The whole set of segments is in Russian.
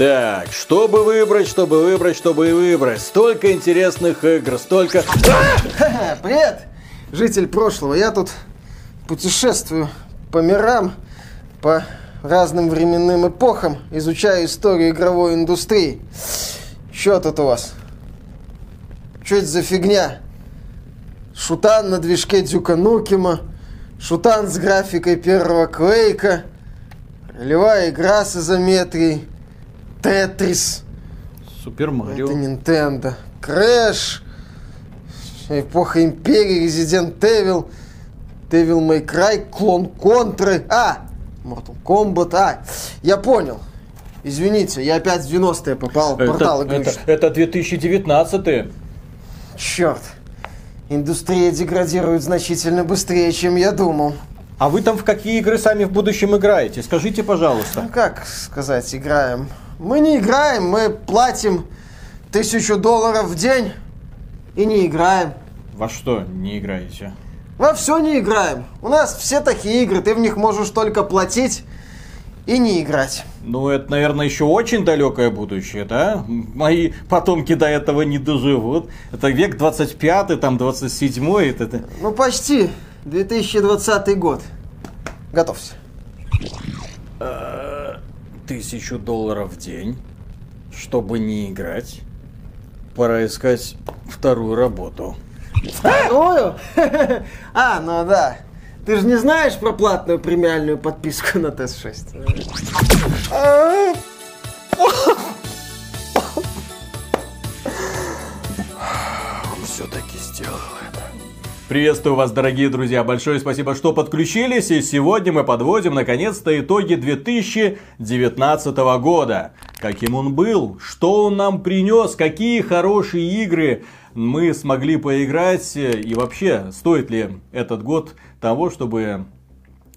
Так, чтобы выбрать, чтобы выбрать, чтобы выбрать. Столько интересных игр, столько... Привет, житель прошлого. Я тут путешествую по мирам, по разным временным эпохам, изучаю историю игровой индустрии. Что тут у вас? Что это за фигня? Шутан на движке Дюка Нукима, шутан с графикой первого Квейка, ролевая игра с изометрией, Тетрис. Super Mario. Это Nintendo. Crash. Эпоха Империи, Resident Evil. Devil May Cry, клон Контры. А, Mortal Kombat. А, я понял. Извините, я опять в 90-е попал в портал это, это, это 2019 Черт. Индустрия деградирует значительно быстрее, чем я думал. А вы там в какие игры сами в будущем играете? Скажите, пожалуйста. Ну как сказать, играем? Мы не играем, мы платим тысячу долларов в день и не играем. Во что не играете? Во все не играем. У нас все такие игры, ты в них можешь только платить и не играть. Ну, это, наверное, еще очень далекое будущее, да? Мои потомки до этого не доживут. Это век 25 там 27 это, это... Ну, почти. 2020 год. Готовься. Тысячу долларов в день, чтобы не играть. Пора искать вторую работу. Вторую? А, ну да. Ты же не знаешь про платную премиальную подписку на ТС-6? Приветствую вас, дорогие друзья. Большое спасибо, что подключились. И сегодня мы подводим, наконец-то, итоги 2019 года. Каким он был, что он нам принес, какие хорошие игры мы смогли поиграть. И вообще, стоит ли этот год того, чтобы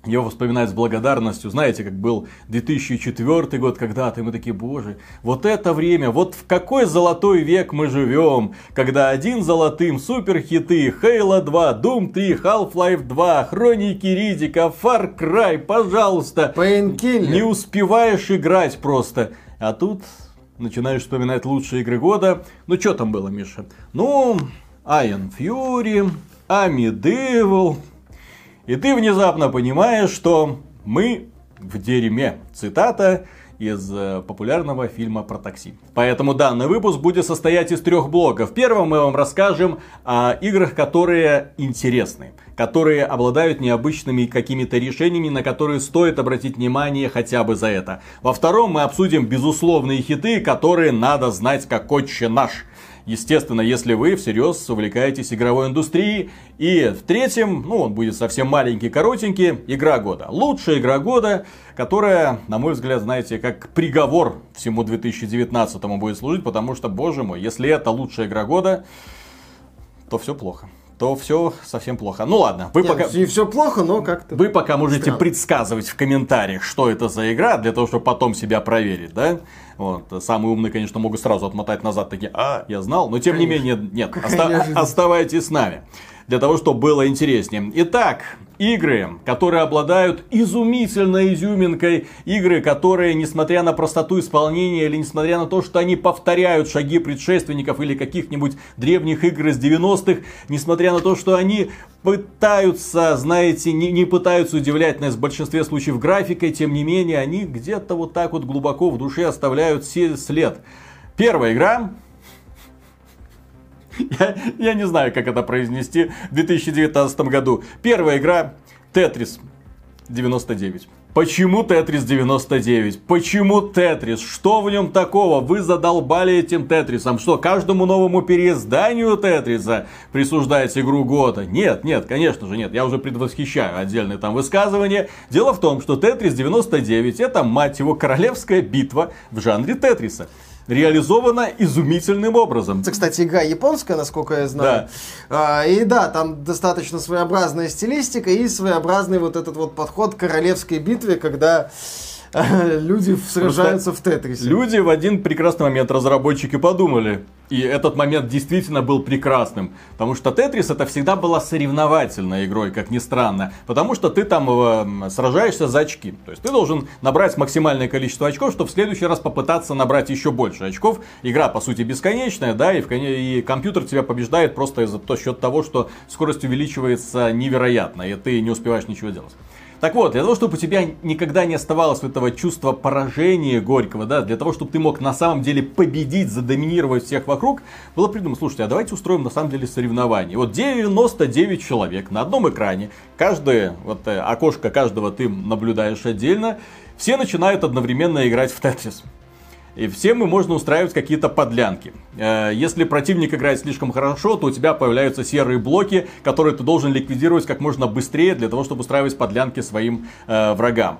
его вспоминать с благодарностью. Знаете, как был 2004 год когда-то, и мы такие, боже, вот это время, вот в какой золотой век мы живем, когда один золотым суперхиты, Halo 2, Doom 3, Half-Life 2, Хроники Ридика, Far Cry, пожалуйста. Painkiller. Не успеваешь играть просто. А тут начинаешь вспоминать лучшие игры года. Ну, что там было, Миша? Ну, Iron Fury, Devil, и ты внезапно понимаешь, что мы в дерьме. Цитата из э, популярного фильма про такси. Поэтому данный выпуск будет состоять из трех блоков. Первым мы вам расскажем о играх, которые интересны, которые обладают необычными какими-то решениями, на которые стоит обратить внимание хотя бы за это. Во втором мы обсудим безусловные хиты, которые надо знать как отче наш. Естественно, если вы всерьез увлекаетесь игровой индустрией. И в третьем, ну, он будет совсем маленький, коротенький, игра года. Лучшая игра года, которая, на мой взгляд, знаете, как приговор всему 2019 будет служить, потому что, боже мой, если это лучшая игра года, то все плохо то все совсем плохо. Ну ладно, вы Нет, пока... И все плохо, но как-то... Вы пока можете Странно. предсказывать в комментариях, что это за игра, для того, чтобы потом себя проверить, да? Вот. Самые умные, конечно, могут сразу отмотать назад, такие, а, я знал, но тем Конечно. не менее, нет, оста- оставайтесь с нами. Для того, чтобы было интереснее. Итак, игры, которые обладают изумительной изюминкой, игры, которые, несмотря на простоту исполнения, или несмотря на то, что они повторяют шаги предшественников или каких-нибудь древних игр из 90-х, несмотря на то, что они пытаются, знаете, не, не пытаются удивлять нас в большинстве случаев графикой, тем не менее, они где-то вот так вот глубоко в душе оставляют след. Первая игра я, я не знаю, как это произнести в 2019 году. Первая игра Тетрис 99. Почему Тетрис 99? Почему Тетрис? Что в нем такого? Вы задолбали этим Тетрисом. Что, каждому новому переизданию Тетриса присуждаете игру года? Нет, нет, конечно же нет. Я уже предвосхищаю отдельные там высказывания. Дело в том, что Тетрис 99 это, мать его, королевская битва в жанре Тетриса. Реализована изумительным образом. Это, кстати, игра японская, насколько я знаю. А, и да, там достаточно своеобразная стилистика и своеобразный вот этот вот подход к королевской битве, когда люди сражаются в Тетрисе. Люди в один прекрасный момент, разработчики, подумали, и этот момент действительно был прекрасным. Потому что Тетрис это всегда была соревновательной игрой, как ни странно. Потому что ты там э, сражаешься за очки. То есть ты должен набрать максимальное количество очков, чтобы в следующий раз попытаться набрать еще больше очков. Игра, по сути, бесконечная, да, и, в, и компьютер тебя побеждает просто из-за счет того, что скорость увеличивается невероятно, и ты не успеваешь ничего делать. Так вот, для того, чтобы у тебя никогда не оставалось этого чувства поражения горького, да, для того, чтобы ты мог на самом деле победить, задоминировать всех вокруг, было придумано, слушайте, а давайте устроим на самом деле соревнование. Вот 99 человек на одном экране, каждое, вот э, окошко каждого ты наблюдаешь отдельно, все начинают одновременно играть в Тетрис. И всем и можно устраивать какие-то подлянки. Э, если противник играет слишком хорошо, то у тебя появляются серые блоки, которые ты должен ликвидировать как можно быстрее для того, чтобы устраивать подлянки своим э, врагам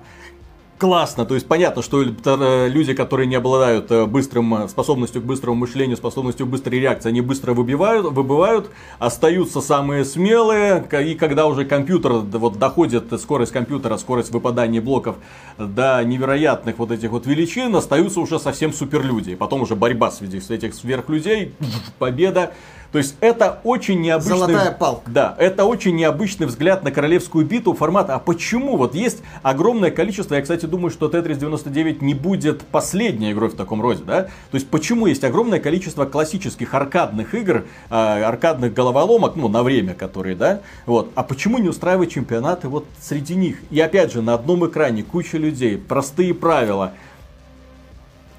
классно. То есть понятно, что э, люди, которые не обладают э, быстрым э, способностью к быстрому мышлению, способностью к быстрой реакции, они быстро выбивают, выбывают, остаются самые смелые. И когда уже компьютер, вот доходит скорость компьютера, скорость выпадания блоков до невероятных вот этих вот величин, остаются уже совсем суперлюди. Потом уже борьба среди этих сверхлюдей, победа. То есть это очень необычный... Золотая палка. Да, это очень необычный взгляд на королевскую битву формата. А почему? Вот есть огромное количество, я, кстати, думаю, что Tetris 99 не будет последней игрой в таком роде, да? То есть почему есть огромное количество классических аркадных игр, э, аркадных головоломок, ну, на время которые, да? Вот. А почему не устраивать чемпионаты вот среди них? И опять же, на одном экране куча людей, простые правила.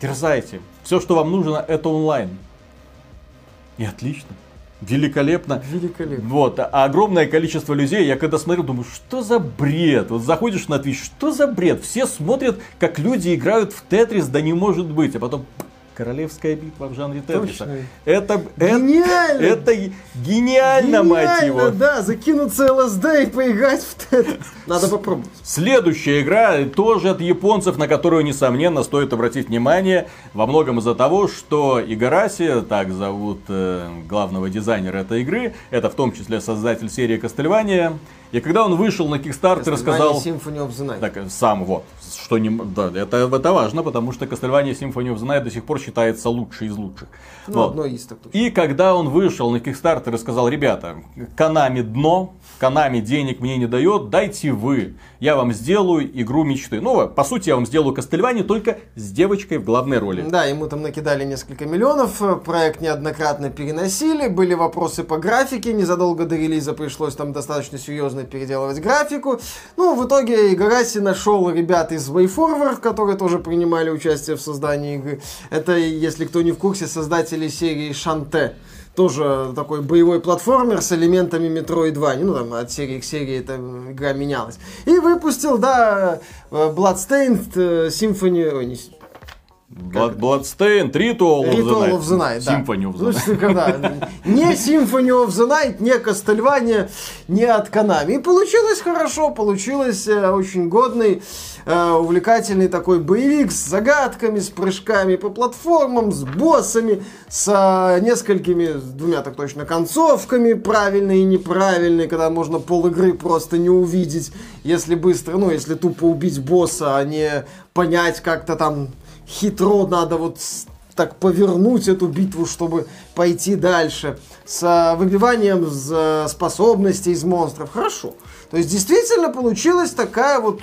Дерзайте. Все, что вам нужно, это онлайн. И отлично. Великолепно. Великолепно. Вот. А огромное количество людей, я когда смотрел, думаю, что за бред? Вот заходишь на Twitch, что за бред? Все смотрят, как люди играют в Тетрис, да не может быть. А потом Королевская битва в жанре Тетриса. Это, гениально! Это, это гениально, гениально, мать его. да, закинуться ЛСД и поиграть в Тетрис. Надо попробовать. Следующая игра тоже от японцев, на которую, несомненно, стоит обратить внимание. Во многом из-за того, что Игараси, так зовут э, главного дизайнера этой игры, это в том числе создатель серии Кастельвания, и когда он вышел на Kickstarter, рассказал... Symphony of the Night. Так, сам вот. Что не, да, это, это важно, потому что Castlevania Symphony of the Night до сих пор считается лучшей из лучших. Ну, вот. одно из так точно. И когда он вышел на Kickstarter и сказал, ребята, Канами дно, Канами денег мне не дает, дайте вы. Я вам сделаю игру мечты. Ну, по сути, я вам сделаю Кастельвани только с девочкой в главной роли. Да, ему там накидали несколько миллионов, проект неоднократно переносили, были вопросы по графике, незадолго до релиза пришлось там достаточно серьезно переделывать графику. Ну, в итоге Игараси нашел ребят из WayForward, которые тоже принимали участие в создании игры. Это, если кто не в курсе, создатели серии Шанте тоже такой боевой платформер с элементами Metroid Ну, там от серии к серии эта игра менялась. И выпустил, да, Bloodstained э, Symphony... Ой, не, Blood, Bloodstained, Ritual, Ritual of the Night. Symphony of the Night. Когда, не Symphony of the Night, не Кастельвания, не от Konami. И получилось хорошо, получилось э, очень годный, э, увлекательный такой боевик с загадками, с прыжками по платформам, с боссами, с э, несколькими, с двумя так точно, концовками, правильные и неправильные, когда можно пол игры просто не увидеть, если быстро, ну, если тупо убить босса, а не понять как-то там хитро надо вот так повернуть эту битву, чтобы пойти дальше. С выбиванием способностей из монстров. Хорошо. То есть действительно получилась такая вот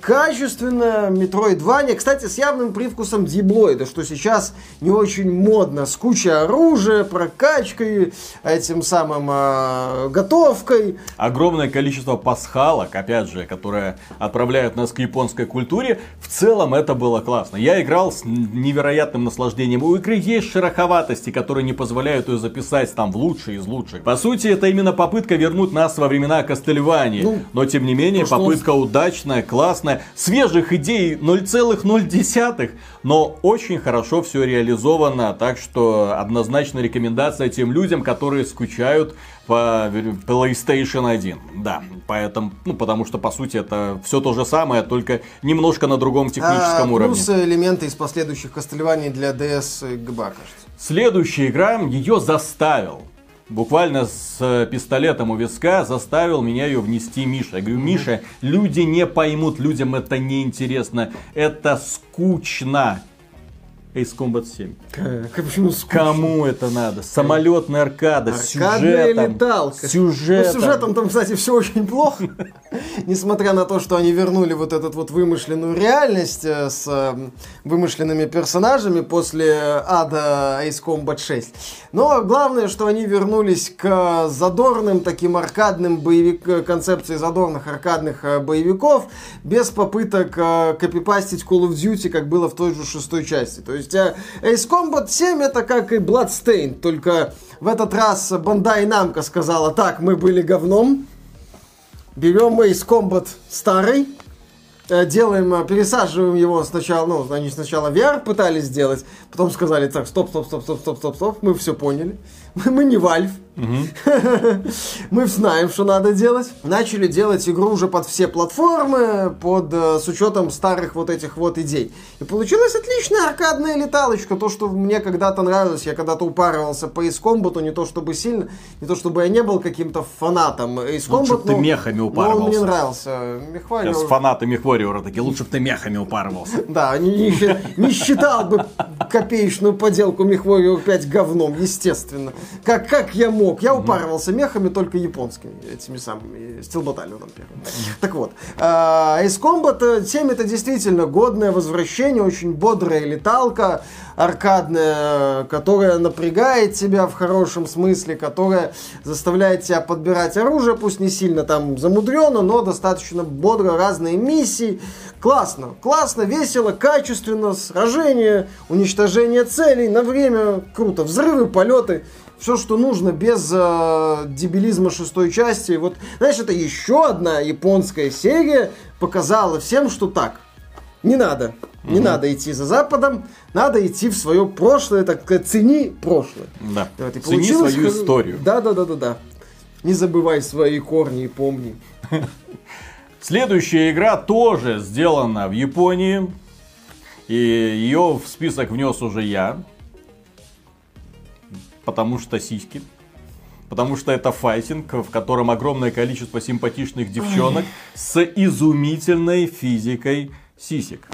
качественная Metroidvania, кстати, с явным привкусом диблоида, что сейчас не очень модно, с кучей оружия, прокачкой, этим самым э, готовкой. Огромное количество пасхалок, опять же, которые отправляют нас к японской культуре. В целом это было классно. Я играл с невероятным наслаждением. У игры есть шероховатости, которые не позволяют ее записать там в лучшие из лучших. По сути, это именно попытка вернуть нас во времена Кастельвани. Ну, Но тем не менее, попытка он... удачная, классная классно, свежих идей 0,0, но очень хорошо все реализовано, так что однозначно рекомендация тем людям, которые скучают по PlayStation 1. Да, поэтому, ну, потому что, по сути, это все то же самое, только немножко на другом техническом а, уровне. Плюс элементы из последующих Castlevania для DS и GBA, кажется. Следующая игра ее заставил буквально с э, пистолетом у виска заставил меня ее внести Миша. Я говорю, Миша, люди не поймут, людям это неинтересно, это скучно. Ace Combat 7. Как, почему скучно? Кому это надо? Самолетная аркада, с сюжетом. леталка. Сюжетом. Ну, сюжетом там, кстати, все очень плохо. Несмотря на то, что они вернули вот эту вот вымышленную реальность э, с э, вымышленными персонажами после ада Ace Combat 6. Но главное, что они вернулись к задорным таким аркадным боевик... концепции задорных аркадных э, боевиков без попыток э, копипастить Call of Duty, как было в той же шестой части. То есть э, Ace Combat 7 это как и Bloodstained, только в этот раз Bandai Namco сказала, так, мы были говном, берем Ace Combat старый, э, делаем, э, пересаживаем его сначала, ну, они сначала VR пытались сделать, потом сказали, так, стоп, стоп, стоп, стоп, стоп, стоп, стоп, мы все поняли. Мы, мы не Valve. Мы знаем, что надо делать. Начали делать игру уже под все платформы, под, э, с учетом старых вот этих вот идей. И получилась отличная аркадная леталочка. То, что мне когда-то нравилось, я когда-то упарывался по Ace Combat, не то чтобы сильно, не то чтобы я не был каким-то фанатом Ace Лучше Combat, б ты но- мехами он мне упарывался. нравился. Мехварио- Сейчас фанаты Мехвариора такие, лучше бы ты мехами упарывался. Да, не, считал бы копеечную поделку MechWarrior 5 говном, естественно. Как, как я мог? Я упарывался мехами только японскими, этими самыми, Steel Battalion первым. Так вот, Ace Combat 7 это действительно годное возвращение, очень бодрая леталка, аркадная, которая напрягает тебя в хорошем смысле, которая заставляет тебя подбирать оружие, пусть не сильно там замудрено, но достаточно бодро, разные миссии. Классно, классно, весело, качественно, сражение, уничтожение целей на время, круто, взрывы, полеты. Все, что нужно, без э, дебилизма шестой части. Вот, знаешь, это еще одна японская серия показала всем, что так. Не надо. Не надо идти за Западом, надо идти в свое прошлое, так сказать, цени прошлое. Да. Вот, и Цени свою хор- историю. Да, да, да, да, да. Не забывай свои корни и помни. Следующая игра тоже сделана в Японии. И ее в список внес уже я. Потому что сиськи. Потому что это файтинг, в котором огромное количество симпатичных девчонок с изумительной физикой сисек.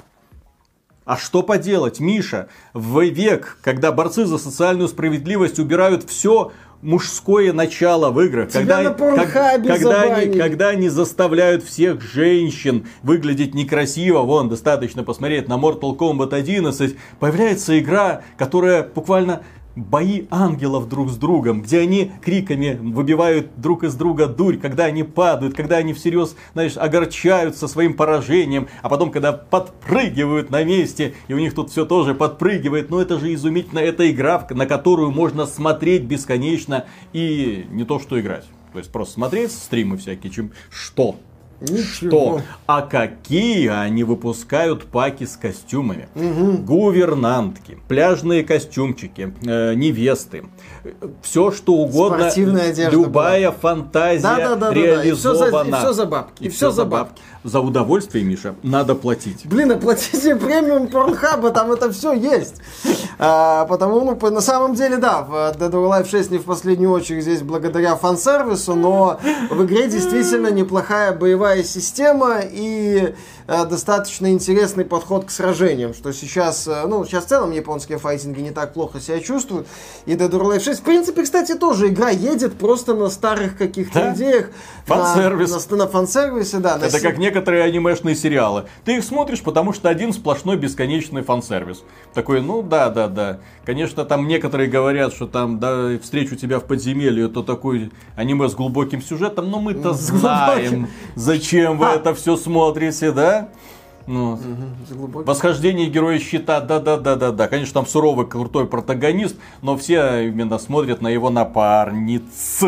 А что поделать, Миша, в век, когда борцы за социальную справедливость убирают все мужское начало в играх, Тебя когда, Порнхабе когда, они, когда они заставляют всех женщин выглядеть некрасиво, вон, достаточно посмотреть на Mortal Kombat 11, появляется игра, которая буквально бои ангелов друг с другом, где они криками выбивают друг из друга дурь, когда они падают, когда они всерьез, знаешь, огорчаются своим поражением, а потом, когда подпрыгивают на месте, и у них тут все тоже подпрыгивает, но это же изумительно, это игра, на которую можно смотреть бесконечно и не то что играть. То есть просто смотреть стримы всякие, чем что? Ничего. Что? А какие они выпускают паки с костюмами? Гувернантки, пляжные костюмчики, э, невесты, все что угодно. Спортивная одежда Любая фантазия Да, да, да, да, да. И всё за- и реализована. всё за бабки, и всё за бабки. За удовольствие, Миша, надо платить. Блин, оплатите премиум Порнхаба, там это все есть. А, потому, ну, на самом деле, да, в Dead or Alive 6 не в последнюю очередь здесь благодаря фан-сервису, но в игре действительно неплохая боевая система и э, достаточно интересный подход к сражениям, что сейчас, э, ну, сейчас в целом японские файтинги не так плохо себя чувствуют. И Dead or Alive 6, в принципе, кстати, тоже игра едет просто на старых каких-то Да. идеях. на- Фан-сервис. На, на фан-сервисе, да. на Это си- как некоторые анимешные сериалы. Ты их смотришь, потому что один сплошной бесконечный фан-сервис. Такой, ну да, да, да. Конечно, там некоторые говорят, что там, да, встречу тебя в подземелье, это такой аниме с глубоким сюжетом, но мы-то знаем, зачем вы А. это все смотрите, да? Ну, глубоким- Восхождение героя щита, да-да-да-да-да. Конечно, там суровый, крутой протагонист, но все именно смотрят на его напарниц.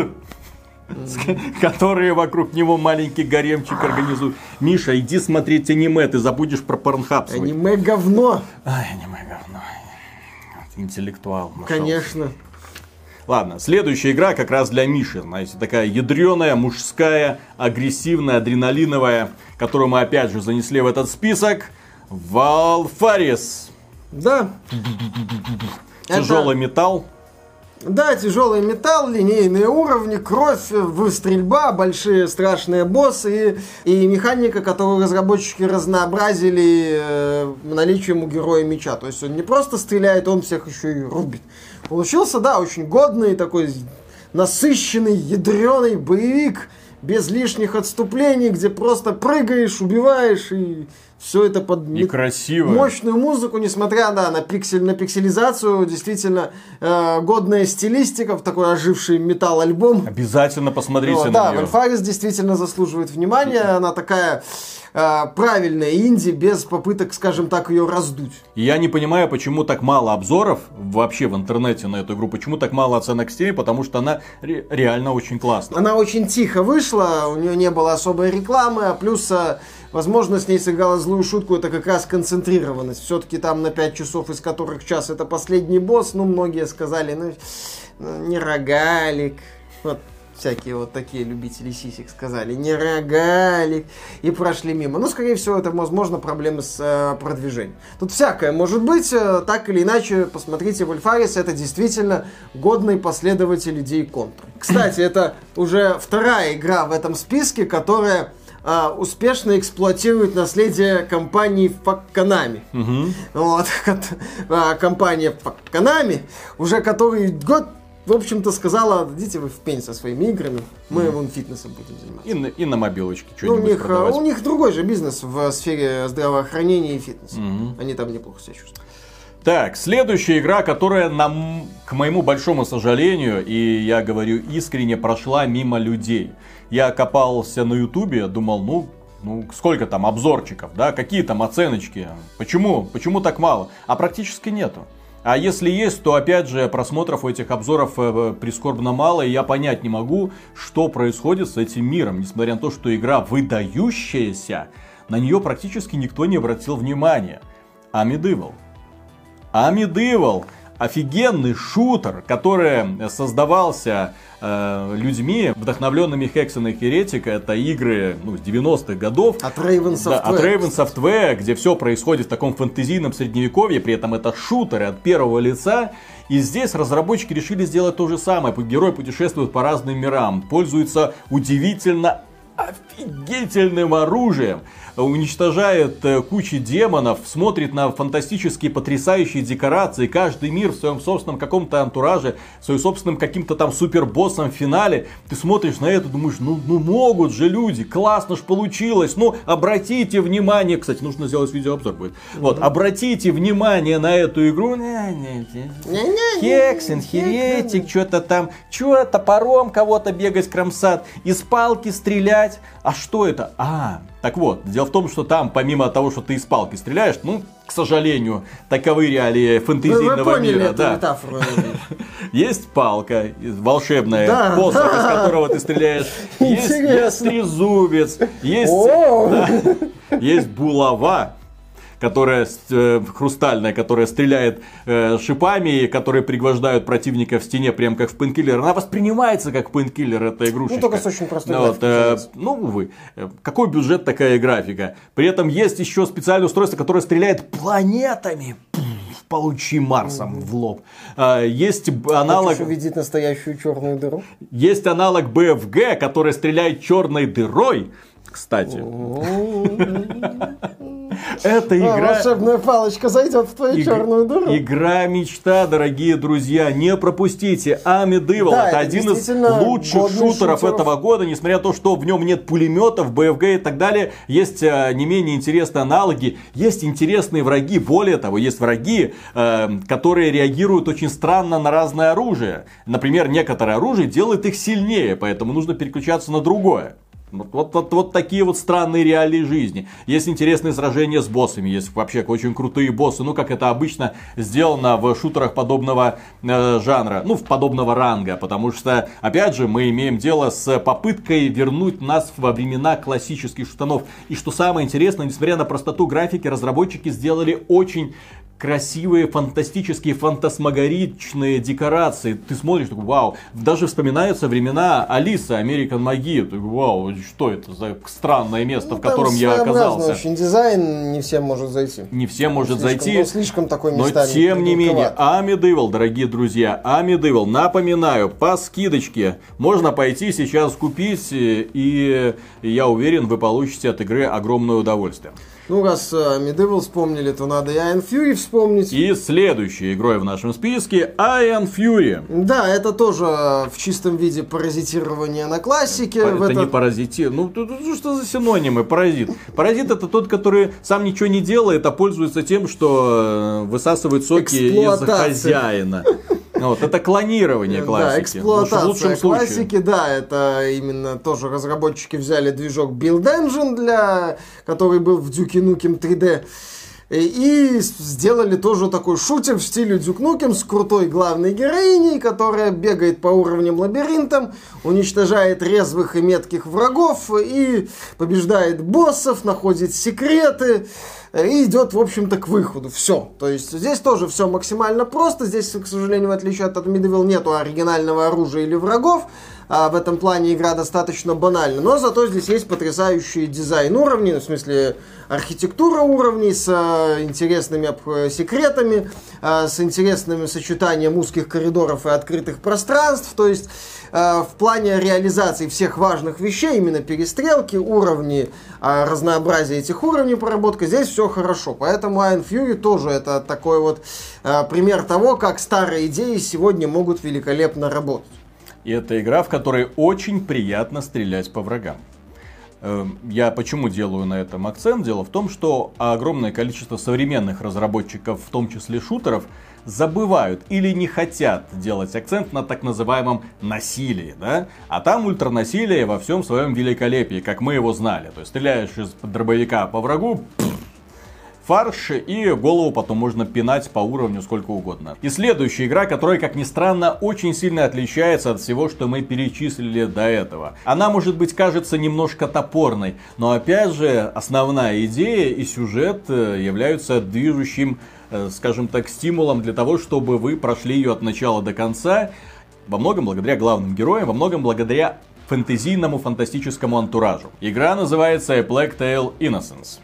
Которые вокруг него маленький гаремчик организуют. Миша, иди смотреть аниме, ты забудешь про порнхаб. Аниме говно, Ай, аниме говно. Интеллектуал. нашелся. конечно. Ладно, следующая игра как раз для Миши. Знаете, такая ядреная, мужская, агрессивная, адреналиновая, которую мы опять же занесли в этот список. Валфарис. Да. Это- Тяжелый металл. Да, тяжелый металл, линейные уровни, кровь, стрельба, большие страшные боссы и, и механика, которую разработчики разнообразили э, наличием у героя меча. То есть он не просто стреляет, он всех еще и рубит. Получился, да, очень годный такой насыщенный, ядреный боевик без лишних отступлений, где просто прыгаешь, убиваешь и все это под и красиво. мощную музыку, несмотря да, на, пиксель, на пикселизацию, действительно э, годная стилистика, в такой оживший металл-альбом. Обязательно посмотрите ну, на да, нее. Вальфарис действительно заслуживает внимания, она такая э, правильная инди, без попыток, скажем так, ее раздуть. Я не понимаю, почему так мало обзоров вообще в интернете на эту игру, почему так мало оценок Steam, потому что она ре- реально очень классная. Она очень тихо вышла, у нее не было особой рекламы, а плюс э, Возможно, с ней сыграла злую шутку, это как раз концентрированность. Все-таки там на 5 часов, из которых час это последний босс, ну, многие сказали, ну, ну не рогалик. Вот всякие вот такие любители сисек сказали, не рогалик, и прошли мимо. Ну, скорее всего, это, возможно, проблемы с э, продвижением. Тут всякое может быть, э, так или иначе, посмотрите, Вольфарис это действительно годный последователь идей контры. Кстати, это уже вторая игра в этом списке, которая а, успешно эксплуатирует наследие компании Konami. Мгм. Вот, а, компания Konami, уже который год, в общем-то, сказала, идите вы в пень со своими играми, мы вон фитнесом будем заниматься. И, на, и на мобилочке Ну, у, что-нибудь них, а, продавать. у них другой же бизнес в сфере здравоохранения и фитнеса. Мгм. Они там неплохо себя чувствуют. Так, следующая игра, которая, нам, к моему большому сожалению, и я говорю искренне, прошла мимо людей. Я копался на ютубе, думал, ну, ну, сколько там обзорчиков, да, какие там оценочки, почему, почему так мало, а практически нету. А если есть, то опять же просмотров этих обзоров э, прискорбно мало, и я понять не могу, что происходит с этим миром. Несмотря на то, что игра выдающаяся, на нее практически никто не обратил внимания. А Medieval. А офигенный шутер, который создавался э, людьми, вдохновленными Hexen и Heretic. Это игры ну, с 90-х годов. От Raven Да, от Software. Raven Software, где все происходит в таком фэнтезийном средневековье, при этом это шутеры от первого лица. И здесь разработчики решили сделать то же самое. Герой путешествует по разным мирам, пользуется удивительно офигительным оружием, уничтожает э, кучу демонов, смотрит на фантастические потрясающие декорации, каждый мир в своем собственном каком-то антураже, в своем собственном каким-то там супербоссом в финале. Ты смотришь на это, думаешь, ну, ну могут же люди, классно ж получилось, ну обратите внимание, кстати, нужно сделать видеообзор будет. Вот, обратите внимание на эту игру. Хексен, херетик, что-то там, что топором кого-то бегать, кромсат, из палки стрелять. А что это? А, так вот, дело в том, что там, помимо того, что ты из палки стреляешь, ну, к сожалению, таковы реалии фэнтезийного вы поняли мира. эту да. метафору? Есть палка волшебная, Да, посох, да. из которого ты стреляешь. Есть, есть трезубец, есть, да, есть булава, которая э, хрустальная, которая стреляет э, шипами, которые пригвождают противника в стене, прям как в Painkiller. Она воспринимается как Painkiller, эта игрушечка. Ну, только с очень простой Ну, вот, э, ну, увы. Э, Какой бюджет, такая графика. При этом есть еще специальное устройство, которое стреляет планетами. Получи Марсом в лоб. А, Есть аналог, Хочешь увидеть настоящую черную дыру? есть аналог BFG, который стреляет черной дырой. Кстати, эта А, игра... волшебная палочка зайдет в твою черную дыру. Игра мечта, дорогие друзья, не пропустите. Да, это один из лучших шутеров. этого года, несмотря на то, что в нем нет пулеметов, БФГ и так далее. Есть э, не менее интересные аналоги, есть интересные враги. Более того, есть враги, э, которые реагируют очень странно на разное оружие. Например, некоторое оружие делает их сильнее, поэтому нужно переключаться на другое. Вот, вот, вот, вот такие вот странные реалии жизни. Есть интересные сражения с боссами, есть вообще очень крутые боссы, ну как это обычно сделано в шутерах подобного э, жанра, ну в подобного ранга, потому что, опять же, мы имеем дело с попыткой вернуть нас во времена классических шутанов. И что самое интересное, несмотря на простоту графики, разработчики сделали очень красивые, фантастические, фантасмагоричные декорации. Ты смотришь, такой, вау. Даже вспоминаются времена Алиса, American Маги. Ты, вау, что это за странное место, ну, в котором я оказался. очень дизайн, не всем может зайти. Не всем может слишком, зайти. Ну, слишком такой Но тем не менее, Amidevil, дорогие друзья, Amidevil, напоминаю, по скидочке можно пойти сейчас купить, и я уверен, вы получите от игры огромное удовольствие. Ну, раз э, Medieval вспомнили, то надо и Iron Fury вспомнить. И следующей игрой в нашем списке Iron Fury. Да, это тоже в чистом виде паразитирование на классике. Это этот... не паразити... Ну, что за синонимы? Паразит. Паразит это тот, который сам ничего не делает, а пользуется тем, что э, высасывает соки из хозяина. Вот, это клонирование классики. Да, эксплуатация в лучшем классики, случае. да, это именно тоже разработчики взяли движок Build Engine, для, который был в Duke Nukem 3D. И сделали тоже такой шутер в стиле Дюк Нукем с крутой главной героиней, которая бегает по уровням лабиринтам, уничтожает резвых и метких врагов и побеждает боссов, находит секреты и идет, в общем-то, к выходу. Все. То есть здесь тоже все максимально просто. Здесь, к сожалению, в отличие от Medieval, нету оригинального оружия или врагов а, в этом плане игра достаточно банальна. Но зато здесь есть потрясающий дизайн уровней, ну, в смысле архитектура уровней с а, интересными а, секретами, а, с интересным сочетанием узких коридоров и открытых пространств. То есть а, в плане реализации всех важных вещей, именно перестрелки, уровни, а, разнообразие этих уровней, проработка, здесь все хорошо. Поэтому Iron Fury тоже это такой вот а, пример того, как старые идеи сегодня могут великолепно работать. И это игра, в которой очень приятно стрелять по врагам. Эм, я почему делаю на этом акцент? Дело в том, что огромное количество современных разработчиков, в том числе шутеров, забывают или не хотят делать акцент на так называемом насилии, да? А там ультранасилие во всем своем великолепии, как мы его знали. То есть стреляешь из дробовика по врагу, фарш, и голову потом можно пинать по уровню сколько угодно. И следующая игра, которая, как ни странно, очень сильно отличается от всего, что мы перечислили до этого. Она, может быть, кажется немножко топорной, но опять же, основная идея и сюжет э, являются движущим, э, скажем так, стимулом для того, чтобы вы прошли ее от начала до конца. Во многом благодаря главным героям, во многом благодаря фэнтезийному фантастическому антуражу. Игра называется A Plague Tale: Innocence.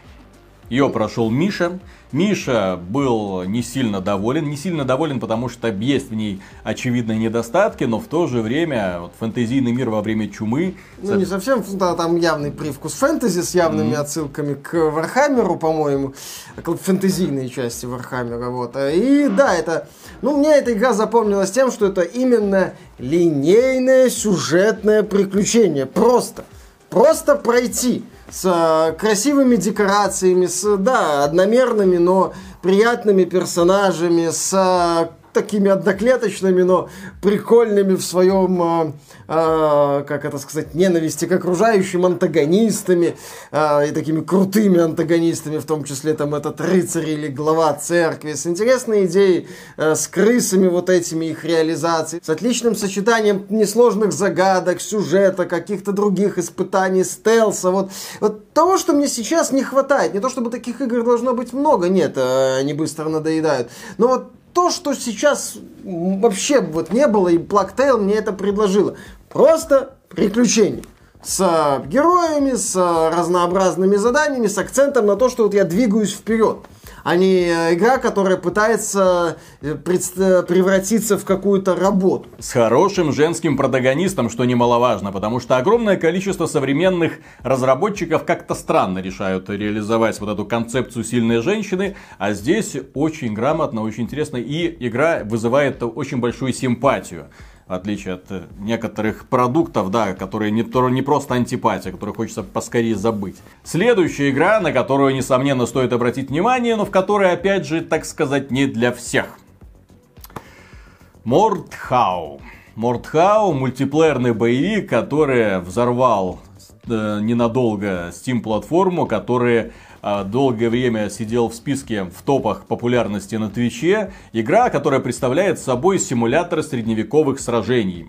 Ее прошел Миша. Миша был не сильно доволен. Не сильно доволен, потому что есть в ней очевидные недостатки, но в то же время вот, фэнтезийный мир во время чумы... Ну, не совсем, да, там явный привкус фэнтези с явными mm-hmm. отсылками к Вархаммеру, по-моему, к фэнтезийной части Вархаммера, вот. И да, это... Ну, мне эта игра запомнилась тем, что это именно линейное сюжетное приключение. Просто. Просто пройти с э, красивыми декорациями, с, да, одномерными, но приятными персонажами, с э, такими одноклеточными, но прикольными в своем, э, э, как это сказать, ненависти к окружающим антагонистами э, и такими крутыми антагонистами, в том числе там этот рыцарь или глава церкви, с интересной идеей, э, с крысами вот этими их реализацией, с отличным сочетанием несложных загадок, сюжета, каких-то других испытаний, стелса, вот, вот того, что мне сейчас не хватает. Не то, чтобы таких игр должно быть много, нет, э, они быстро надоедают. Но вот то, что сейчас вообще вот не было, и Blacktail мне это предложило. Просто приключение с героями, с разнообразными заданиями, с акцентом на то, что вот я двигаюсь вперед а не э, игра, которая пытается превратиться в какую-то работу. С хорошим женским протагонистом, что немаловажно, потому что огромное количество современных разработчиков как-то странно решают реализовать вот эту концепцию сильной женщины, а здесь очень грамотно, очень интересно, и игра вызывает очень большую симпатию в отличие от э, некоторых продуктов, да, которые не, не просто антипатия, которые хочется поскорее забыть. Следующая игра, на которую, несомненно, стоит обратить внимание, но в которой, опять же, так сказать, не для всех. Мордхау. Мордхау мультиплеерный боевик, который взорвал э, ненадолго Steam платформу, который долгое время сидел в списке в топах популярности на Твиче. Игра, которая представляет собой симулятор средневековых сражений,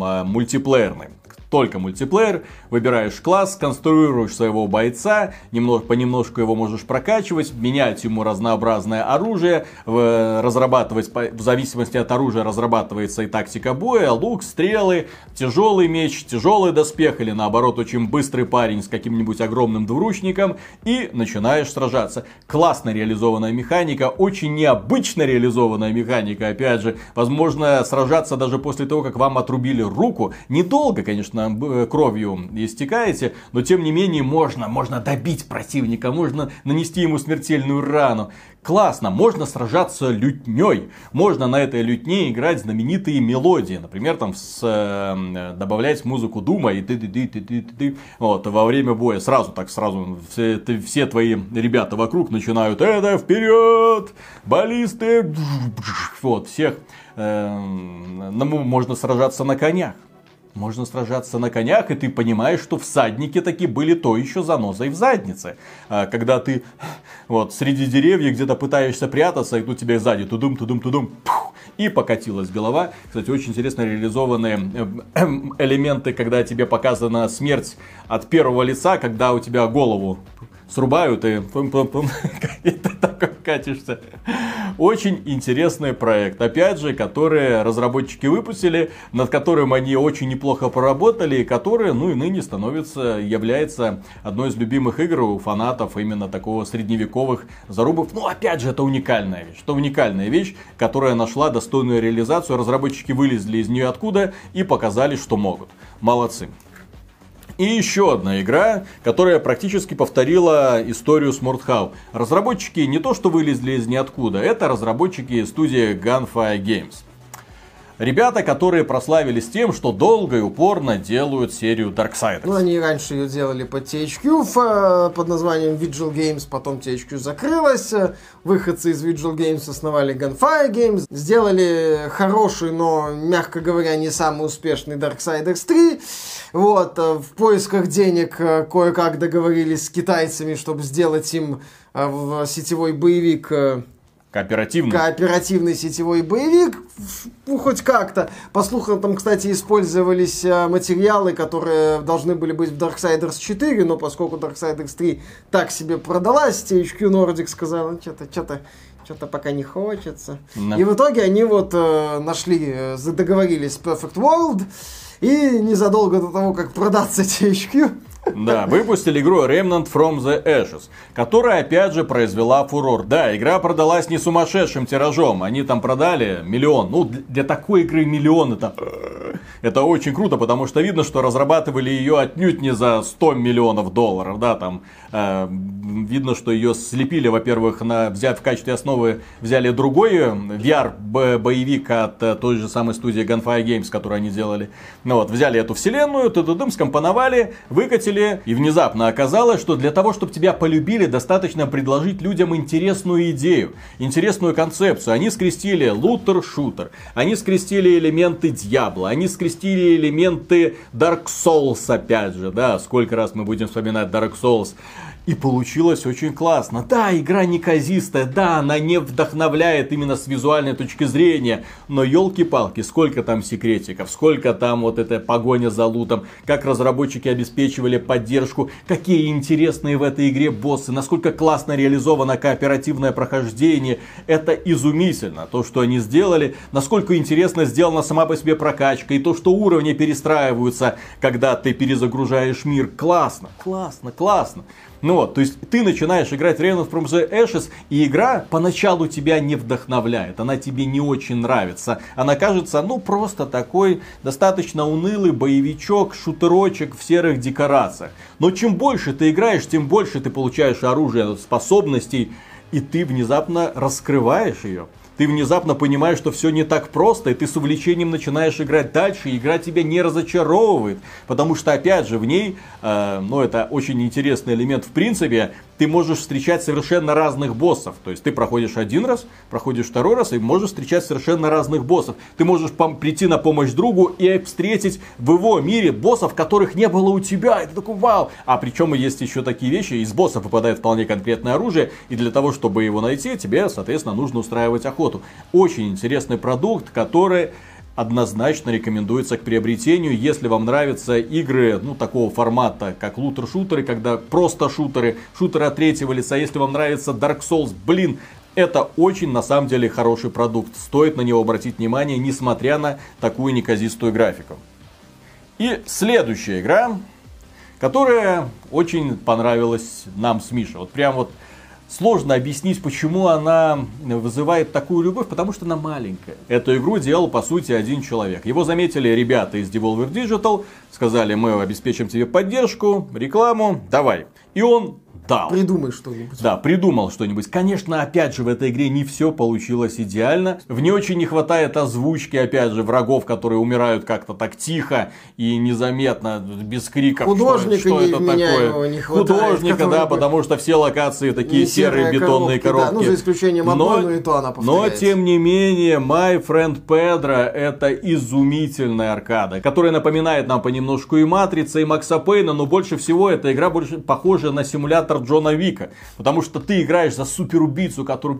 а, мультиплеерный. Только мультиплеер, выбираешь класс, конструируешь своего бойца, немного, понемножку его можешь прокачивать, менять ему разнообразное оружие, разрабатывать, в зависимости от оружия разрабатывается и тактика боя, лук, стрелы, тяжелый меч, тяжелый доспех или наоборот очень быстрый парень с каким-нибудь огромным двуручником и начинаешь сражаться. Классно реализованная механика, очень необычно реализованная механика, опять же, возможно сражаться даже после того, как вам отрубили руку, недолго, конечно, Э, кровью истекаете, но тем не менее можно, можно добить противника, можно нанести ему смертельную рану. Классно, можно сражаться лютней, можно на этой лютне играть знаменитые мелодии, например, там с, э, добавлять музыку дума и ты ты ты ты ты ты вот во время боя сразу так сразу все, ты, все твои ребята вокруг начинают это вперед, баллисты, вот всех э, можно сражаться на конях. Можно сражаться на конях, и ты понимаешь, что всадники таки были то еще занозой в заднице. А, когда ты вот среди деревьев где-то пытаешься прятаться, и тут тебе сзади тудум, тудум, тудум, пух, и покатилась голова. Кстати, очень интересно реализованные э, элементы, когда тебе показана смерть от первого лица, когда у тебя голову срубают и ты такой катишься. Очень интересный проект, опять же, который разработчики выпустили, над которым они очень неплохо поработали, и который, ну и ныне становится, является одной из любимых игр у фанатов именно такого средневековых зарубов. Ну, опять же, это уникальная вещь. Это уникальная вещь, которая нашла достойную реализацию. Разработчики вылезли из нее откуда и показали, что могут. Молодцы. И еще одна игра, которая практически повторила историю с Mordhau. Разработчики не то что вылезли из ниоткуда, это разработчики студии Gunfire Games. Ребята, которые прославились тем, что долго и упорно делают серию Darksiders. Ну, они раньше ее делали под THQ под названием Vigil Games, потом THQ закрылась, выходцы из Vigil Games основали Gunfire Games, сделали хороший, но, мягко говоря, не самый успешный Darksiders 3. Вот, э, в поисках денег э, кое-как договорились с китайцами, чтобы сделать им э, в сетевой боевик Кооперативный. Кооперативный сетевой боевик, ну, хоть как-то. По слухам, там, кстати, использовались а, материалы, которые должны были быть в Darksiders 4, но поскольку Darksiders 3 так себе продалась, THQ Nordic сказал, ну, что-то, что-то, что-то пока не хочется. Да. И в итоге они вот э, нашли, э, договорились с Perfect World, и незадолго до того, как продаться THQ, да, выпустили игру Remnant from the Ashes, которая опять же произвела фурор. Да, игра продалась не сумасшедшим тиражом, они там продали миллион. Ну, для такой игры миллион это, это очень круто, потому что видно, что разрабатывали ее отнюдь не за 100 миллионов долларов, да, там э, видно, что ее слепили, во-первых, на, взять в качестве основы взяли другой VR-боевик от э, той же самой студии Gunfire Games, которую они делали. Ну вот, взяли эту вселенную, тудудым, скомпоновали, выкатили и внезапно оказалось, что для того, чтобы тебя полюбили, достаточно предложить людям интересную идею, интересную концепцию. Они скрестили лутер-шутер, они скрестили элементы Дьябла, они скрестили элементы Dark Souls, опять же, да, сколько раз мы будем вспоминать Dark Souls. И получилось очень классно. Да, игра неказистая, да, она не вдохновляет именно с визуальной точки зрения, но елки-палки, сколько там секретиков, сколько там вот эта погоня за лутом, как разработчики обеспечивали поддержку, какие интересные в этой игре боссы, насколько классно реализовано кооперативное прохождение. Это изумительно, то, что они сделали, насколько интересно сделана сама по себе прокачка, и то, что уровни перестраиваются, когда ты перезагружаешь мир. Классно, классно, классно. Ну вот, то есть ты начинаешь играть Reign from the Ashes, и игра поначалу тебя не вдохновляет, она тебе не очень нравится. Она кажется, ну, просто такой достаточно унылый боевичок, шутерочек в серых декорациях. Но чем больше ты играешь, тем больше ты получаешь оружие, способностей, и ты внезапно раскрываешь ее ты внезапно понимаешь, что все не так просто, и ты с увлечением начинаешь играть дальше, и игра тебя не разочаровывает. Потому что, опять же, в ней, э, ну, это очень интересный элемент в принципе, ты можешь встречать совершенно разных боссов. То есть ты проходишь один раз, проходишь второй раз и можешь встречать совершенно разных боссов. Ты можешь прийти на помощь другу и встретить в его мире боссов, которых не было у тебя. Это такой вау. А причем есть еще такие вещи, из боссов выпадает вполне конкретное оружие, и для того, чтобы его найти, тебе, соответственно, нужно устраивать охоту. Очень интересный продукт, который однозначно рекомендуется к приобретению, если вам нравятся игры, ну, такого формата, как лутер-шутеры, когда просто шутеры, шутеры от третьего лица, если вам нравится Dark Souls, блин, это очень, на самом деле, хороший продукт. Стоит на него обратить внимание, несмотря на такую неказистую графику. И следующая игра, которая очень понравилась нам с Мишей. Вот прям вот Сложно объяснить, почему она вызывает такую любовь, потому что она маленькая. Эту игру делал, по сути, один человек. Его заметили ребята из Devolver Digital, сказали, мы обеспечим тебе поддержку, рекламу, давай. И он дал. Придумай что-нибудь. Да, придумал что-нибудь. Конечно, опять же, в этой игре не все получилось идеально. В ней очень не хватает озвучки, опять же, врагов, которые умирают как-то так тихо и незаметно, без криков. Художника что, что это такое. Не хватает, Художника, да, потому что все локации такие серые бетонные коробки. Да, ну, за исключением одной, но, но и то она Но, тем не менее, My Friend Pedro это изумительная аркада, которая напоминает нам понемножку и Матрица, и Макса Пейна, но больше всего эта игра больше похожа на симулятор симулятор Джона Вика. Потому что ты играешь за суперубийцу, который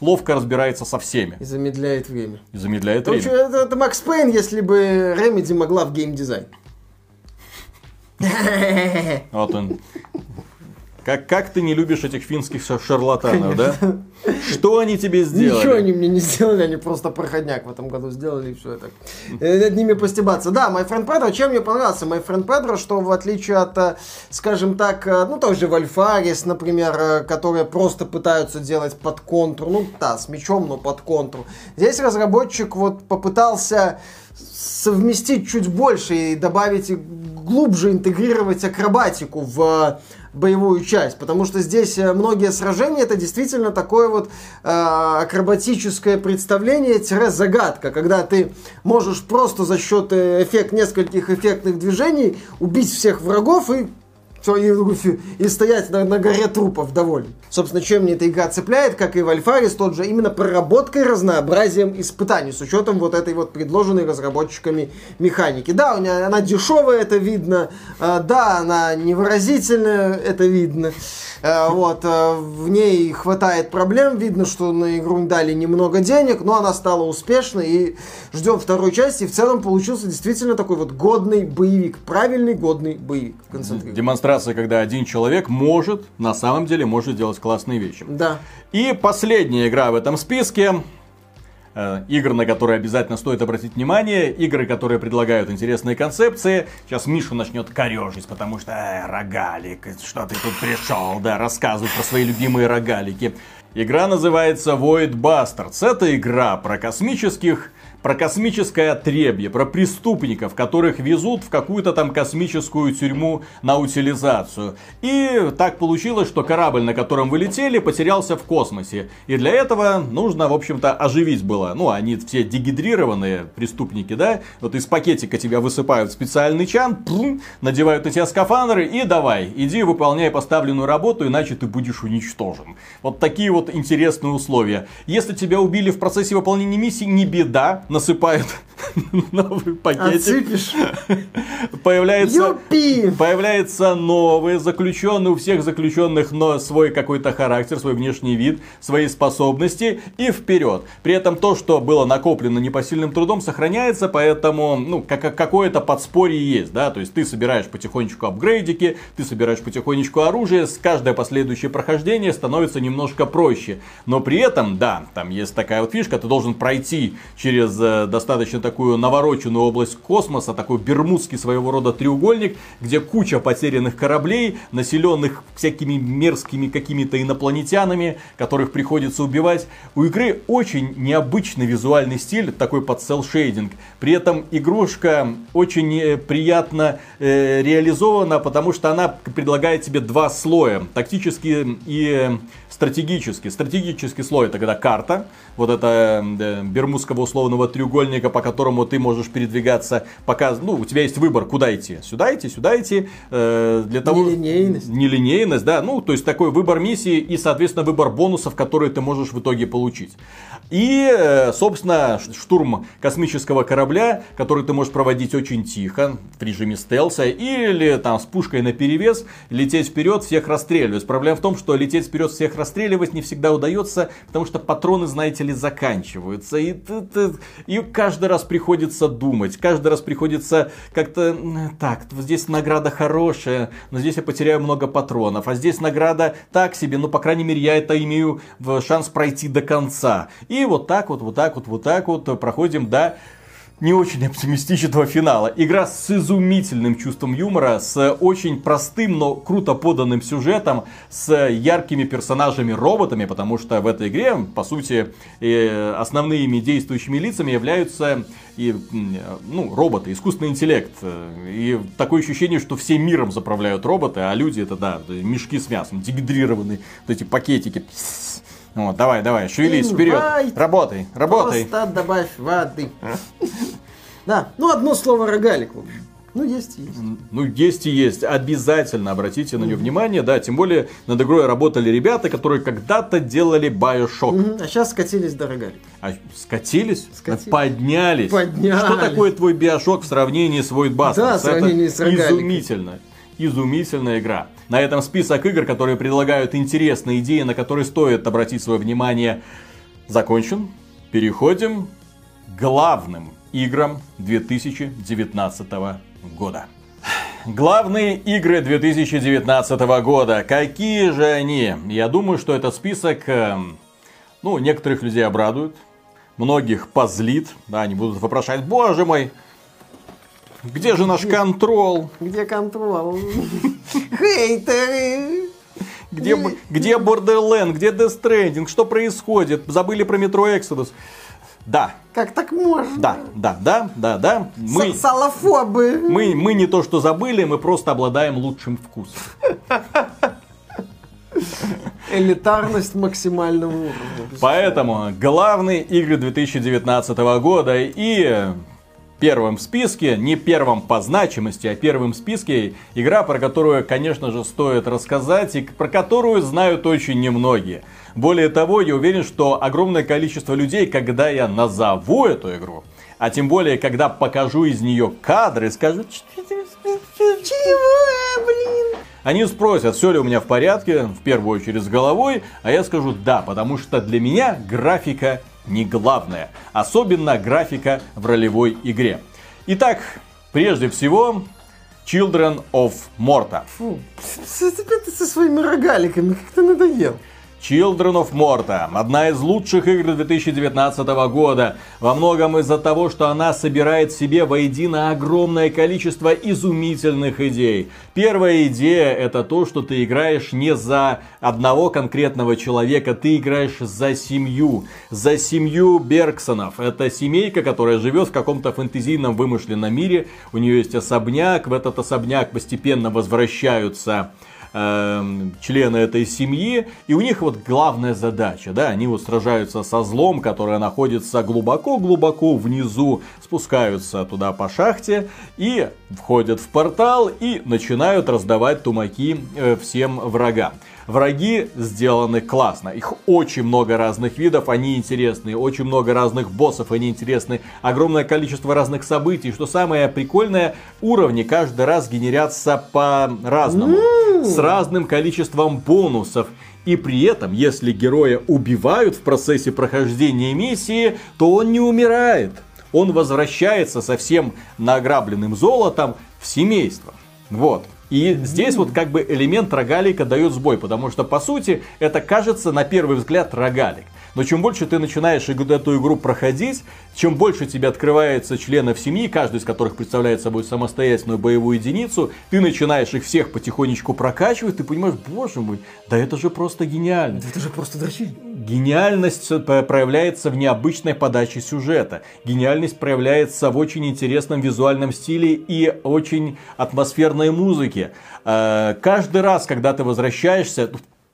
ловко разбирается со всеми. И замедляет время. И замедляет время. Это, это Макс Пейн, если бы Remedy могла в геймдизайн. Вот он. Как, как ты не любишь этих финских шарлатанов, да? Что они тебе сделали? Ничего они мне не сделали, они просто проходняк в этом году сделали и все это. Э, над ними постебаться. Да, My Friend Pedro, чем мне понравился My Friend Pedro, что в отличие от, э, скажем так, э, ну тоже Вальфарис, например, которые просто пытаются делать под контур, ну да, с мечом, но под контур. Здесь разработчик вот попытался совместить чуть больше и добавить глубже интегрировать акробатику в боевую часть, потому что здесь э, многие сражения это действительно такое вот э, акробатическое представление-загадка, когда ты можешь просто за счет э, эффект нескольких эффектных движений убить всех врагов и все, и, и стоять на, на горе трупов доволен. Собственно, чем мне эта игра цепляет, как и Вальфарис, тот же именно проработкой, разнообразием испытаний, с учетом вот этой вот предложенной разработчиками механики. Да, у нее, она дешевая, это видно, а, да, она невыразительная, это видно. А, вот, а, в ней хватает проблем, видно, что на игру дали немного денег, но она стала успешной, и ждем второй части, и в целом получился действительно такой вот годный боевик, правильный годный боевик. Демонстрация демонстрация, когда один человек может, на самом деле, может делать классные вещи. Да. И последняя игра в этом списке. Э, игры, на которые обязательно стоит обратить внимание, игры, которые предлагают интересные концепции. Сейчас Миша начнет корежить, потому что э, рогалик, что ты тут пришел, да, рассказывай про свои любимые рогалики. Игра называется Void Bastards. Это игра про космических про космическое отребье, про преступников, которых везут в какую-то там космическую тюрьму на утилизацию. И так получилось, что корабль, на котором вы летели, потерялся в космосе. И для этого нужно, в общем-то, оживить было. Ну, они все дегидрированные преступники, да? Вот из пакетика тебя высыпают специальный чан, плум, надевают на тебя скафандры и давай, иди выполняй поставленную работу, иначе ты будешь уничтожен. Вот такие вот интересные условия. Если тебя убили в процессе выполнения миссии, не беда, насыпают новый пакетик. Отсыпешь. Появляется, появляется новый заключенный, у всех заключенных но свой какой-то характер, свой внешний вид, свои способности и вперед. При этом то, что было накоплено непосильным трудом, сохраняется, поэтому ну, как, какое-то подспорье есть. Да? То есть ты собираешь потихонечку апгрейдики, ты собираешь потихонечку оружие, с каждое последующее прохождение становится немножко проще. Но при этом, да, там есть такая вот фишка, ты должен пройти через достаточно такую навороченную область космоса, такой бермудский своего рода треугольник, где куча потерянных кораблей, населенных всякими мерзкими какими-то инопланетянами, которых приходится убивать. У игры очень необычный визуальный стиль, такой под селшейдинг. При этом игрушка очень э, приятно э, реализована, потому что она предлагает тебе два слоя, тактический и стратегический. Стратегический слой это когда карта, вот это э, бермудского условного треугольника, по которому которому ты можешь передвигаться, пока, ну, у тебя есть выбор, куда идти. Сюда идти, сюда идти. Э, для того... Нелинейность. Нелинейность, да. Ну, то есть такой выбор миссии и, соответственно, выбор бонусов, которые ты можешь в итоге получить. И, э, собственно, штурм космического корабля, который ты можешь проводить очень тихо, в режиме стелса, или там с пушкой на перевес лететь вперед, всех расстреливать. Проблема в том, что лететь вперед, всех расстреливать не всегда удается, потому что патроны, знаете ли, заканчиваются. И, и каждый раз приходится думать, каждый раз приходится как-то, так, здесь награда хорошая, но здесь я потеряю много патронов, а здесь награда так себе, но, по крайней мере, я это имею шанс пройти до конца. И и вот так вот, вот так вот, вот так вот проходим до не очень оптимистичного финала. Игра с изумительным чувством юмора, с очень простым, но круто поданным сюжетом, с яркими персонажами-роботами, потому что в этой игре, по сути, основными действующими лицами являются и, ну, роботы, искусственный интеллект. И такое ощущение, что всем миром заправляют роботы, а люди это, да, мешки с мясом, дегидрированные, вот эти пакетики. Вот, давай, давай, шевелись вперед. Работай, работай. Просто добавь воды. Да, ну одно слово рогалик. Ну, есть и есть. Ну, есть и есть. Обязательно обратите на нее внимание, да. Тем более над игрой работали ребята, которые когда-то делали Bioshock. А сейчас скатились до рогалик. А скатились? скатились? Поднялись. Поднялись. Что такое твой Bioshock в сравнении с Void Busters? Да, в сравнении Это с рогаликом. изумительно. Изумительная игра. На этом список игр, которые предлагают интересные идеи, на которые стоит обратить свое внимание, закончен. Переходим к главным играм 2019 года. Главные игры 2019 года. Какие же они? Я думаю, что этот список, эм, ну, некоторых людей обрадует, многих позлит. Да, они будут вопрошать, боже мой, где же наш контрол? Где контрол? Хейтеры! Где, где Borderland, где Death Stranding, что происходит? Забыли про Metro Exodus. Да. Как так можно? Да, да, да, да, да. Мы, Салафобы. Мы, мы не то что забыли, мы просто обладаем лучшим вкусом. Элитарность максимального уровня. Поэтому главные игры 2019 года и первым в списке, не первым по значимости, а первым в списке игра, про которую, конечно же, стоит рассказать и про которую знают очень немногие. Более того, я уверен, что огромное количество людей, когда я назову эту игру, а тем более, когда покажу из нее кадры, скажут, чего, блин? Они спросят, все ли у меня в порядке, в первую очередь с головой, а я скажу да, потому что для меня графика не главное. Особенно графика в ролевой игре. Итак, прежде всего, Children of Morta. Фу, ты со своими рогаликами, как ты надоел. Children of Morta. Одна из лучших игр 2019 года. Во многом из-за того, что она собирает в себе воедино огромное количество изумительных идей. Первая идея это то, что ты играешь не за одного конкретного человека, ты играешь за семью. За семью Бергсонов. Это семейка, которая живет в каком-то фэнтезийном вымышленном мире. У нее есть особняк. В этот особняк постепенно возвращаются э, члены этой семьи, и у них вот главная задача, да, они вот сражаются со злом, которое находится глубоко-глубоко внизу, спускаются туда по шахте и входят в портал и начинают раздавать тумаки э, всем врагам. Враги сделаны классно. Их очень много разных видов, они интересные. Очень много разных боссов, они интересны. Огромное количество разных событий. Что самое прикольное, уровни каждый раз генерятся по-разному. С разным количеством бонусов. И при этом, если героя убивают в процессе прохождения миссии, то он не умирает. Он возвращается со всем награбленным золотом в семейство. Вот. И здесь вот как бы элемент рогалика дает сбой, потому что по сути это кажется на первый взгляд рогалик. Но чем больше ты начинаешь эту игру проходить, чем больше тебе открывается членов семьи, каждый из которых представляет собой самостоятельную боевую единицу, ты начинаешь их всех потихонечку прокачивать, ты понимаешь, боже мой, да это же просто гениально. Это же просто дрочить. Гениальность проявляется в необычной подаче сюжета. Гениальность проявляется в очень интересном визуальном стиле и очень атмосферной музыке. Э, каждый раз, когда ты возвращаешься,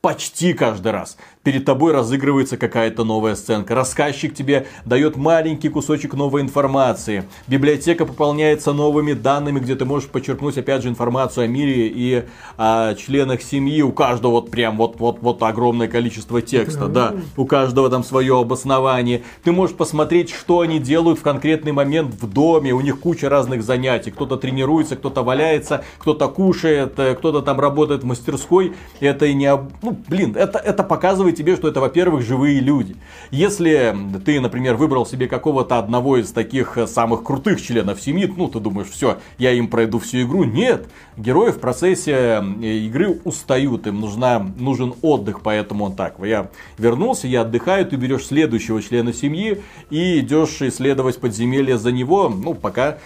почти каждый раз, перед тобой разыгрывается какая-то новая сценка. Рассказчик тебе дает маленький кусочек новой информации. Библиотека пополняется новыми данными, где ты можешь почерпнуть, опять же, информацию о мире и о членах семьи. У каждого вот прям вот, вот, вот огромное количество текста, да. У каждого там свое обоснование. Ты можешь посмотреть, что они делают в конкретный момент в доме. У них куча разных занятий. Кто-то тренируется, кто-то валяется, кто-то кушает, э, кто-то там работает в мастерской. Это и не... Ну, блин, это, это показывает тебе, что это, во-первых, живые люди. Если ты, например, выбрал себе какого-то одного из таких э, самых крутых членов семьи, ну, ты думаешь, все, я им пройду всю игру. Нет, герои в процессе э, игры устают, им нужна, нужен отдых, поэтому он так. Я вернулся, я отдыхаю, ты берешь следующего члена семьи и идешь исследовать подземелье за него, ну, пока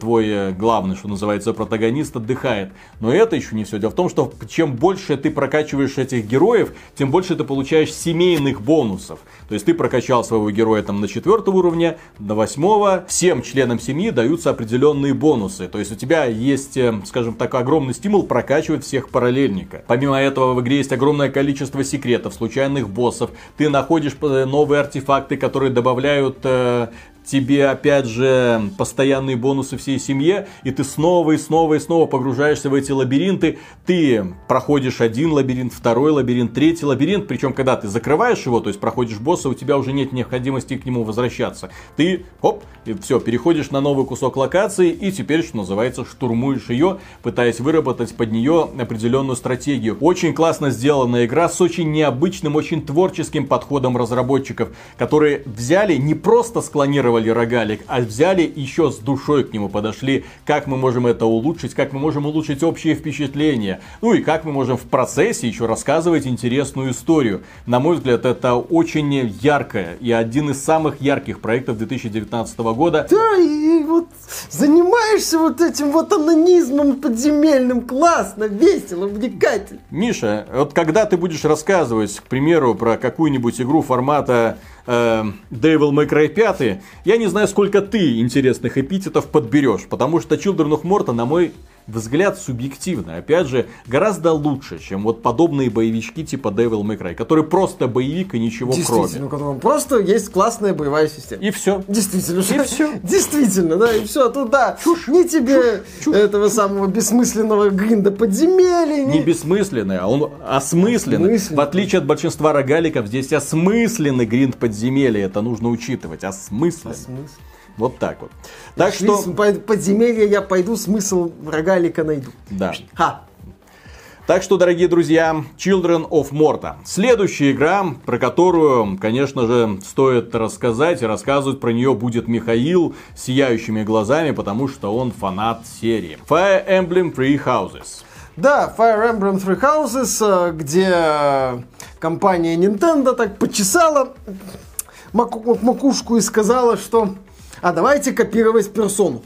твой э, главный, что называется, протагонист отдыхает. Но это еще не все. Дело в том, что чем больше ты прокачиваешь этих героев, тем больше ты получаешь семейных бонусов. То есть ты прокачал своего героя там на четвертого уровня, до восьмого. Всем членам семьи даются определенные бонусы. То есть у тебя есть, э, скажем так, огромный стимул прокачивать всех параллельника. Помимо этого в игре есть огромное количество секретов, случайных боссов. Ты находишь э, новые артефакты, которые добавляют э, тебе опять же постоянные бонусы всей семье, и ты снова и снова и снова погружаешься в эти лабиринты. Ты проходишь один лабиринт, второй лабиринт, третий лабиринт, причем когда ты закрываешь его, то есть проходишь босса, у тебя уже нет необходимости к нему возвращаться. Ты, хоп, и все, переходишь на новый кусок локации, и теперь, что называется, штурмуешь ее, пытаясь выработать под нее определенную стратегию. Очень классно сделанная игра с очень необычным, очень творческим подходом разработчиков, которые взяли не просто склонировали копировали рогалик, а взяли еще с душой к нему подошли, как мы можем это улучшить, как мы можем улучшить общее впечатление, ну и как мы можем в процессе еще рассказывать интересную историю. На мой взгляд, это очень яркое и один из самых ярких проектов 2019 года. Да, и вот занимаешься вот этим вот анонизмом подземельным, классно, весело, увлекательно. Миша, вот когда ты будешь рассказывать, к примеру, про какую-нибудь игру формата э, Devil May Cry 5, я не знаю, сколько ты интересных эпитетов подберешь, потому что Children of Morta, на мой взгляд субъективно, опять же, гораздо лучше, чем вот подобные боевички типа Devil May Cry, который просто боевик и ничего Действительно, кроме. просто есть классная боевая система. И все. Действительно. И все. Действительно, да, и все. Тут, да, чушь, не тебе чушь, этого чушь. самого бессмысленного гринда подземелья. Не, не бессмысленный, а он осмысленный. осмысленный. В отличие от большинства рогаликов, здесь осмысленный гринд подземелья. Это нужно учитывать. Осмысленный. Осмысленный. Вот так вот. Так что... Подземелье я пойду, смысл рогалика найду. Да. Ха. Так что, дорогие друзья, Children of Morta. Следующая игра, про которую, конечно же, стоит рассказать, и рассказывать про нее будет Михаил с сияющими глазами, потому что он фанат серии. Fire Emblem Three Houses. Да, Fire Emblem Three Houses, э, где компания Nintendo так почесала макушку и сказала, что а давайте копировать персону.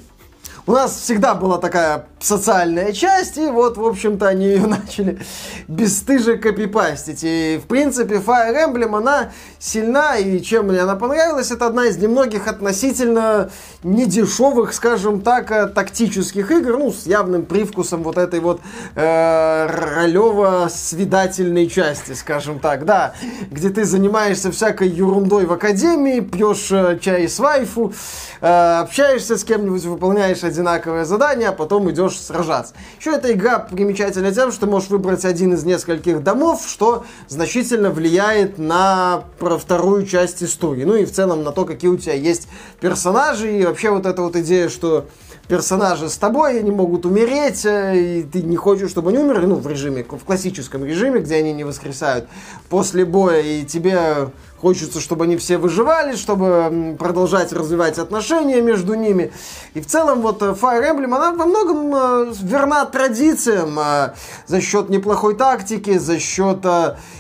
У нас всегда была такая социальная часть, и вот, в общем-то, они ее начали бесстыже копипастить. И, в принципе, Fire Emblem, она сильна, и чем мне она понравилась, это одна из немногих относительно недешевых, скажем так, э, тактических игр, ну, с явным привкусом вот этой вот э, ролево-свидательной части, скажем так, да, где ты занимаешься всякой ерундой в академии, пьешь э, чай с вайфу, э, общаешься с кем-нибудь, выполняешь одинаковое задание, а потом идешь сражаться. Еще эта игра примечательна тем, что ты можешь выбрать один из нескольких домов, что значительно влияет на вторую часть истории. Ну и в целом на то, какие у тебя есть персонажи, и вообще вот эта вот идея, что персонажи с тобой, они могут умереть, э, и ты не хочешь, чтобы они умерли, ну, в режиме, в классическом режиме, где они не воскресают после боя, и тебе Хочется, чтобы они все выживали, чтобы продолжать развивать отношения между ними. И в целом вот э, Fire Emblem, она во многом э, верна традициям э, за счет неплохой тактики, за счет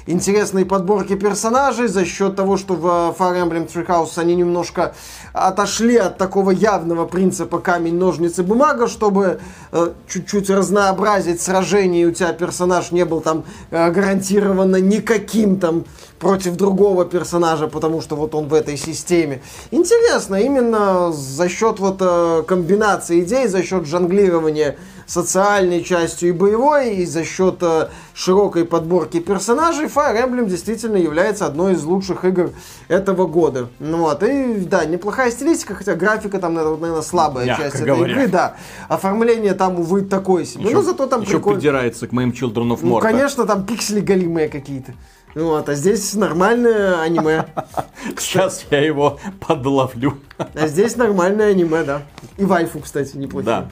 интересной подборки персонажей, за счет того, что в Fire Emblem Three House они немножко отошли от такого явного принципа камень, ножницы, бумага, чтобы чуть-чуть разнообразить сражение, и у тебя персонаж не был там гарантированно никаким там против другого персонажа, потому что вот он в этой системе. Интересно, именно за счет вот э, комбинации идей, за счет жонглирования социальной частью и боевой, и за счет э, широкой подборки персонажей Fire Emblem действительно является одной из лучших игр этого года. Ну вот, и да, неплохая стилистика, хотя графика там, наверное, слабая Мягко часть говоря. этой игры, да. Оформление там, увы, такое себе. Еще, ну, зато там еще прикольно. придирается к моим Children of Ну, Morta. конечно, там пиксели голимые какие-то. Вот, а здесь нормальное аниме. Сейчас я его подловлю. А здесь нормальное аниме, да. И вайфу, кстати, неплохие. Да.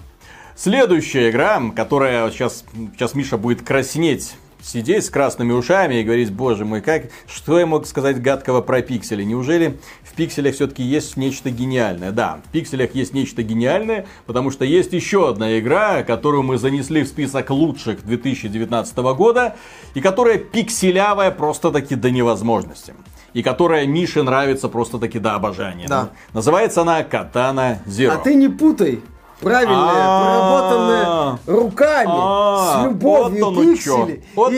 Следующая игра, которая сейчас, сейчас Миша будет краснеть, сидеть с красными ушами и говорить, боже мой, как, что я мог сказать гадкого про пиксели? Неужели в пикселях все-таки есть нечто гениальное? Да, в пикселях есть нечто гениальное, потому что есть еще одна игра, которую мы занесли в список лучших 2019 года, и которая пикселявая просто-таки до невозможности. И которая Мише нравится просто-таки до обожания. Да. Называется она Катана Zero. А ты не путай. Правильное, проработанное руками, с любовью пиксели. Вот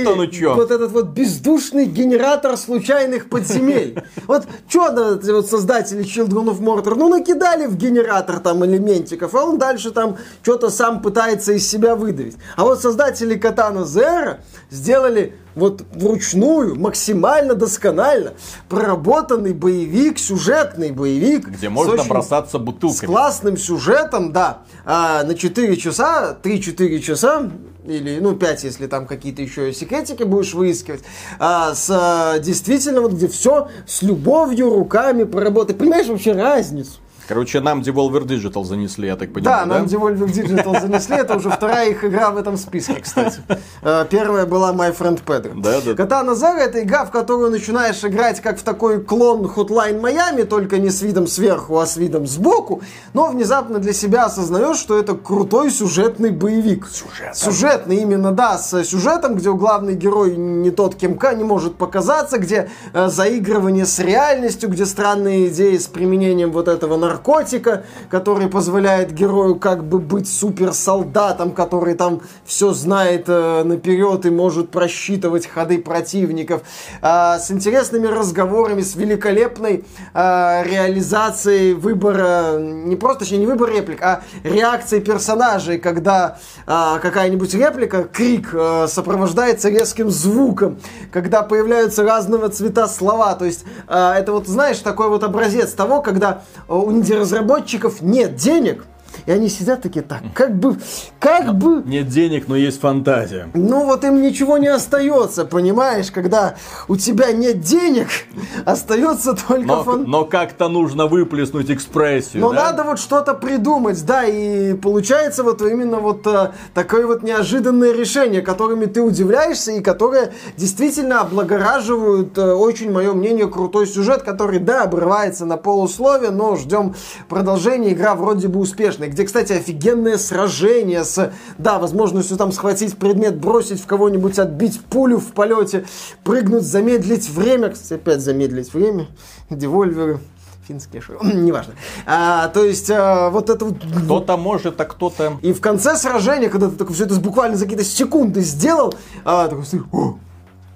вот этот вот бездушный генератор случайных подземель. Вот что вот создатели Children of Mortar, ну накидали в генератор там элементиков, а он дальше там что-то сам пытается из себя выдавить. А вот создатели Katana Zero сделали вот вручную, максимально досконально проработанный боевик, сюжетный боевик. Где с можно очень- бросаться с бутылками. классным сюжетом, да, а, на 4 часа, 3-4 часа, или, ну, 5, если там какие-то еще секретики будешь выискивать, а, с, а, действительно, вот где все с любовью, руками поработать. Понимаешь вообще разницу? Короче, нам Devolver Digital занесли, я так Да, понимаю, да? нам Devolver Digital занесли, это уже вторая их игра в этом списке, кстати. Э, Первая была My Friend Pedro. Да, да. Катана Зера это игра, в которую начинаешь играть как в такой клон Hotline Miami, только не с видом сверху, а с видом сбоку, но внезапно для себя осознаешь, что это крутой сюжетный боевик. Сюжетом. Сюжетный именно, да, с сюжетом, где главный герой не тот, кем К, не может показаться, где э, заигрывание с реальностью, где странные идеи с применением вот этого наркотика, который позволяет герою как бы быть суперсолдатом, который там все знает э, наперед и может просчитывать ходы противников, А, с интересными разговорами, с великолепной а, реализацией выбора, не просто, точнее, не выбор реплик, а реакции персонажей, когда а, какая-нибудь реплика, крик э, сопровождается резким звуком, когда появляются разного цвета слова, то есть а, это вот, знаешь, такой вот образец того, когда э, у инди-разработчиков нет денег, и они сидят такие, так, как бы, как бы, Нет денег, но есть фантазия. ну вот им ничего не остается, понимаешь, когда у тебя нет денег, остается только Но, фан... но как-то нужно выплеснуть экспрессию, Но да? надо вот что-то придумать, да, и получается вот именно вот э, такое вот неожиданное решение, которыми ты удивляешься и которые действительно облагораживают, э, очень мое мнение, крутой сюжет, который, да, обрывается на полусловие, но ждем продолжения, игра вроде бы успешная, где, кстати, офигенное сражение с, да, возможностью там схватить предмет, бросить в кого-нибудь, отбить пулю в полете, прыгнуть, замедлить время, кстати, опять замедлить время, девольверы, финские шоу, неважно. А, то есть, а, вот это вот... Кто-то может, а кто-то... И в конце сражения, когда ты такой все это буквально за какие-то секунды сделал, а, такой, смотри, о,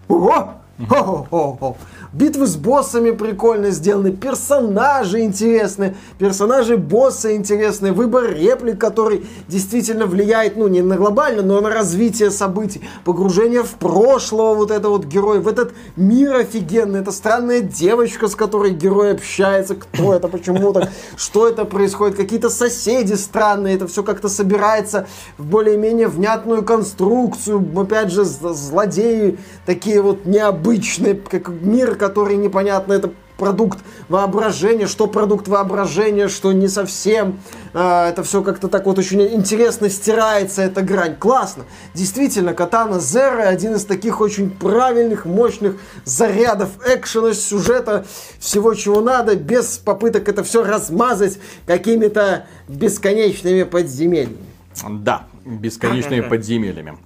ого, о, о, о. Битвы с боссами прикольно сделаны, персонажи интересные, персонажи босса интересные, выбор реплик, который действительно влияет, ну, не на глобально, но на развитие событий, погружение в прошлого вот этого вот героя, в этот мир офигенный, это странная девочка, с которой герой общается, кто это, почему так, что это происходит, какие-то соседи странные, это все как-то собирается в более-менее внятную конструкцию, опять же, злодеи такие вот необычные, как мир, который непонятно, это продукт воображения, что продукт воображения, что не совсем. А, это все как-то так вот очень интересно стирается, эта грань. Классно. Действительно, Катана Zero один из таких очень правильных, мощных зарядов экшена, сюжета, всего чего надо, без попыток это все размазать какими-то бесконечными подземельями. Да, бесконечными подземельями.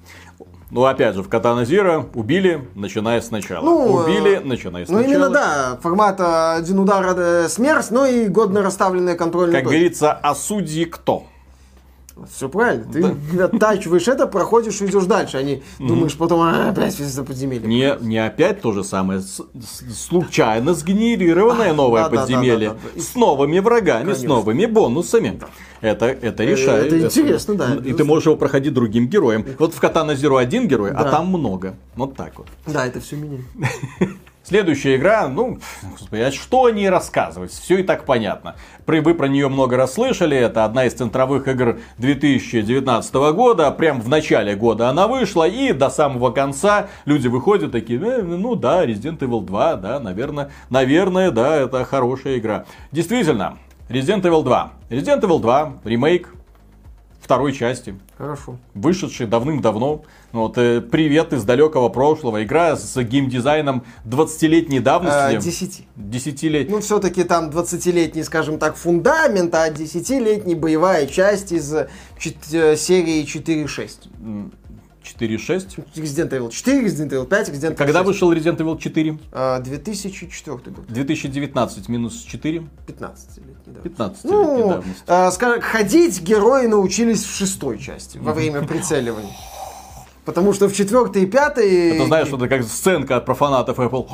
Ну, опять же, в Катана Zero убили, начиная сначала. Ну, убили, э, начиная Ну, сначала. именно, да, формат э, один удар, э, смерть, но и годно расставленная контрольная Как точка. говорится, а судьи кто? Все правильно. Ты оттачиваешь это, проходишь и идешь дальше, а не думаешь потом, а, опять за подземелье. Не, не опять то же самое. С- с- случайно сгенерированное новое да, да, подземелье. да, да, да. С новыми врагами, с новыми бонусами. Это, это решает. это интересно, да, И ты можешь его проходить другим героем. Вот в Катана Зеро один герой, а Да. там много. Вот так вот. Да, это все меняет. Следующая игра, ну, господи, а что о ней рассказывать? Все и так понятно. При- Вы про нее много раз слышали. Это одна из центровых игр 2019 года. Прям в начале года она вышла. И до самого конца люди выходят такие, «Э, ну да, Resident Evil 2, да, наверное, наверное, да, это хорошая игра. Действительно, Resident Evil 2. Resident Evil 2, ремейк второй части Хорошо. вышедший давным-давно. Вот, э, привет из далекого прошлого. Игра с геймдизайном 20-летней давности. А, Десяти. 10 лет. Ну, все-таки там 20-летний, скажем так, фундамент, а 10-летний боевая часть из э, чет- э, серии 4.6. 4.6. Resident Evil 4, Resident Evil 5, Resident Evil Когда 6. вышел Resident Evil 4? А, 2004 год. 2019 минус 4. 15-летний, да. 15 летней Ну, давности. а, ска- ходить герои научились в шестой части, во время прицеливания. Потому что в четвертой и пятой... Это знаешь, это как сценка от профанатов Apple.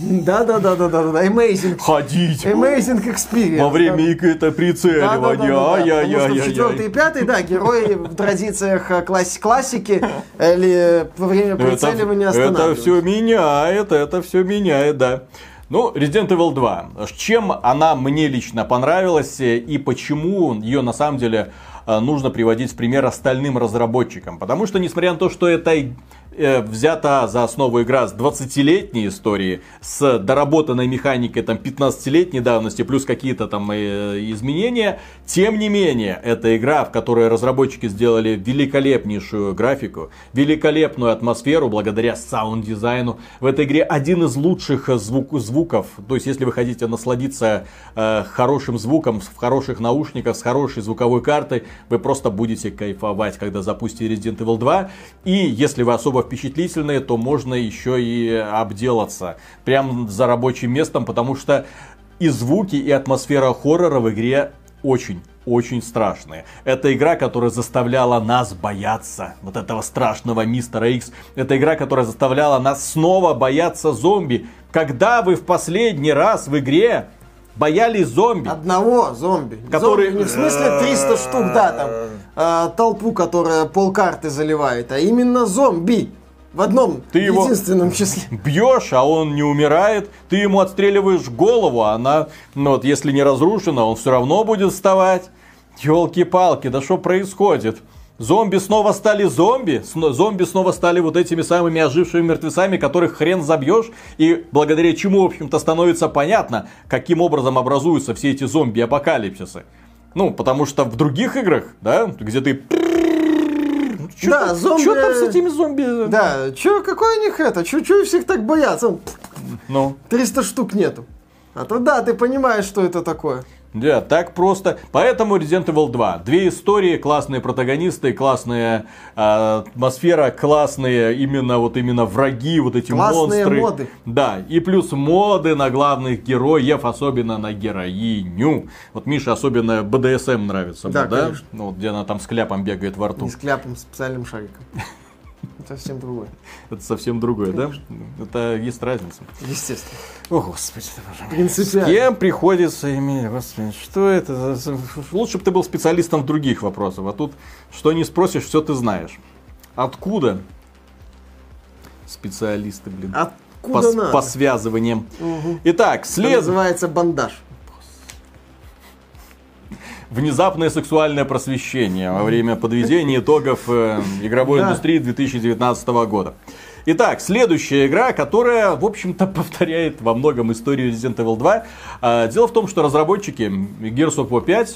Да-да-да-да-да-да, amazing. Ходить Amazing experience. во время Да. это прицеливания. Потому что в четвертой и Ай-яй-яй-яй. пятой, да, герои в традициях э, класс- классики или во время прицеливания Это, это все меняет, это все меняет, да. Ну, Resident Evil 2. Чем она мне лично понравилась э, и почему ее на самом деле э, нужно приводить в пример остальным разработчикам? Потому что, несмотря на то, что это э, взята за основу игра с 20-летней историей, с доработанной механикой там 15-летней давности, плюс какие-то там э, изменения, тем не менее, это игра, в которой разработчики сделали великолепнейшую графику, великолепную атмосферу благодаря саунд-дизайну. В этой игре один из лучших звук, звуков, то есть если вы хотите насладиться э, хорошим звуком, в хороших наушниках, с хорошей звуковой картой, вы просто будете кайфовать, когда запустите Resident Evil 2. И если вы особо впечатлительные, то можно еще и обделаться прям за рабочим местом, потому что и звуки, и атмосфера хоррора в игре очень, очень страшные. Это игра, которая заставляла нас бояться вот этого страшного мистера Икс. Это игра, которая заставляла нас снова бояться зомби. Когда вы в последний раз в игре боялись зомби? Одного зомби. Который- Зомби не в смысле 300 штук, да, там, а, толпу, которая полкарты заливает, а именно зомби. В одном Ты его- единственном числе. бьешь, а он не умирает, ты ему отстреливаешь голову, а она, ну вот если не разрушена, он все равно будет вставать. Елки-палки, да что происходит? Зомби снова стали зомби, зомби снова стали вот этими самыми ожившими мертвецами, которых хрен забьешь, и благодаря чему, в общем-то, становится понятно, каким образом образуются все эти зомби-апокалипсисы. Ну, потому что в других играх, да, где ты... Чё Да, там- зомби- чё там с этими зомби? Да, чё, какой у них это? Чё, чё всех так боятся? Ну, 300 штук нету. А то да, ты понимаешь, что это такое. Да, так просто. Поэтому Resident Evil 2. Две истории, классные протагонисты, классная э, атмосфера, классные именно вот именно враги, вот эти Классные монстры. моды. Да, и плюс моды на главных героев, особенно на героиню. Вот Мише особенно БДСМ нравится, Да, да? да? конечно. Ну, вот где она там с кляпом бегает во рту. Не с кляпом, с специальным шариком. Это совсем другое. Это совсем другое, да? Это есть разница. Естественно. О, господи, ты боже мой. Принципиально. Кем приходится иметь? Господи, что это? за- Лучше бы ты был специалистом в других вопросах. А тут, что не спросишь, все ты знаешь. Откуда? Специалисты, блин. Откуда по, надо? по связываниям. Мгм. Итак, Это след... называется бандаж. Внезапное сексуальное просвещение во время подведения итогов э, игровой Да. индустрии 2019 года. Итак, следующая игра, которая, в общем-то, повторяет во многом историю Resident Evil 2. А, Дело в том, что разработчики Gears of War 5 э,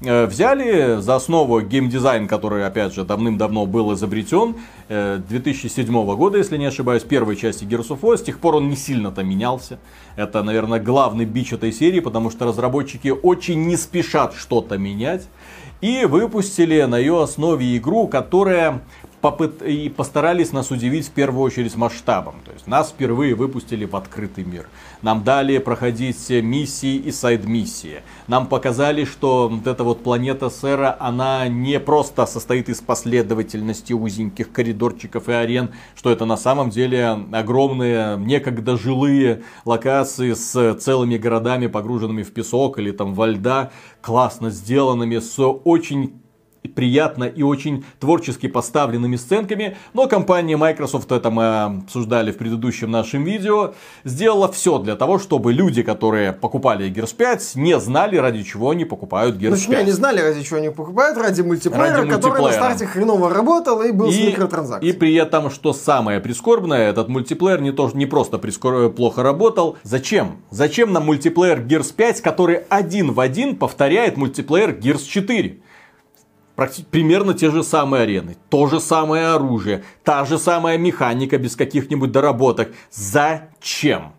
взяли за основу геймдизайн, который, опять же, давным-давно был изобретен, э, 2007 года, если не ошибаюсь, первой части Gears of War. С тех пор он не сильно-то менялся. Это, наверное, главный бич этой серии, потому что разработчики очень не спешат что-то менять. И выпустили на ее основе игру, которая попыт... и постарались нас удивить в первую очередь масштабом. То есть нас впервые выпустили в открытый мир. Нам дали проходить миссии и сайд-миссии. Нам показали, что вот эта вот планета Сера, она не просто состоит из последовательности узеньких коридорчиков и арен, что это на самом деле огромные, некогда жилые локации с целыми городами, погруженными в песок или там во льда, классно сделанными, с очень приятно и очень творчески поставленными сценками, но компания Microsoft, это мы обсуждали в предыдущем нашем видео, сделала все для того, чтобы люди, которые покупали Gears 5, не знали, ради чего они покупают Gears ну, 5. они знали, ради чего они покупают, ради мультиплеера, ради который на старте хреново работал и был и, с микротранзакциями. И при этом, что самое прискорбное, этот мультиплеер не, то, не просто прискор... плохо работал. Зачем? Зачем нам мультиплеер Gears 5, который один в один повторяет мультиплеер Gears 4? Примерно те же самые арены, то же самое оружие, та же самая механика без каких-нибудь доработок. Зачем?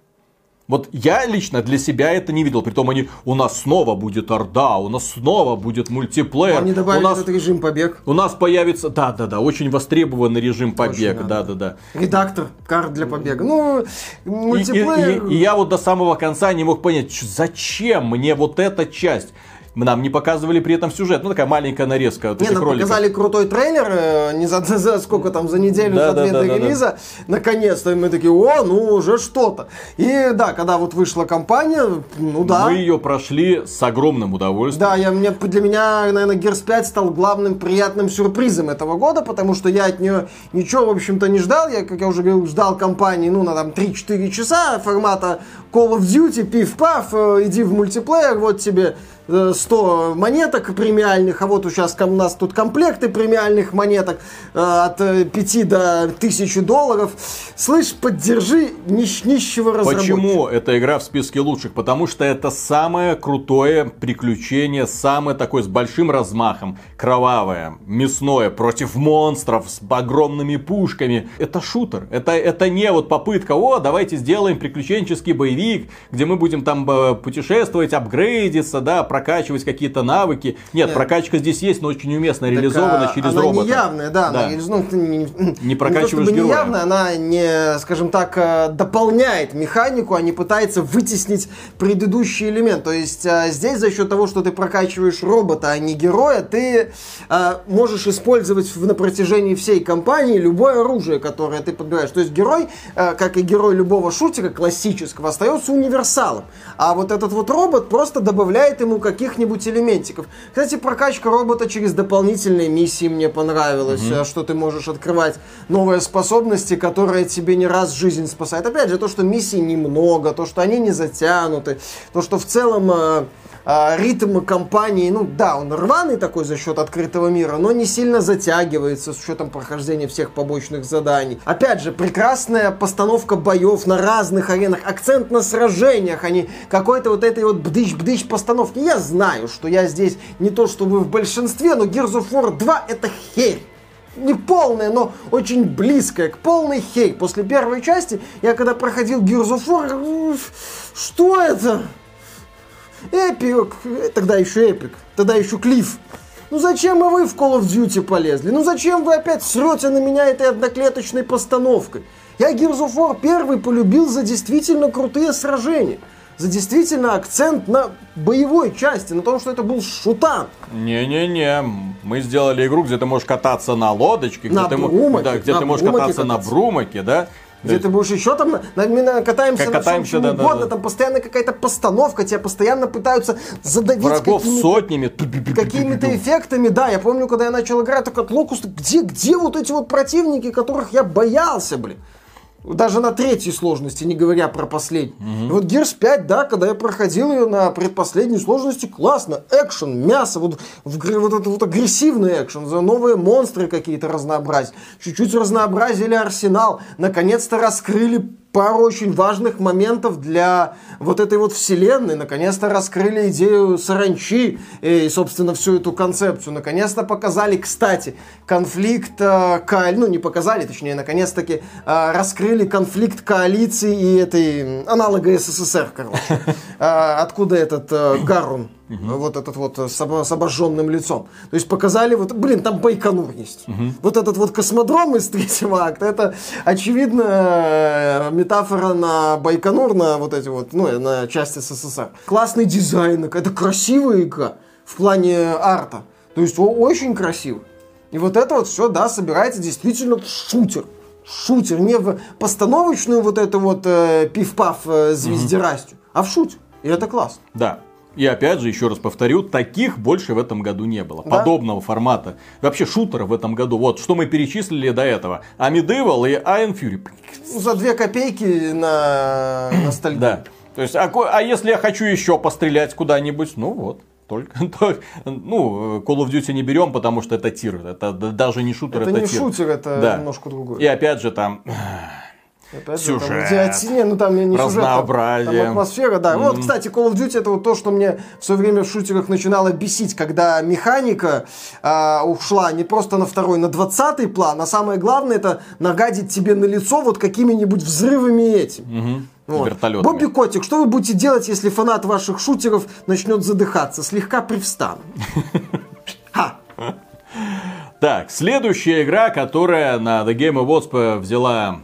Вот я лично для себя это не видел. Притом они, у нас снова будет Орда, у нас снова будет мультиплеер. Они добавили у нас, этот режим побег. У нас появится, да-да-да, очень востребованный режим побега, да-да-да. Редактор карт для побега. Ну, мультиплеер... И, и, и, и я вот до самого конца не мог понять, зачем мне вот эта часть. Нам не показывали при этом сюжет. Ну, такая маленькая нарезка вот не, нам роликов. показали крутой трейлер, э, не за, за сколько там, за неделю, да, за две да, до да, релиза. Да. Наконец-то мы такие, о, ну уже что-то. И да, когда вот вышла компания, ну да. Мы ее прошли с огромным удовольствием. Да, я, мне, для меня, наверное, Gears 5 стал главным приятным сюрпризом этого года, потому что я от нее ничего, в общем-то, не ждал. Я, как я уже говорил, ждал компании, ну, на там 3-4 часа формата Call of Duty, пив-паф, э, иди в мультиплеер, вот тебе 100 монеток премиальных, а вот сейчас у нас тут комплекты премиальных монеток э, от 5 э, до 1000 долларов. Слышь, поддержи нищ нищего разработчика. Почему эта игра в списке лучших? Потому что это самое крутое приключение, самое такое с большим размахом, кровавое, мясное, против монстров, с огромными пушками. Это шутер, это, это не вот попытка, о, давайте сделаем приключенческий боевик, где мы будем там э, путешествовать, апгрейдиться, да, прокачивать какие-то навыки. Нет, Нет, прокачка здесь есть, но очень уместно так, реализована а, через она робота. Она неявная, да, да. Она, ну, не, не прокачиваешь не то, героя. неявная, она не, скажем так, э, дополняет механику, а не пытается вытеснить предыдущий элемент. То есть э, здесь за счет того, что ты прокачиваешь робота, а не героя, ты э, можешь использовать на протяжении всей кампании любое оружие, которое ты подбираешь. То есть герой, как и герой любого шутера классического, остается универсалом. А вот этот вот робот просто добавляет ему каких-нибудь элементиков. Кстати, прокачка робота через дополнительные миссии мне понравилась, mm-hmm. что ты можешь открывать новые способности, которые тебе не раз жизнь спасают. Опять же, то, что миссий немного, то, что они не затянуты, то, что в целом э, ритм компании, ну да, он рваный такой за счет открытого мира, но не сильно затягивается с учетом прохождения всех побочных заданий. Опять же, прекрасная постановка боев на разных аренах, акцент на сражениях, а не какой-то вот этой вот бдыщ-бдыщ постановки. Я знаю, что я здесь не то чтобы в большинстве, но Gears of War 2 это херь не полная, но очень близкая к полной хей. После первой части, я когда проходил Gears of War, что это? Эпик, тогда еще Эпик, тогда еще Клифф. Ну зачем и вы в Call of Duty полезли? Ну зачем вы опять срете на меня этой одноклеточной постановкой? Я Gears of War первый полюбил за действительно крутые сражения. За действительно акцент на боевой части, на том, что это был шутан. Не-не-не, мы сделали игру, где ты можешь кататься на лодочке, на где, брумаке, ты, да, где ты можешь кататься, кататься на брумаке, да? Где ты будешь еще там, мы катаемся как катаемся, на чем да, угодно, да, да. там постоянно какая-то постановка, тебя постоянно пытаются задавить Врагов какими-то, сотнями. Какими-то эффектами, да. Я помню, когда я начал играть, так от Локуста, где, где вот эти вот противники, которых я боялся, блин. Даже на третьей сложности, не говоря про последнюю. Угу. И вот Gears 5, да, когда я проходил ее на предпоследней сложности, классно. Экшен, мясо, вот, в, вот это вот агрессивный экшен, за новые монстры какие-то разнообразие. Чуть-чуть разнообразили арсенал. Наконец-то раскрыли пару очень важных моментов для вот этой вот вселенной. Наконец-то раскрыли идею саранчи и, собственно, всю эту концепцию. Наконец-то показали, кстати, конфликт, э, ну не показали, точнее, наконец-таки э, раскрыли конфликт коалиции и этой аналога СССР, короче. Э, откуда этот Гарун? Вот этот вот э, с, об- с обожженным лицом. То есть показали вот, блин, там Байконур есть. Вот этот вот космодром из третьего акта, это очевидно э, метафора на Байконур, на вот эти вот, ну, на части СССР. Классный дизайн, это красивая игра в плане арта. То есть очень красиво. И вот это вот все, да, собирается действительно шутер. Шутер, не в постановочную вот эту вот э, пиф-паф э, звездерастью, а в шутер. И это классно. Да. И опять же, еще раз повторю, таких больше в этом году не было. Да. Подобного формата. Вообще шутеров в этом году. Вот, что мы перечислили до этого. Amidevil и Iron Fury. Ну, За две копейки на ностальгию. Да. То есть, а, а если я хочу еще пострелять куда-нибудь, ну вот. Только, то- ну, Call of Duty не берем, потому что это тир. Это даже не шутер, Это это, не тир. шутер, это Да. немножко другое. И опять же там Опять же, там сюжет, идиотия, не, ну там не сюжет, там- разнообразие. Там атмосфера, да. Вот, кстати, Call of Duty это вот то, что мне в свое время в шутерах начинало бесить, когда механика а, ушла не просто на второй, на двадцатый план, а самое главное это нагадить тебе на лицо вот какими-нибудь взрывами этим. Вот. Вертолетами. Бобби Котик, что вы будете делать, если фанат ваших шутеров начнет задыхаться? Слегка привстану. Ха! Так, следующая игра, которая на The Game Awards взяла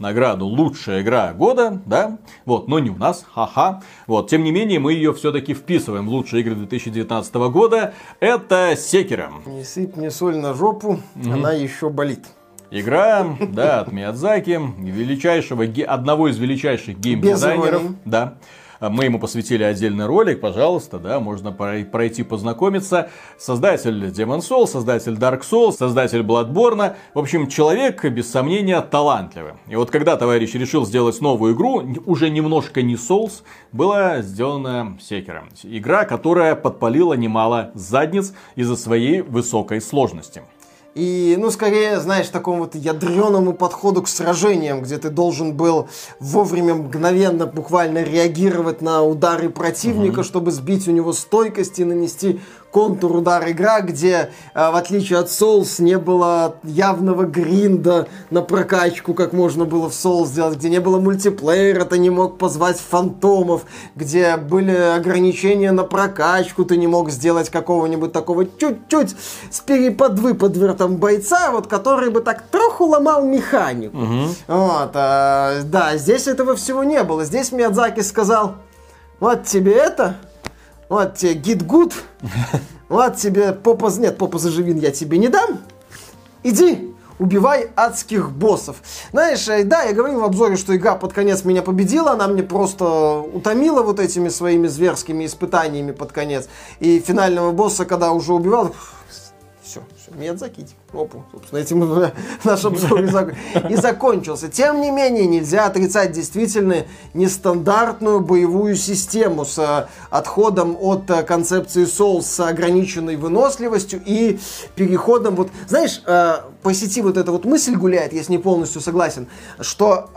награду лучшая игра года, да, вот, но не у нас, ха-ха, вот, тем не менее мы ее все-таки вписываем в лучшие игры 2019 года, это Секера. Не сыпь мне соль на жопу, она еще болит. Игра, да, от Миядзаки, величайшего, одного из величайших геймдизайнеров, да. Мы ему посвятили отдельный ролик, пожалуйста, да, можно прой- пройти познакомиться. Создатель Demon Souls, создатель Dark Souls, создатель Bloodborne. В общем, человек, без сомнения, талантливый. И вот когда товарищ решил сделать новую игру, уже немножко не Souls, была сделана Секера. Игра, которая подпалила немало задниц из-за своей высокой сложности. И, ну, скорее, знаешь, такому вот ядреному подходу к сражениям, где ты должен был вовремя, мгновенно, буквально реагировать на удары противника, чтобы сбить у него стойкость и нанести контур удар игра, где, э, в отличие от Souls, не было явного гринда на прокачку, как можно было в Souls сделать, где не было мультиплеера, ты не мог позвать фантомов, где были ограничения на прокачку, ты не мог сделать какого-нибудь такого чуть-чуть с переподвыподвертом бойца, вот который бы так троху ломал механику. Вот, а, да, здесь этого всего не было. Здесь Миядзаки сказал, вот тебе это, вот тебе гид гуд, вот тебе попа... Нет, попа заживин я тебе не дам. Иди, убивай адских боссов. Знаешь, э, да, я говорил в обзоре, что игра под конец меня победила, она мне просто утомила вот этими своими зверскими испытаниями под конец. И финального босса, когда уже убивал, все, все, Миядзаки, иди в опу. Собственно, этим наш обзор и, зак- и закончился. Тем не менее, нельзя отрицать действительно нестандартную боевую систему с э, отходом от э, концепции Souls с ограниченной выносливостью и переходом вот... Знаешь, э, по сети вот эта вот мысль гуляет, я с ней полностью согласен, что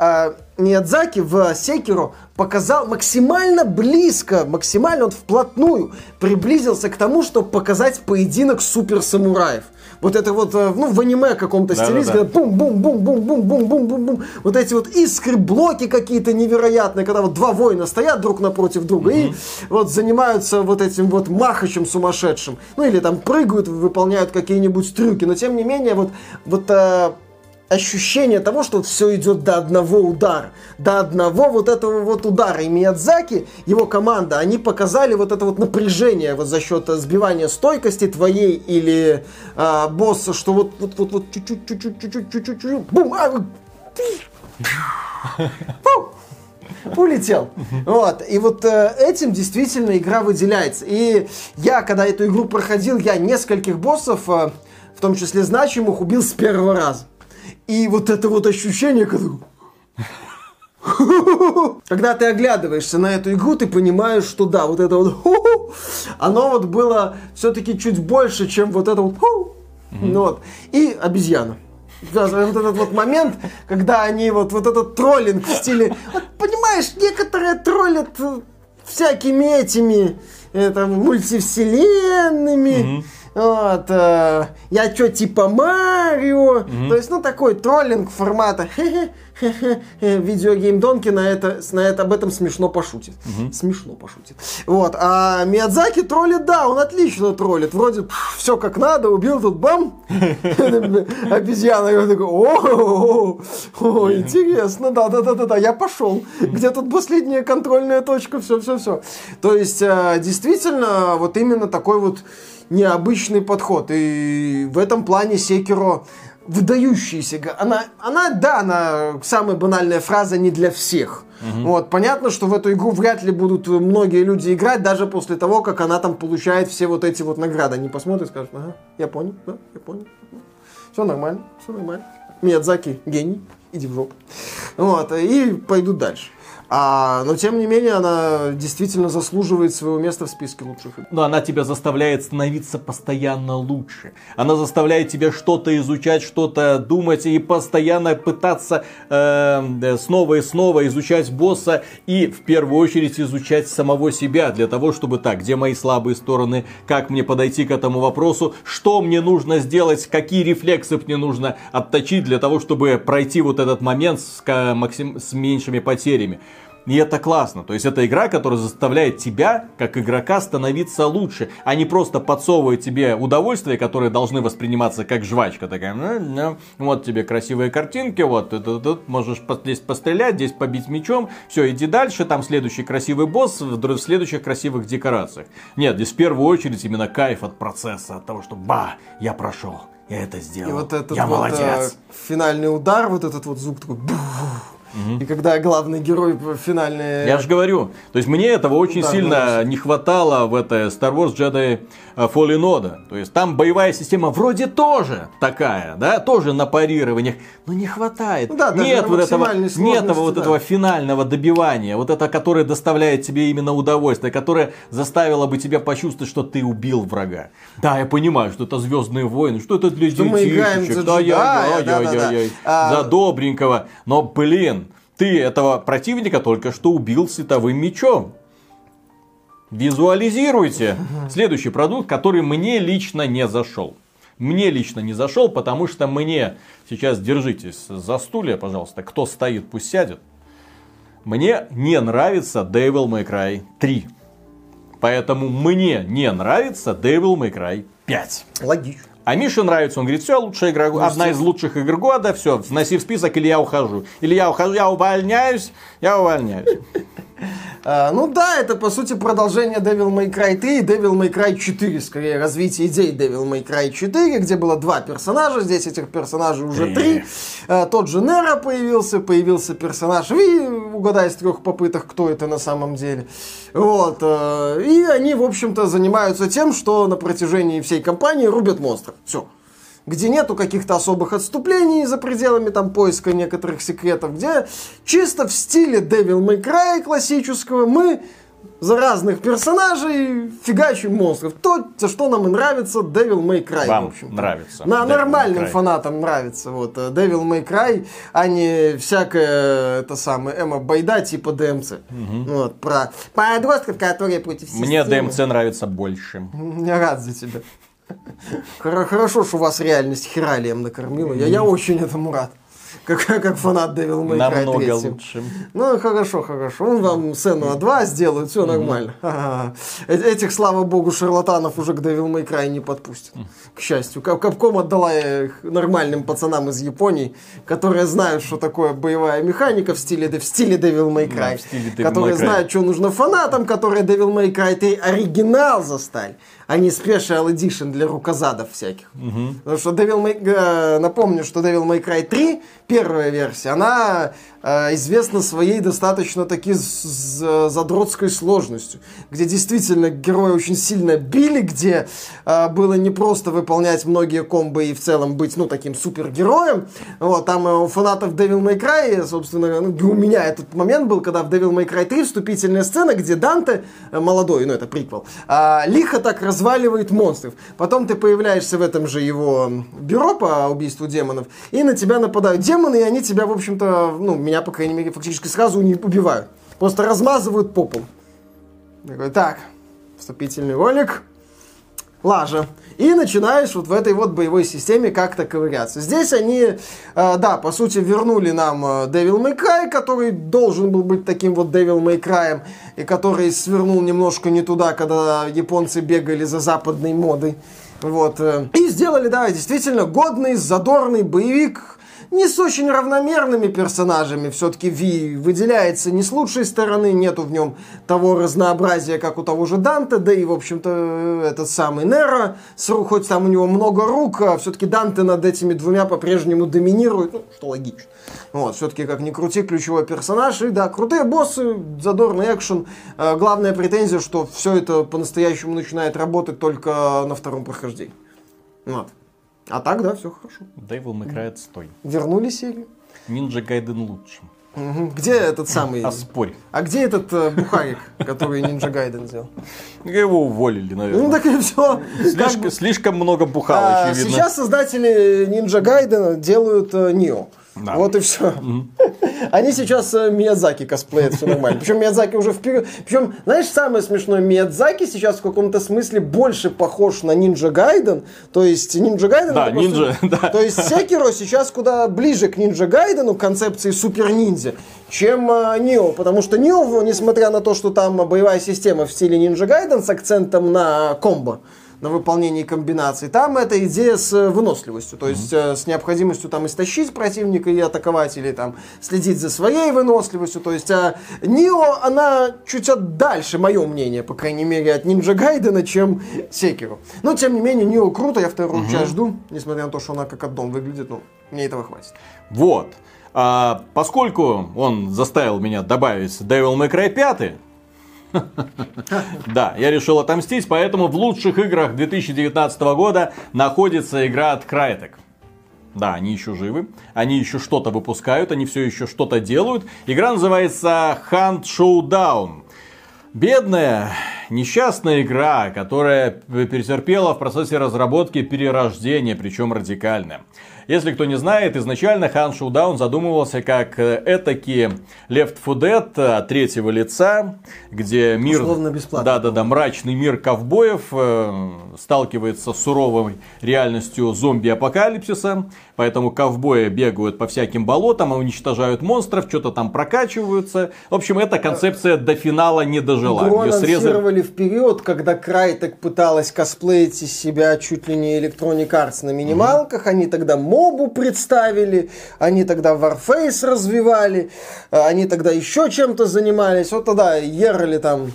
Миядзаки в Секеру показал максимально близко, максимально вот вплотную приблизился к тому, чтобы показать поединок суперсамураев. Вот это вот, э, ну, в аниме каком-то Да-да-да. стиле, когда бум-бум-бум-бум-бум-бум-бум-бум, вот эти вот искры, блоки какие-то невероятные, когда вот два воина стоят друг напротив друга и вот занимаются вот этим вот махачем сумасшедшим. Ну, или там прыгают, выполняют какие-нибудь трюки, но тем не менее вот, вот э, ощущение того, что все идет до одного удара. До одного вот этого вот удара. И Миядзаки, его команда, они показали вот это вот напряжение вот за счет э, сбивания стойкости твоей или э, босса, что вот вот вот вот чуть-чуть, чуть-чуть, чуть-чуть, чуть-чуть, чуть-чуть, бум, а, улетел. Вот. И вот э, этим действительно игра выделяется. И я, когда эту игру проходил, я нескольких боссов, э, в том числе значимых, убил с первого раза. И вот это вот ощущение, когда... Когда ты оглядываешься на эту игру, ты понимаешь, что да, вот это вот оно вот было все-таки чуть больше, чем вот это вот. Ну вот. И обезьяна. Да, вот этот вот момент, когда они вот, вот этот троллинг в стиле... Вот, понимаешь, некоторые троллят э, всякими этими э, там, мультивселенными, Вот, э, я что, типа Марио? То есть, ну, такой троллинг формата. Видеогейм Донки на это, на это, об этом смешно пошутит. Смешно пошутит. Вот, а Миядзаки троллит, да, он отлично троллит. Вроде все как надо, убил тут бам. Обезьяна. Я такой, о, интересно, да-да-да-да, я пошел. Где тут последняя контрольная точка, все-все-все. То есть, э, действительно, вот именно такой вот необычный подход. И в этом плане Секиро выдающаяся. Она, она, да, она самая банальная фраза не для всех. Угу. Вот, понятно, что в эту игру вряд ли будут многие люди играть, даже после того, как она там получает все вот эти вот награды. Они посмотрят и скажут, ага, я понял, да, я понял. Все нормально, все нормально. Миядзаки гений, иди в жопу. Вот, и пойдут дальше. А, но тем не менее, она действительно заслуживает своего места в списке лучших игр. Но она тебя заставляет становиться постоянно лучше. Она заставляет тебя что-то изучать, что-то думать и постоянно пытаться э, снова и снова изучать босса и в первую очередь изучать самого себя для того, чтобы так, где мои слабые стороны, как мне подойти к этому вопросу, что мне нужно сделать, какие рефлексы мне нужно отточить для того, чтобы пройти вот этот момент с, с меньшими потерями. И это классно. То есть это игра, которая заставляет тебя, как игрока, становиться лучше, а не просто подсовывает тебе удовольствие, которые должны восприниматься как жвачка. Такая, ну, ну, вот тебе красивые картинки, вот ты, ты, ты можешь здесь пострелять, здесь побить мечом, все, иди дальше, там следующий красивый босс в следующих красивых декорациях. Нет, здесь в первую очередь именно кайф от процесса, от того, что ба, я прошел, я это сделал, и вот этот я вот, молодец. Э, финальный удар, вот этот вот звук такой, Угу. И когда главный герой финальный... Я же говорю, то есть мне этого очень да, сильно не хватало в этой Star Wars Jedi Fallen Order. То есть там боевая система вроде тоже такая, да, тоже на парированиях, но не хватает. Да, нет вот этого, нет вот этого финального добивания, вот это, которое доставляет тебе именно удовольствие, которое заставило бы тебя почувствовать, что ты убил врага. Да, я понимаю, что это Звездные войны, что это для что детишек, да, я, я, я, я, я, за добренького, но блин, ты этого противника только что убил световым мечом. Визуализируйте. Следующий продукт, который мне лично не зашел. Мне лично не зашел, потому что мне, сейчас держитесь за стулья, пожалуйста, кто стоит, пусть сядет. Мне не нравится Devil May Cry 3. Поэтому мне не нравится Devil May Cry 5. Логично. А Мише нравится, он говорит, все, лучшая игра, ну, одна из лучших игр года, все, вноси в список, или я ухожу. Или я ухожу, я увольняюсь, я увольняюсь. А, ну да, это по сути продолжение Devil May Cry 3 и Devil May Cry 4, скорее развитие идей Devil May Cry 4, где было два персонажа, здесь этих персонажей уже три. А, тот же Нера появился, появился персонаж Ви, угадай с трех попыток, кто это на самом деле. Вот. А, и они, в общем-то, занимаются тем, что на протяжении всей кампании рубят монстров. Все где нету каких-то особых отступлений за пределами там поиска некоторых секретов, где чисто в стиле Devil May Cry классического мы за разных персонажей фигачим монстров. То, за что нам и нравится Devil May Cry. Вам в общем нравится. На нормальным фанатам нравится. Вот, э, Devil May Cry, а не всякое это самое Эмма Байда типа DMC. Угу. Вот, про подростков, которые против системы. Мне DMC нравится больше. Я рад за тебя. Хорошо, что вас реальность хералием накормила. Я, я очень этому рад как, как фанат Devil May Cry Намного 3. лучше. Ну, хорошо, хорошо. Он вам сцену А2 сделает, все нормально. Э, этих, слава богу, шарлатанов уже к Devil May Cry не подпустят. К счастью. Капком отдала их нормальным пацанам из Японии, которые знают, что такое боевая механика в стиле, в стиле Devil May Cry. Да, стиле Devil которые May Cry. знают, что нужно фанатам, которые Devil May Cry 3 оригинал застали а не Special Edition для рукозадов всяких. Угу. Потому что Devil May... Э, напомню, что Devil May Cry 3, первая версия, она известна своей достаточно таки задротской сложностью, где действительно герои очень сильно били, где э, было не просто выполнять многие комбы и в целом быть, ну, таким супергероем. Вот, там э, у фанатов Devil May Cry, собственно, ну, у меня этот момент был, когда в Devil May Cry 3 вступительная сцена, где Данте, молодой, ну, это приквел, лихо так разваливает монстров. Потом ты появляешься в этом же его бюро по убийству демонов, и на тебя нападают демоны, и они тебя, в общем-то, ну, меня, по крайней мере, фактически сразу не убивают. Просто размазывают по полу. Говорю, так, вступительный ролик. лажа. И начинаешь вот в этой вот боевой системе как-то ковыряться. Здесь они, э, да, по сути, вернули нам э, Devil May Cry, который должен был быть таким вот Devil May Cry, и который свернул немножко не туда, когда японцы бегали за западной модой. Вот. э. И сделали, да, действительно годный, задорный боевик, не с очень равномерными персонажами. Все-таки Ви выделяется не с лучшей стороны, нету в нем того разнообразия, как у того же Данте, да и, в общем-то, этот самый Неро, хоть там у него много рук, а все-таки Данте над этими двумя по-прежнему доминирует, ну, что логично. Вот, все-таки, как ни крути, ключевой персонаж. И да, крутые боссы, задорный экшен. Э, Главная претензия, что все это по-настоящему начинает работать только на втором прохождении. Вот. А так, да, все хорошо. Devil May Cry отстой. Вернули серию. Ninja Gaiden лучше. Где этот самый... А спорь. А где этот э, бухарик, который Ninja Гайден сделал? Его уволили, наверное. Ну так и все. Слишком, слишком много бухал, очевидно. А, Сейчас создатели Ninja Гайдена делают э, Нио. Да. Вот и все. Они сейчас э, Миядзаки косплеят, все нормально. Причем Миядзаки уже вперед. Причем, знаешь, самое смешное, Миядзаки сейчас в каком-то смысле больше похож на Ninja Гайден. То есть Ninja Гайден... Да, просто- Ninja, да. То есть Секиро сейчас куда ближе к Ninja Гайдену, концепции супер ниндзя, чем э, Нио. Потому что Нио, несмотря на то, что там боевая система в стиле Ninja Гайден с акцентом на комбо, на выполнении комбинаций. Там эта идея с э, выносливостью, то есть э, с необходимостью там истощить противника и атаковать, или там следить за своей выносливостью. То есть а Нио, она чуть дальше, мое мнение, по крайней мере, от Нинджа Гайдена, чем Секиру. Но, тем не менее, Нио круто, я вторую часть жду, несмотря на то, что она как аддон выглядит, ну, мне этого хватит. Вот. А, поскольку он заставил меня добавить Devil May Cry 5, да, я решил отомстить, поэтому в лучших играх 2019 года находится игра от Crytek. Да, они еще живы, они еще что-то выпускают, они все еще что-то делают. Игра называется Hunt Showdown. Бедная, несчастная игра, которая перетерпела в процессе разработки перерождение, причем радикальное. Если кто не знает, изначально Hunt Showdown задумывался как э, этакий Left 4 Dead от третьего лица, где мир... Условно бесплатно. Да-да-да, мрачный мир ковбоев э, сталкивается с суровой реальностью зомби-апокалипсиса. Поэтому ковбои бегают по всяким болотам, уничтожают монстров, что-то там прокачиваются. В общем, эта концепция до финала не дожила. Её срезали- анонсировали вперед, когда Крайтек пыталась косплеить из себя чуть ли не Electronic Arts на минималках. Они тогда мобу представили, они тогда Warface развивали, э, они тогда еще чем-то занимались. Вот тогда ерли там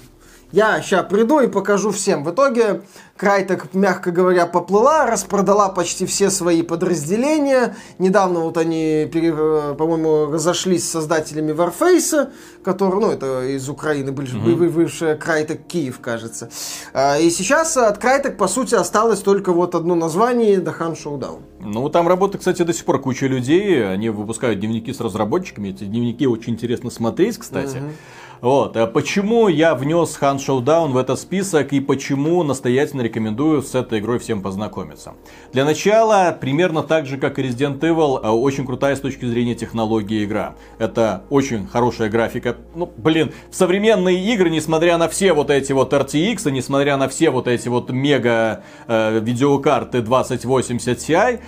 я сейчас приду и покажу всем. В итоге Крайтек, мягко говоря, поплыла, распродала почти все свои подразделения. Недавно вот они, по-моему, разошлись с создателями Warface, который, ну, это из Украины, были mm бывшая Крайтек Киев, кажется. А, И сейчас от Крайтек, по сути, осталось только вот одно название Hunt Showdown. Ну, там работает, кстати, до сих пор куча людей. Они выпускают дневники с разработчиками. Эти дневники очень интересно смотреть, кстати. Вот. А почему я внес Hunt Showdown в этот список и почему настоятельно рекомендую с этой игрой всем познакомиться? Для начала, примерно так же, как и Resident Evil, а, очень крутая с точки зрения технологии игра. Это очень хорошая графика. Ну, блин, в современные игры, несмотря на все вот эти вот RTX, и несмотря на все вот эти вот мега э, видеокарты 2080 Ti,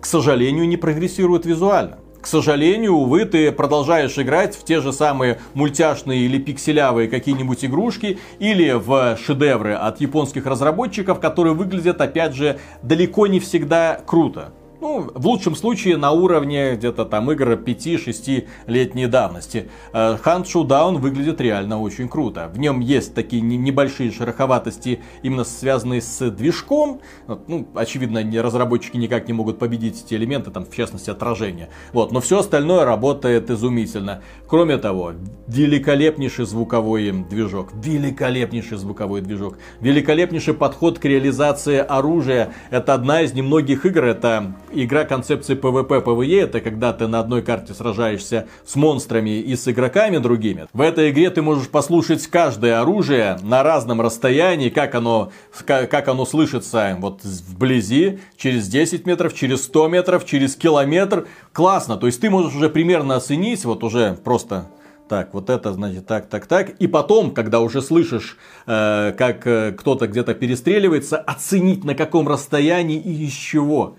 к сожалению, не прогрессирует визуально. К сожалению, увы, ты продолжаешь играть в те же самые мультяшные или пикселявые какие-нибудь игрушки или в шедевры от японских разработчиков, которые выглядят, опять же, далеко не всегда круто. Ну, в лучшем случае на уровне где-то там игр 5-6 летней давности. Э, Hunt Showdown выглядит реально очень круто. В нем есть такие не- небольшие шероховатости, именно связанные с движком. Ну, очевидно, разработчики никак не могут победить эти элементы, там, в частности, отражение. Вот, но все остальное работает изумительно. Кроме того, великолепнейший звуковой движок. Великолепнейший звуковой движок. Великолепнейший подход к реализации оружия. Это одна из немногих игр, это игра концепции PvP, PvE. Это когда ты на одной карте сражаешься с монстрами и с игроками другими. В этой игре ты можешь послушать каждое оружие на разном расстоянии, как оно, ка- как оно слышится вот вблизи, через 10 метров, через 100 метров, через километр. Классно, то есть ты можешь уже примерно оценить, вот уже просто так, вот это значит так, так, так. И потом, когда уже слышишь, э, как э, кто-то где-то перестреливается, оценить на каком расстоянии и из чего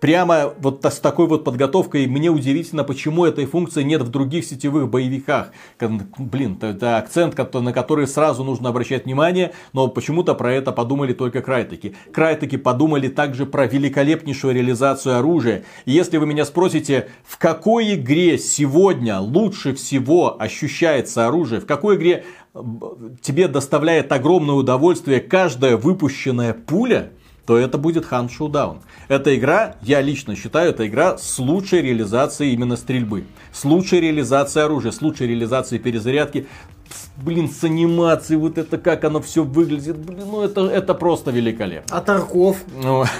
прямо вот с такой вот подготовкой мне удивительно, почему этой функции нет в других сетевых боевиках. Блин, это акцент, на который сразу нужно обращать внимание, но почему-то про это подумали только Крайтеки. Крайтеки подумали также про великолепнейшую реализацию оружия. И если вы меня спросите, в какой игре сегодня лучше всего ощущается оружие, в какой игре тебе доставляет огромное удовольствие каждая выпущенная пуля, то это будет Hunt Showdown. Эта игра, я лично считаю, это игра с лучшей реализацией именно стрельбы. С лучшей реализацией оружия, с лучшей реализацией перезарядки. Блин, с анимацией, вот это как оно все выглядит. Блин, ну это, это просто великолепно. А Тарков? Ну...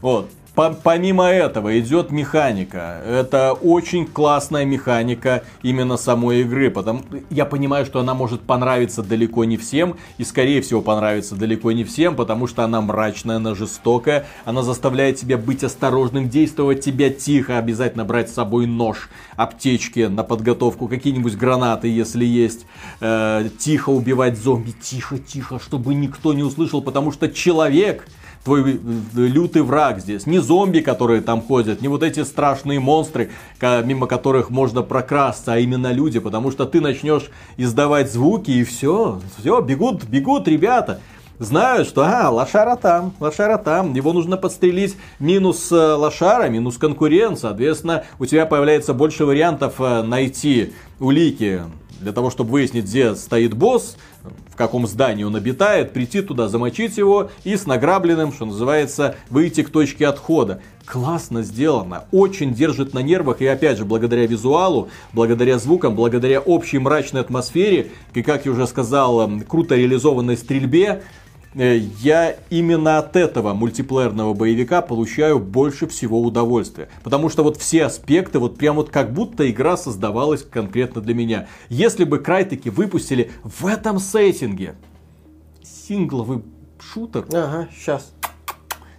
Вот. Помимо этого идет механика. Это очень классная механика именно самой игры. Потому я понимаю, что она может понравиться далеко не всем. И скорее всего понравится далеко не всем, потому что она мрачная, она жестокая. Она заставляет тебя быть осторожным, действовать тебя тихо. Обязательно брать с собой нож, аптечки на подготовку, какие-нибудь гранаты, если есть. Э, тихо убивать зомби. Тихо, тихо, чтобы никто не услышал. Потому что человек твой э, лютый враг здесь. Не зомби, которые там ходят, не вот эти страшные монстры, мимо которых можно прокрасться, а именно люди, потому что ты начнешь издавать звуки и все, все, бегут, бегут ребята. Знают, что а, лошара там, лошара там, его нужно подстрелить, минус э, лошара, минус конкурент, соответственно, у тебя появляется больше вариантов э, найти улики для того, чтобы выяснить, где стоит босс, в каком здании он обитает, прийти туда, замочить его и с награбленным, что называется, выйти к точке отхода. Классно сделано, очень держит на нервах и опять же благодаря визуалу, благодаря звукам, благодаря общей мрачной атмосфере и как я уже сказал, круто реализованной стрельбе, я именно от этого мультиплеерного боевика получаю больше всего удовольствия. Потому что вот все аспекты, вот прям вот как будто игра создавалась конкретно для меня. Если бы Крайтеки выпустили в этом сеттинге сингловый шутер. Ага, сейчас.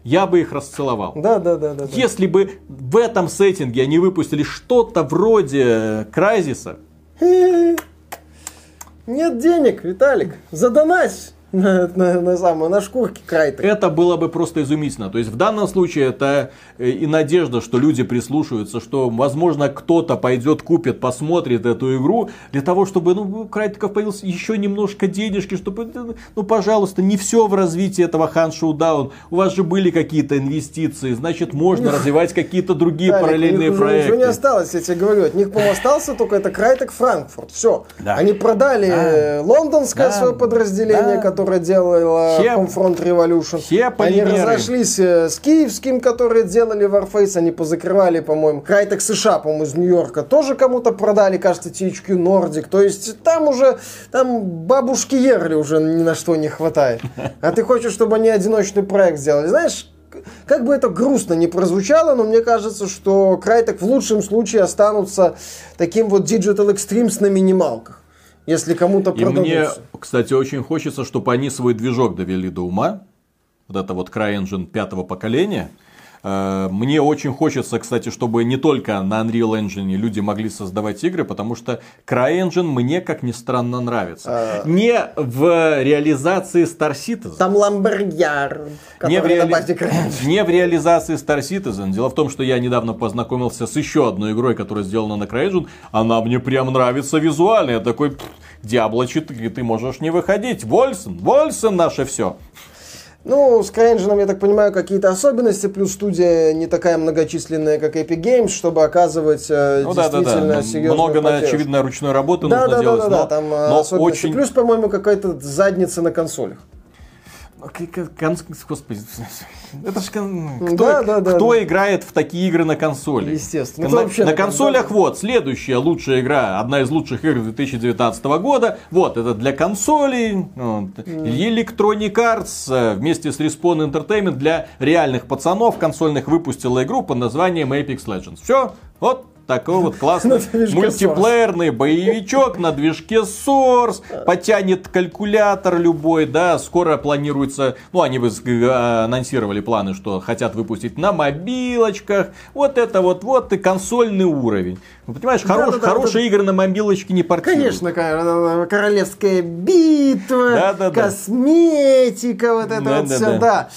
Я бы их расцеловал. Да, да, да, да. Если бы в этом сеттинге они выпустили что-то вроде Крайзиса. Нет денег, Виталик. Задонать на, на, на, самую, на шкурке край Это было бы просто изумительно. То есть в данном случае это э, и надежда, что люди прислушиваются, что возможно кто-то пойдет, купит, посмотрит эту игру для того, чтобы ну, у Крайтиков появилось еще немножко денежки, чтобы, э, ну пожалуйста, не все в развитии этого Хан Шоудаун. У вас же были какие-то инвестиции, значит можно развивать какие-то другие да, параллельные них проекты. Уже не осталось, я тебе говорю. От них, по-моему, остался только это Крайтек Франкфурт. Все. Да. Они продали да. лондонское да. свое подразделение, да. которое которая делала Все... Homefront Revolution. Все Они разошлись э, с киевским, которые делали Warface, они позакрывали, по-моему, Крайтек США, по-моему, из Нью-Йорка, тоже кому-то продали, кажется, THQ Nordic. То есть там уже, там бабушки Ерли уже ни на что не хватает. А ты хочешь, чтобы они одиночный проект сделали. Знаешь, как бы это грустно не прозвучало, но мне кажется, что Крайтек в лучшем случае останутся таким вот Digital Extremes на минималках если кому-то продадутся. И мне, кстати, очень хочется, чтобы они свой движок довели до ума. Вот это вот CryEngine пятого поколения. Э, мне очень хочется, кстати, чтобы не только на Unreal Engine люди могли создавать игры, потому что CryEngine мне, как ни странно, нравится. А... Не в реализации Star Citizen. Там Ламбергяр, не в, реали... не в реализации Star Citizen. Дело в том, что я недавно познакомился с еще одной игрой, которая сделана на CryEngine. Она мне прям нравится визуально. Я такой, Диабло 4, ты можешь не выходить. Вольсен, Вольсен наше все. Ну, с CryEngine, я так понимаю, какие-то особенности, плюс студия не такая многочисленная, как Epic Games, чтобы оказывать э, ну, действительно да, да, да. серьезную Много, поддержку. очевидно, ручной работы да, нужно да, делать. Да, да, да, там э, но. Очень... Плюс, по-моему, какая-то задница на консолях. Господи, это же кто, да, да, да, кто да. играет в такие игры на консоли? Естественно. На, на, на консолях да. вот следующая лучшая игра, одна из лучших игр 2019 года. Вот это для консолей. Вот. Electronic Arts э, вместе с Respawn Entertainment для реальных пацанов консольных выпустила игру под названием Apex Legends. Все, вот такой вот классный мультиплеерный боевичок на движке Source. Потянет калькулятор любой, да. Скоро планируется, ну, они анонсировали планы, что хотят выпустить на мобилочках. Вот это вот, вот и консольный уровень. Ну, понимаешь, хорош, да, да, хорошие да, игры на мобилочке не портируют. Конечно, королевская битва, да, да, косметика, вот это вот все, да.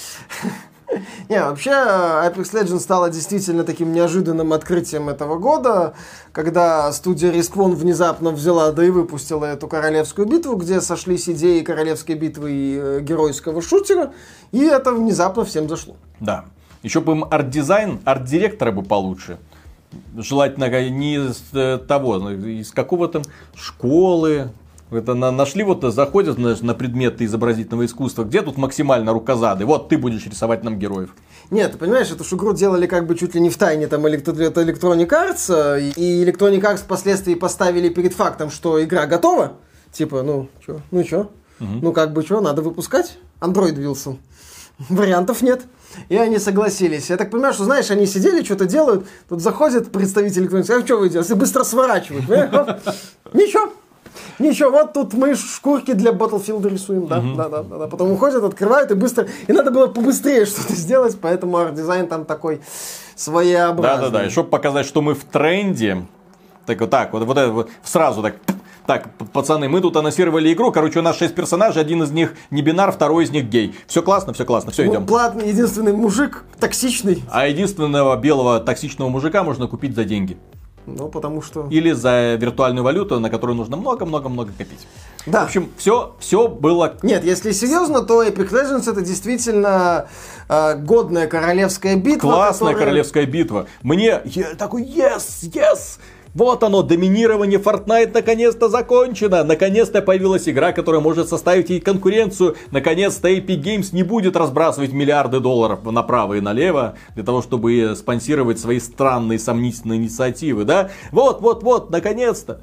Не, вообще Apex Legends стала действительно таким неожиданным открытием этого года, когда студия Respawn внезапно взяла, да и выпустила эту королевскую битву, где сошлись идеи королевской битвы и э, геройского шутера, и это внезапно всем зашло. Да. Еще бы им арт-дизайн, арт-директора бы получше. Желательно не из э, того, из какого-то школы, это на, нашли, вот заходят на, на предметы изобразительного искусства. Где тут максимально рукозады? Вот ты будешь рисовать нам героев. Нет, ты понимаешь, эту игру делали как бы чуть ли не в тайне там Electronic Arts, и Electronic Arts впоследствии поставили перед фактом, что игра готова. Типа, ну, чё, ну чё? Угу. Ну, как бы чё, надо выпускать? Andrew Wilson. Вариантов нет. И они согласились. Я так понимаю, что, знаешь, они сидели, что-то делают, тут заходит представитель Arts, а что вы делаете? Быстро сворачивают. Ничего, Ничего, вот тут мы шкурки для Battlefield рисуем, да, да, да, да, да. Потом уходят, открывают и быстро. И надо было побыстрее что-то сделать, поэтому арт-дизайн там такой своеобразный. Да, да, да. И чтобы показать, что мы в тренде, так вот так, вот, вот это вот сразу так так, пацаны, мы тут анонсировали игру, короче, у нас 6 персонажей, один из них не бинар, второй из них гей. Все классно, все классно, все, ну, идем. Платный, единственный мужик, токсичный. А единственного белого токсичного мужика можно купить за деньги. Ну, потому что... Или за виртуальную валюту, на которую нужно много-много-много копить. Да. В общем, все, все было... Нет, если серьезно, то Epic Legends это действительно э, годная королевская битва. Классная которая... королевская битва. Мне я такой, yes, yes! Вот оно, доминирование Fortnite наконец-то закончено. Наконец-то появилась игра, которая может составить ей конкуренцию. Наконец-то Epic Games не будет разбрасывать миллиарды долларов направо и налево для того, чтобы спонсировать свои странные сомнительные инициативы, да? Вот, вот, вот, наконец-то.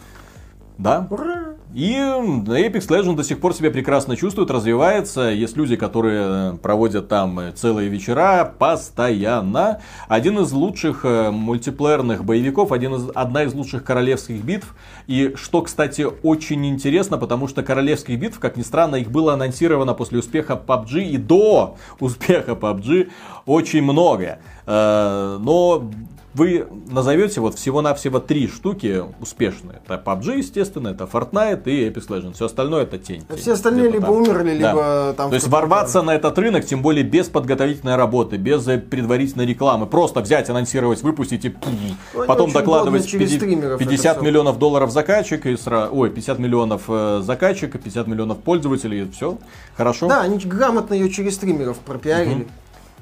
Да. Ура! И Apex Legends до сих пор себя прекрасно чувствует, развивается. Есть люди, которые проводят там целые вечера постоянно. Один из лучших э, мультиплеерных боевиков, один из, одна из лучших королевских битв. И что, кстати, очень интересно, потому что королевских битв, как ни странно, их было анонсировано после успеха PUBG и до успеха PUBG очень много. Э, но вы назовете вот всего-навсего три штуки успешные. Это PUBG, естественно, это Fortnite и Apex Legends. Все остальное это тень. А все остальные либо там. умерли, да. либо там... То есть ворваться на этот рынок, тем более без подготовительной работы, без предварительной рекламы. Просто взять, анонсировать, выпустить и ну, потом докладывать 50, 50 миллионов долларов заказчик и сразу... Ой, 50 миллионов э, заказчика, 50 миллионов пользователей. Все, хорошо. Да, они грамотно ее через стримеров пропиарили. Угу.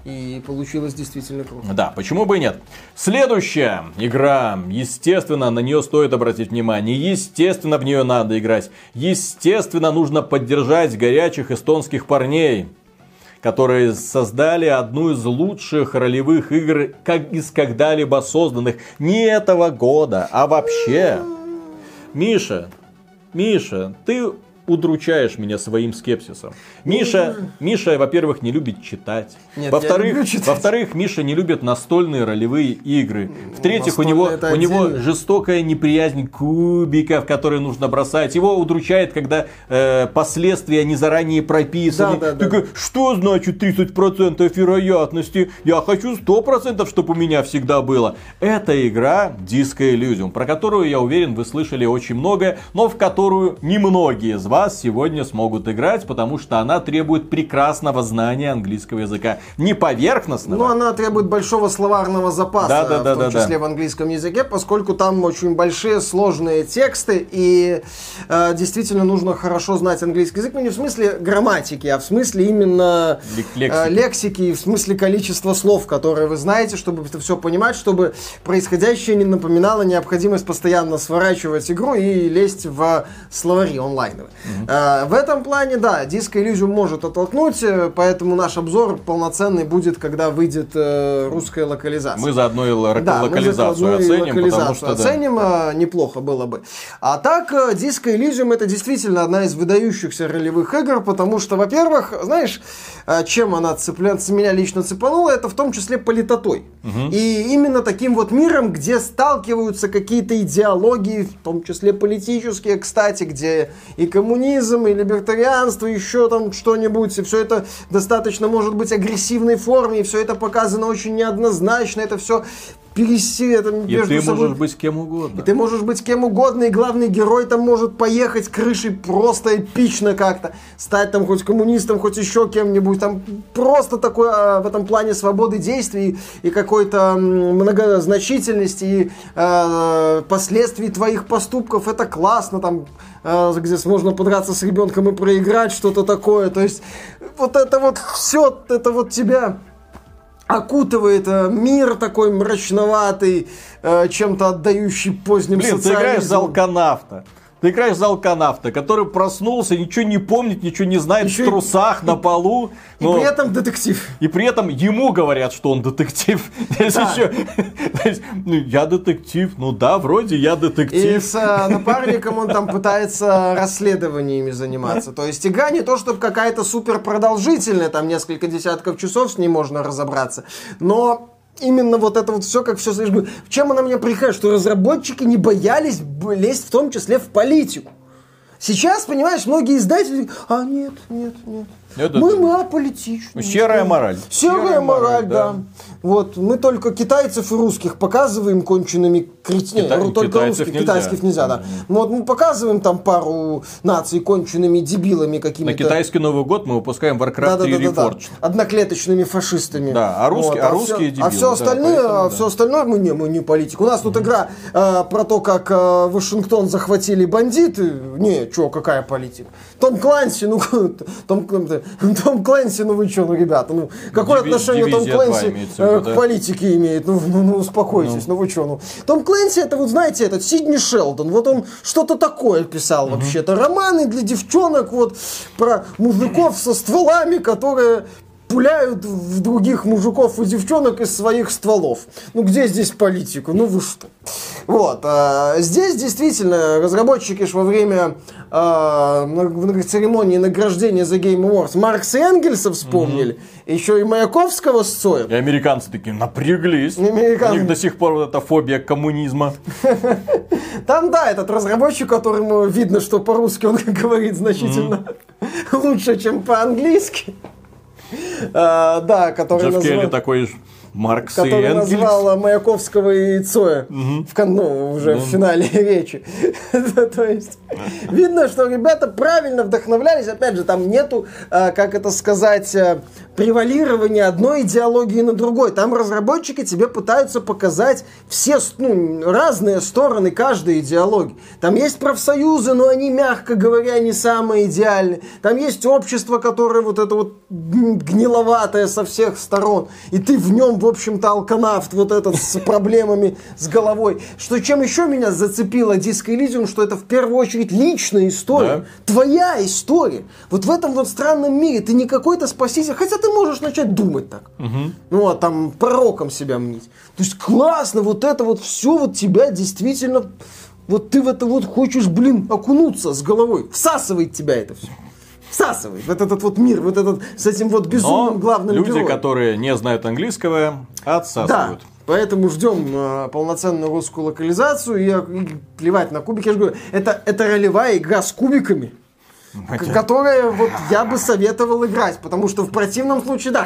И получилось действительно круто. Да, почему бы и нет. Следующая игра. Естественно, на нее стоит обратить внимание. Естественно, в нее надо играть. Естественно, нужно поддержать горячих эстонских парней которые создали одну из лучших ролевых игр как из когда-либо созданных. Не этого года, а вообще. Миша, Миша, ты удручаешь меня своим скепсисом. Миша, Миша, во-первых, не любит читать. Во-вторых, во-вторых, Миша не любит настольные ролевые игры. В-третьих, у него, у него жестокая неприязнь кубиков, которые нужно бросать. Его удручает, когда э, последствия не заранее прописаны. Да, да, да. что значит 30% вероятности? Я хочу 100%, чтобы у меня всегда было. Это игра Disco Elysium, про которую, я уверен, вы слышали очень много, но в которую немногие из вас сегодня смогут играть, потому что она требует прекрасного знания английского языка. Не поверхностного. Но она требует большого словарного запаса, да, да, да, в том да, числе да. в английском языке, поскольку там очень большие сложные тексты, и э, действительно нужно хорошо знать английский язык, но ну, не в смысле грамматики, а в смысле именно лексики, э, лексики в смысле количества слов, которые вы знаете, чтобы это все понимать, чтобы происходящее не напоминало необходимость постоянно сворачивать игру и лезть в словари онлайновые. А, в этом плане, да, Disco Elysium может оттолкнуть, э, поэтому наш обзор полноценный будет, когда выйдет э, русская локализация. Мы заодно и ло- Да, мы локализацию заодно и оценим, потому локализацию что да. оценим, а, неплохо было бы. А так, э, Disco Elysium это действительно одна из выдающихся ролевых игр, потому что, во-первых, знаешь, э, чем она цепля... меня лично цепанула, это в том числе политотой. И именно таким вот миром, где сталкиваются какие-то идеологии, в том числе политические, кстати, где и коммунизм, и либертарианство, еще там что-нибудь, и все это достаточно может быть агрессивной форме, и все это показано очень неоднозначно, это все переси, это И ты собой- можешь быть кем угодно. и ты можешь быть кем угодно, и главный герой там может поехать крышей просто эпично как-то. Стать там хоть коммунистом, хоть еще кем-нибудь. Там просто такой а, в этом плане свободы действий и какой-то многозначительности и а, последствий твоих поступков. Это классно. Там где можно подраться с ребенком и проиграть что-то такое. То есть вот это вот все, это вот тебя окутывает э, мир такой мрачноватый, э, чем-то отдающий поздним Блин, ты играешь за социализмом. алканавта. Ты играешь за алканавта, который проснулся, ничего не помнит, ничего не знает, Еще в и- трусах, на полу. И но- при этом детектив. И при этом ему говорят, что он детектив. Да. еще- есть, ну, я детектив. Ну да, вроде я И детектив. с э, напарником он там пытается расследованиями заниматься. То есть игра не то, чтобы какая-то супер продолжительная, там несколько десятков часов с ней можно разобраться, но именно вот это вот все, как все, бы- в чем она меня прихает, что разработчики не боялись лезть в том числе в политику. Сейчас, понимаешь, многие издатели, а нет, нет, нет. Это мы, да. мы аполитичны. Серая мораль. Серая, мораль, да. Вот, мы только китайцев и русских показываем конченными кретинами. Кита- только китайцев русских, нельзя. китайских нельзя, да. Ну Вот мы показываем там пару наций конченными дебилами На какими-то. китайский Новый год мы выпускаем Warcraft 3 Reforged. Одноклеточными фашистами. Да, а русские- а русские все, дебилы, А все да, остальное, поэтому а да. все остальное мы не, мы не политик. У нас тут игра э, про то, как э, Вашингтон захватили бандиты. Не, что, какая политика? Том Кланси, ну, Том, Том Кланси, ну вы что, ну, ребята, ну, какое Диви- отношение Том в э, к да? политике имеет? Ну, ну, ну, успокойтесь, ну, вы что, ну. Том Клэнси, это вот, знаете, этот Сидни Шелдон, вот он что-то такое писал вообще-то. Романы для девчонок, вот, про мужиков со стволами, которые пуляют в других мужиков и девчонок из своих стволов. Ну где здесь политика? Ну вы что? Вот. а, здесь действительно разработчики ж во время а, церемонии награждения за Game Awards Маркса и Энгельса вспомнили. Еще и Маяковского с Цоем. И американцы такие напряглись. Американцы. У них до сих пор вот эта фобия коммунизма. Там, да, этот разработчик, которому видно, что по-русски он говорит значительно лучше, чем по-английски. А, да, который Джефф Келли такой. Маркс и Энгельс. назвал Маяковского и Цоя в, кон- ну, уже в финале речи. То есть, видно, что ребята правильно вдохновлялись. Опять же, там нету, а, как это сказать, а, превалирования одной идеологии на другой. Там разработчики тебе пытаются показать все ну, разные стороны каждой идеологии. Там есть профсоюзы, но они, мягко говоря, не самые идеальные. Там есть общество, которое вот это вот гниловатое со всех сторон. И ты в нем, в общем-то, алканавт вот этот с проблемами с головой. Что чем еще меня зацепило Disco Elysium, что это в первую очередь личная история. Да. Твоя история. Вот в этом вот странном мире ты не какой-то спаситель, хотя ты можешь начать думать так. Ну, а там пророком себя мнить. То есть классно, вот это вот все вот тебя действительно... Вот ты в это вот хочешь, блин, окунуться с головой. Всасывает тебя это все. Всасывает. Вот этот вот мир, вот этот с этим вот безумным Но главным люди, героем. которые не знают английского, Да, отсасывают. поэтому ждем э, полноценную русскую локализацию. И, э, и плевать на кубики. Я же говорю, это, это ролевая игра с кубиками. к- Которая вот я бы советовал играть, потому что в противном случае, да,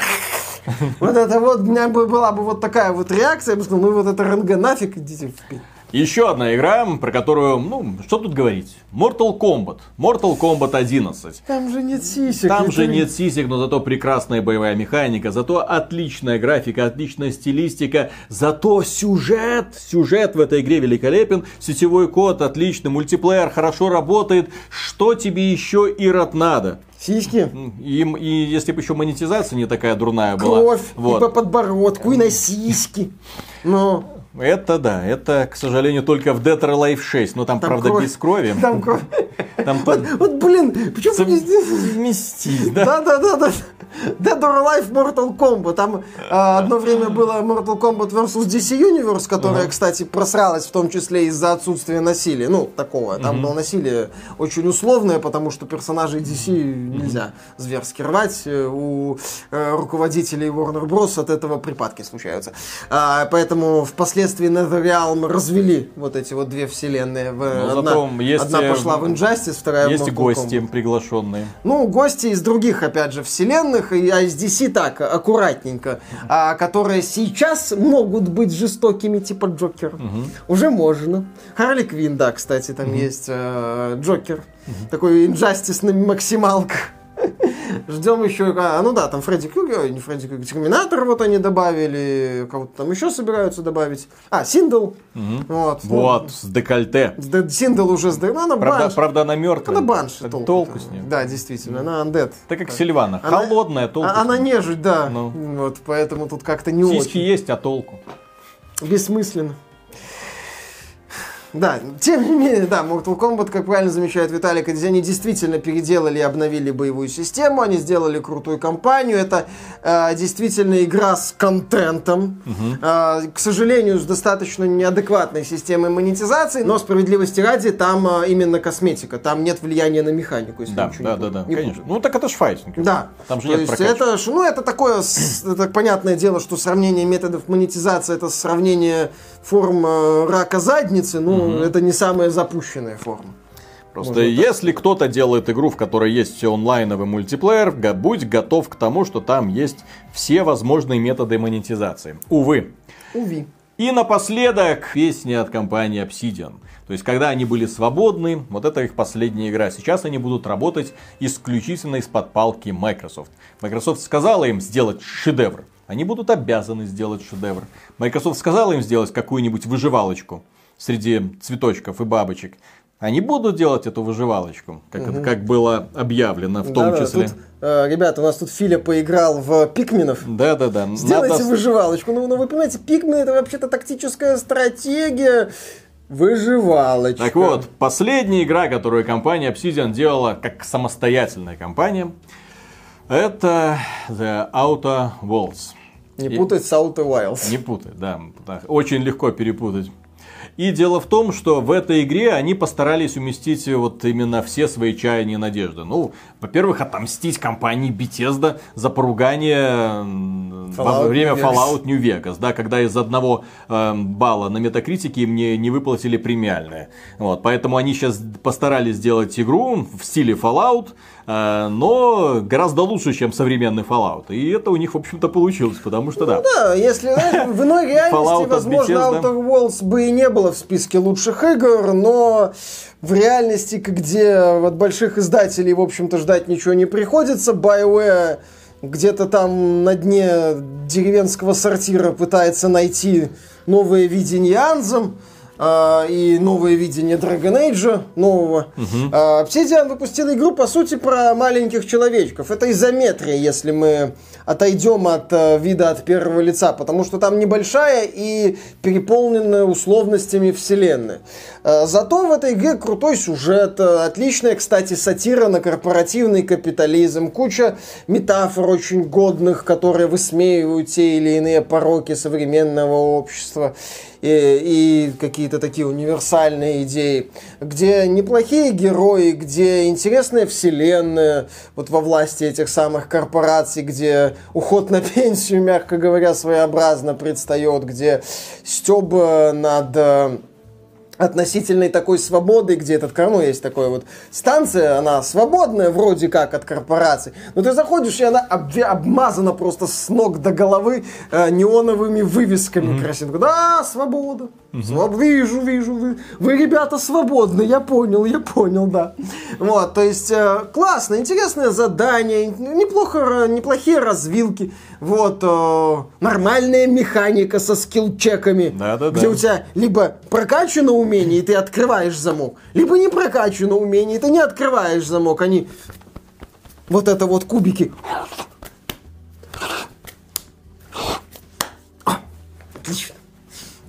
вот это вот, у меня бы была бы вот такая вот реакция, я бы сказал, ну вот это РНГ нафиг, идите в пи***. Еще одна игра, про которую, ну, что тут говорить? Mortal Kombat. Mortal Kombat 11. Там же нет сисек. Там же нет сисек, но зато прекрасная боевая механика, зато отличная графика, отличная стилистика, зато сюжет, сюжет в этой игре великолепен, сетевой код отличный, мультиплеер хорошо работает, что тебе еще, Ирод, надо? Сиськи. И, и если бы еще монетизация не такая дурная была. Кровь, вот. и по подбородку, и на сиськи. Ну, Это да, это, к сожалению, только в Dead or Alive 6, но там, Там правда, кровь. без крови. там кровь. Там Вот, вот, блин, почему совместить, да? Да, да, да, да. Dead or Alive Mortal Kombat. Там а, одно время было Mortal Kombat vs. DC Universe, которая, кстати, просралась в том числе из-за отсутствия насилия. Ну, такого. Там было насилие очень условное, потому что персонажей DC нельзя зверски рвать. Э, У э, руководителей Warner Bros. от этого припадки случаются. А, поэтому впоследствии NetherRealm развели вот эти вот две вселенные. В- Но одна, зато есть, одна э, пошла в Injustice, вторая в Есть и Mortal гости Kombat. приглашенные. Ну, гости из других, опять же, вселенных, и- а из DC так, аккуратненько, а, которые сейчас могут быть жестокими, типа Джокер. Уже можно. Харли Квин, да, кстати, там есть э, Джокер. Такой Injustice на максималках. Ждем еще, а, ну да, там Фредди Крюгер, не Фредди Крюгер, Терминатор вот они добавили, кого-то там еще собираются добавить. А, Синдел. Вот. ну, Вот, с декольте. Синдел уже сдал, ну она Правда, банш. правда она мертвая. Она банши, Так толку, толку с ней. Да, действительно, она undead. Так как Сильвана. Она- Холодная, толку. А- Она с нежить, да. Ну. Вот, поэтому тут как-то не Сиськи очень. есть, а толку? Бессмысленно. Да, тем не менее, да, Mortal Kombat, как правильно замечает Виталик, они действительно переделали и обновили боевую систему, они сделали крутую кампанию, это э, действительно игра с контентом, Э, к сожалению, с достаточно неадекватной системой монетизации, но справедливости ради, там э, именно косметика, там нет влияния на механику, если Да, ничего да, не да, да, Не конечно. Ну так это ж файтинг. Да. Там же То нет есть прокачки. это, ж- ну, это такое, это понятное дело, что сравнение методов монетизации это сравнение форм э, рака задницы, ну, это не самая запущенная форма. Просто Можно так если кто-то делает игру, в которой есть онлайновый мультиплеер, будь готов к тому, что там есть все возможные методы монетизации. Увы. Уви. И напоследок песня от компании Obsidian. То есть, когда они были свободны, вот это их последняя игра. Сейчас они будут работать исключительно из-под палки Microsoft. Microsoft сказала им сделать шедевр. Они будут обязаны сделать шедевр. Microsoft сказала им сделать какую-нибудь выживалочку среди цветочков и бабочек. Они будут делать эту выживалочку, как, это- как было объявлено в том Да-да, числе. тут, э, ребята, у нас тут Филя поиграл в Пикменов. Да-да-да. Сделайте Надо- выживалочку. Ну, ну, вы понимаете, Пикмен это вообще-то тактическая стратегия. Выживалочка. Так вот, последняя игра, которую компания Obsidian делала как самостоятельная компания, это The Outer Worlds. Не И- путать с Outer Wilds. Не путай, да, очень легко перепутать. И дело в том, что в этой игре они постарались уместить вот именно все свои чаяния и надежды. Ну, во-первых, отомстить компании Bethesda за поругание м, во Fallout время New. Fallout New Vegas, да, когда из одного эм, балла на метакритике им не, выплатили премиальное. Вот, поэтому они сейчас постарались сделать игру в стиле Fallout, э, но гораздо лучше, чем современный Fallout. И это у них, в общем-то, получилось, потому что да. Да, если знаешь, в иной реальности, возможно, Bethesda. Outer Worlds бы и не было в списке лучших игр, но в реальности, где от больших издателей, в общем-то, ждать ничего не приходится, BioWare где-то там на дне деревенского сортира пытается найти новое видение Анзом, а, и новое видение Dragon Age нового. А, Obsidian выпустил игру, по сути, про маленьких человечков. Это изометрия, если мы отойдем от э, вида от первого лица, потому что там небольшая и переполненная условностями вселенная. Э, Зато в этой игре крутой сюжет, э, отличная, кстати, сатира на корпоративный капитализм, куча метафор очень годных, которые высмеивают те или иные пороки современного общества и, и какие-то такие универсальные идеи, где неплохие герои, где интересная вселенная, вот во власти этих самых корпораций, где уход на пенсию, мягко говоря, своеобразно предстает, где стёб над э, относительной такой свободы, где этот ну, есть такая вот станция, она свободная вроде как от корпораций, но ты заходишь, и она обве- обмазана просто с ног до головы э, неоновыми вывесками красивыми. Да, свобода. Своб- Вижу, вижу, вы, вы, ребята, свободны, я понял, я понял, да. Вот, то есть, э, классно, интересное задание, неплохо, неплохие развилки, вот, э, нормальная механика со скилл-чеками, Да-да-да. где у тебя либо прокачано умение, и ты открываешь замок, либо не прокачано умение, и ты не открываешь замок. Они вот это вот кубики. Отлично.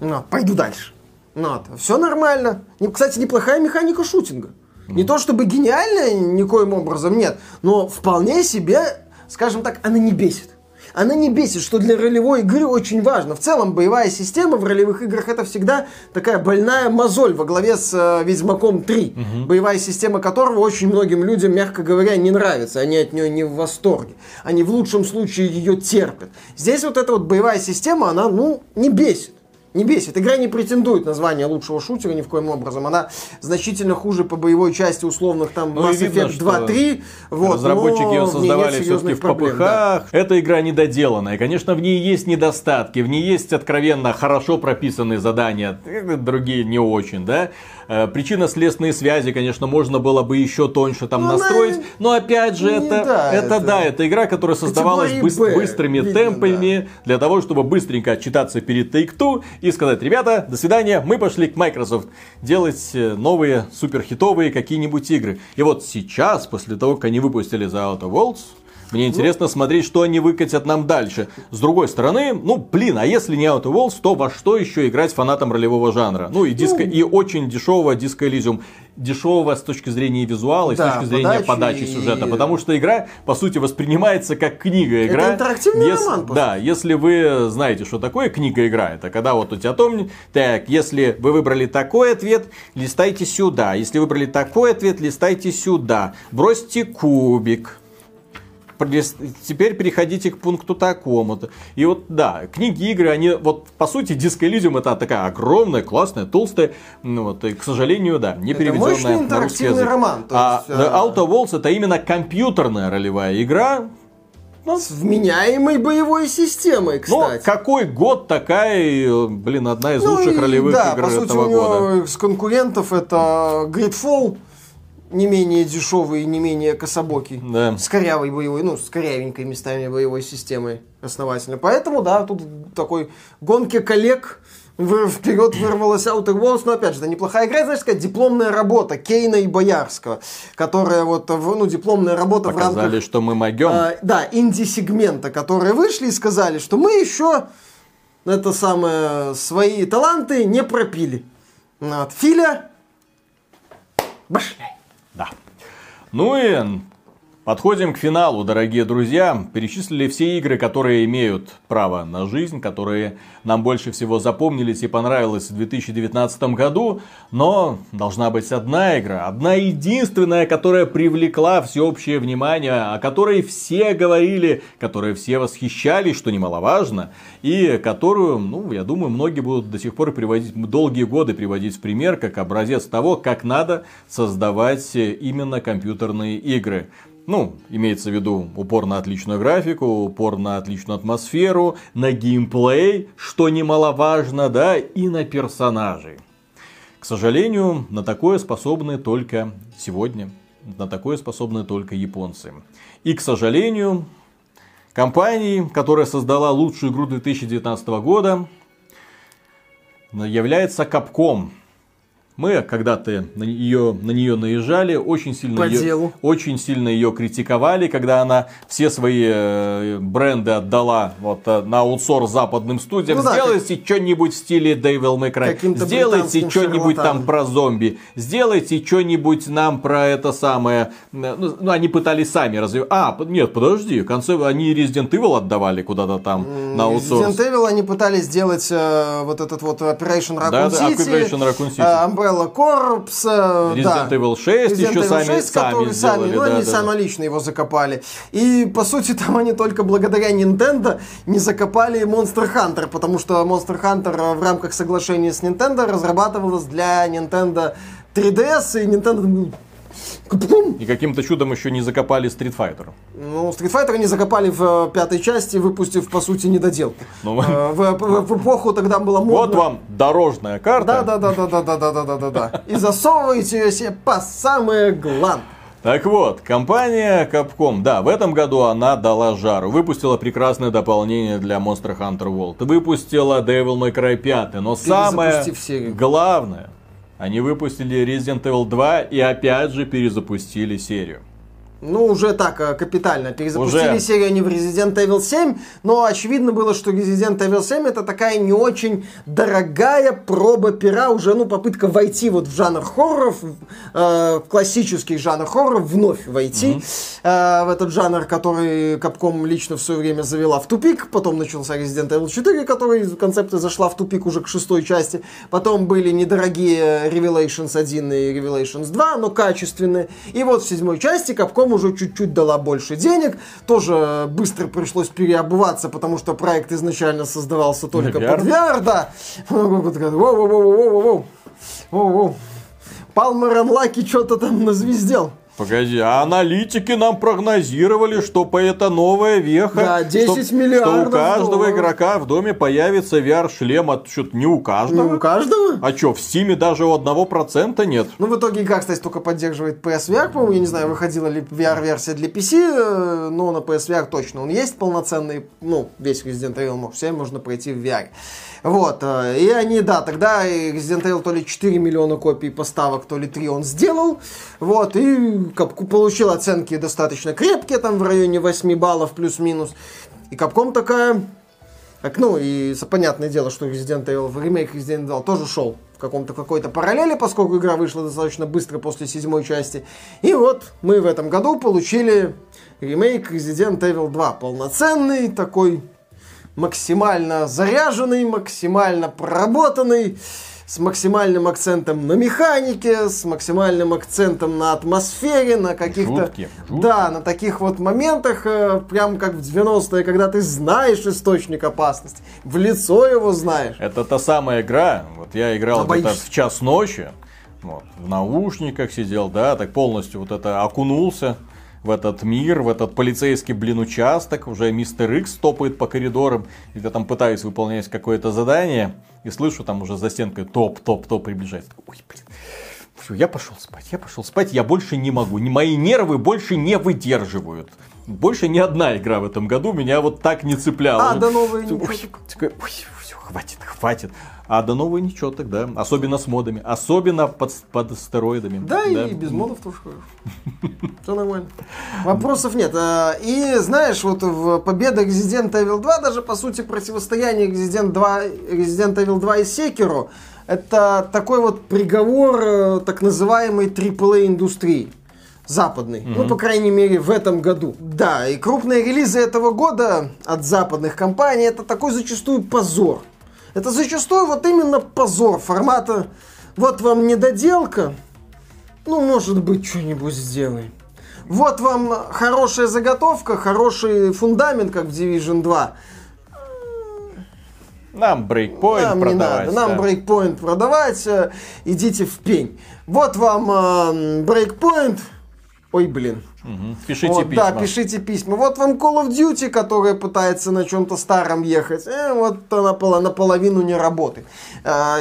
Ну, пойду дальше. Ну, все нормально. Кстати, неплохая механика шутинга. Не то чтобы гениальная, никоим образом нет, но вполне себе, скажем так, она не бесит она не бесит, что для ролевой игры очень важно. В целом, боевая система в ролевых играх это всегда такая больная мозоль во главе с э, Ведьмаком 3. Угу. Боевая система которого очень многим людям, мягко говоря, не нравится. Они от нее не в восторге. Они в лучшем случае ее терпят. Здесь вот эта вот боевая система, она, ну, не бесит не бесит. Игра не претендует на звание лучшего шутера ни в коем образом. Она значительно хуже по боевой части условных там ну, Mass Effect 2-3. Вот, разработчики ее создавали все-таки в попыхах. Да. Эта игра недоделанная. Конечно, в ней есть недостатки, в ней есть откровенно хорошо прописанные задания, другие не очень, да. Э, причинно-следственные связи, конечно, можно было бы еще тоньше там ну, настроить. Но опять же, это, да, это, это да, это игра, которая создавалась быс- быстрыми видно, темпами да. для того, чтобы быстренько отчитаться перед Take-Two и сказать, ребята, до свидания, мы пошли к Microsoft делать э, новые суперхитовые какие-нибудь игры. И вот сейчас, после того, как они выпустили The Outer Worlds, мне интересно смотреть, что они выкатят нам дальше. С другой стороны, ну, блин, а если не Outer Worlds, то во что еще играть фанатам ролевого жанра? Ну, и, диско, ну, и очень дешевого Disco Elysium. Дешевого с точки зрения визуала и да, с точки зрения подачи, подачи сюжета. И... Потому что игра, по сути, воспринимается как книга-игра. Это интерактивный если, роман. Да, если вы знаете, что такое книга-игра, это когда вот у тебя том, так, если вы выбрали такой ответ, листайте сюда. Если выбрали такой ответ, листайте сюда. Бросьте кубик теперь переходите к пункту такому-то. И вот, да, книги, игры, они, вот, по сути, Disco Elysium это такая огромная, классная, толстая, ну, вот, и, к сожалению, да, не переведенная на русский язык. роман. а есть, The Outer Worlds это именно компьютерная ролевая игра, ну, с вменяемой боевой системой, кстати. Ну, какой год такая, блин, одна из ну, лучших и, ролевых да, игр по сути, этого у него года. С конкурентов это Gridfall, не менее дешевый и не менее кособокий. Да. С корявой боевой, ну, с корявенькой местами боевой системой основательно. Поэтому, да, тут такой гонки коллег вперед вырвалась Outer Worlds, но опять же, это неплохая игра, знаешь, сказать, дипломная работа Кейна и Боярского, которая вот, ну, дипломная работа Показали, в рамках... что мы могем. А, да, инди-сегмента, которые вышли и сказали, что мы еще это самое, свои таланты не пропили. Вот. Филя, башляй. Ну и Подходим к финалу, дорогие друзья. Перечислили все игры, которые имеют право на жизнь, которые нам больше всего запомнились и понравилось в 2019 году. Но должна быть одна игра, одна единственная, которая привлекла всеобщее внимание, о которой все говорили, которой все восхищались, что немаловажно, и которую, ну, я думаю, многие будут до сих пор приводить, долгие годы приводить в пример, как образец того, как надо создавать именно компьютерные игры. Ну, имеется в виду упор на отличную графику, упор на отличную атмосферу, на геймплей, что немаловажно, да, и на персонажей. К сожалению, на такое способны только сегодня. На такое способны только японцы. И, к сожалению, компания, которая создала лучшую игру 2019 года, является Capcom. Мы когда-то на нее, на нее наезжали, очень сильно, По ее, делу. очень сильно ее критиковали, когда она все свои э, бренды отдала вот, э, на аутсорс западным студиям. Ну, сделайте как... что-нибудь в стиле Devil May Cry, сделайте что-нибудь там про зомби, сделайте что-нибудь нам про это самое. Э, ну, ну, они пытались сами развивать. А, нет, подожди, в конце они Resident Evil отдавали куда-то там на аутсорс. Resident Evil они пытались сделать э, вот этот вот Operation Raccoon да, City. Да, Operation Raccoon City. Umbrella Corps. Resident да. Evil 6 Resident еще Evil сами, 6, сами сделали. ну, да, они да, сами да. лично его закопали. И, по сути, там они только благодаря Nintendo не закопали Monster Hunter, потому что Monster Hunter в рамках соглашения с Nintendo разрабатывалась для Nintendo 3DS, и Nintendo и каким-то чудом еще не закопали Street Fighter. Ну, Street Fighter не закопали в э, пятой части, выпустив, по сути, недоделку. Ну, э, в, в, в эпоху тогда было модно... Вот вам дорожная карта. Да-да-да-да-да-да-да-да-да-да. И засовываете ее себе по самое главное. Так вот, компания Capcom, да, в этом году она дала жару. Выпустила прекрасное дополнение для Monster Hunter World. Выпустила Devil May Cry 5. Но самое главное, они выпустили Resident Evil 2 и опять же перезапустили серию. Ну, уже так, э, капитально. Перезапустили Уже. серию они в Resident Evil 7, но очевидно было, что Resident Evil 7 это такая не очень дорогая проба пера, уже, ну, попытка войти вот в жанр хорроров, э, в классический жанр хорроров, вновь войти э, в этот жанр, который Capcom лично в свое время завела в тупик, потом начался Resident Evil 4, который из концепта зашла в тупик уже к шестой части, потом были недорогие Revelations 1 и Revelations 2, но качественные, и вот в седьмой части Capcom уже чуть-чуть дала больше денег, тоже быстро пришлось переобуваться, потому что проект изначально создавался только VR? под VR, да. Воу-воу-воу-воу-воу-воу. Воу-воу. Палмер Лаки что-то там назвездел. Погоди, а аналитики нам прогнозировали, что по это новая веха. Да, 10 что, миллиардов Что у каждого долларов. игрока в доме появится VR-шлем, а что-то не у каждого. Ну, у каждого. А что, в Стиме даже у одного процента нет? Ну, в итоге игра, кстати, только поддерживает PSVR, по-моему, я не знаю, выходила ли VR-версия для PC, э, но на PSVR точно он есть полноценный, ну, весь Resident Evil 7 можно пройти в VR. Вот, э, и они, да, тогда Resident Evil то ли 4 миллиона копий поставок, то ли 3 он сделал, вот, и получил оценки достаточно крепкие, там в районе 8 баллов плюс-минус, и Capcom такая, так, ну, и понятное дело, что Resident Evil, ремейк Resident Evil тоже шел в каком-то какой-то параллели, поскольку игра вышла достаточно быстро после седьмой части. И вот мы в этом году получили ремейк Resident Evil 2. Полноценный, такой максимально заряженный, максимально проработанный, с максимальным акцентом на механике, с максимальным акцентом на атмосфере, на каких-то... Да, на таких вот моментах, э, прям как в 90-е, когда ты знаешь источник опасности, в лицо его знаешь. Это та самая игра, вот я играл где-то в час ночи, вот, в наушниках сидел, да, так полностью вот это окунулся в этот мир, в этот полицейский, блин, участок, уже мистер Икс топает по коридорам, и я там пытаюсь выполнять какое-то задание, и слышу там уже за стенкой топ, топ, топ приближается. Ой, блин. Все, я пошел спать, я пошел спать, я больше не могу, мои нервы больше не выдерживают. Больше ни одна игра в этом году меня вот так не цепляла. А, до новой Ой, такой, ой, все, хватит, хватит. А до новой ничего тогда. Особенно с модами. Особенно под, под стероидами. Да, и без модов тоже Все нормально. Вопросов нет. А, И знаешь, вот в победа Resident Evil 2, даже по сути противостояние Resident, 2, Resident Evil 2 и Sekiro, это такой вот приговор э, так называемой AAA индустрии. Западный. Ну, по крайней мере, в этом году. Да, и крупные релизы этого года от западных компаний это такой зачастую позор. Это зачастую вот именно позор формата вот вам недоделка, ну, может быть, что-нибудь сделаем. Вот вам хорошая заготовка, хороший фундамент, как в Division 2. Нам брейкпоинт Нам не продавать. надо, нам да. брейкпоинт продавать, э, идите в пень. Вот вам э, брейкпоинт. Ой, блин. Мгм. Пишите Вот, письма. Да, пишите письма. Вот вам Call of Duty, которая пытается на чем-то старом ехать. Э, вот она пола- наполовину не работает.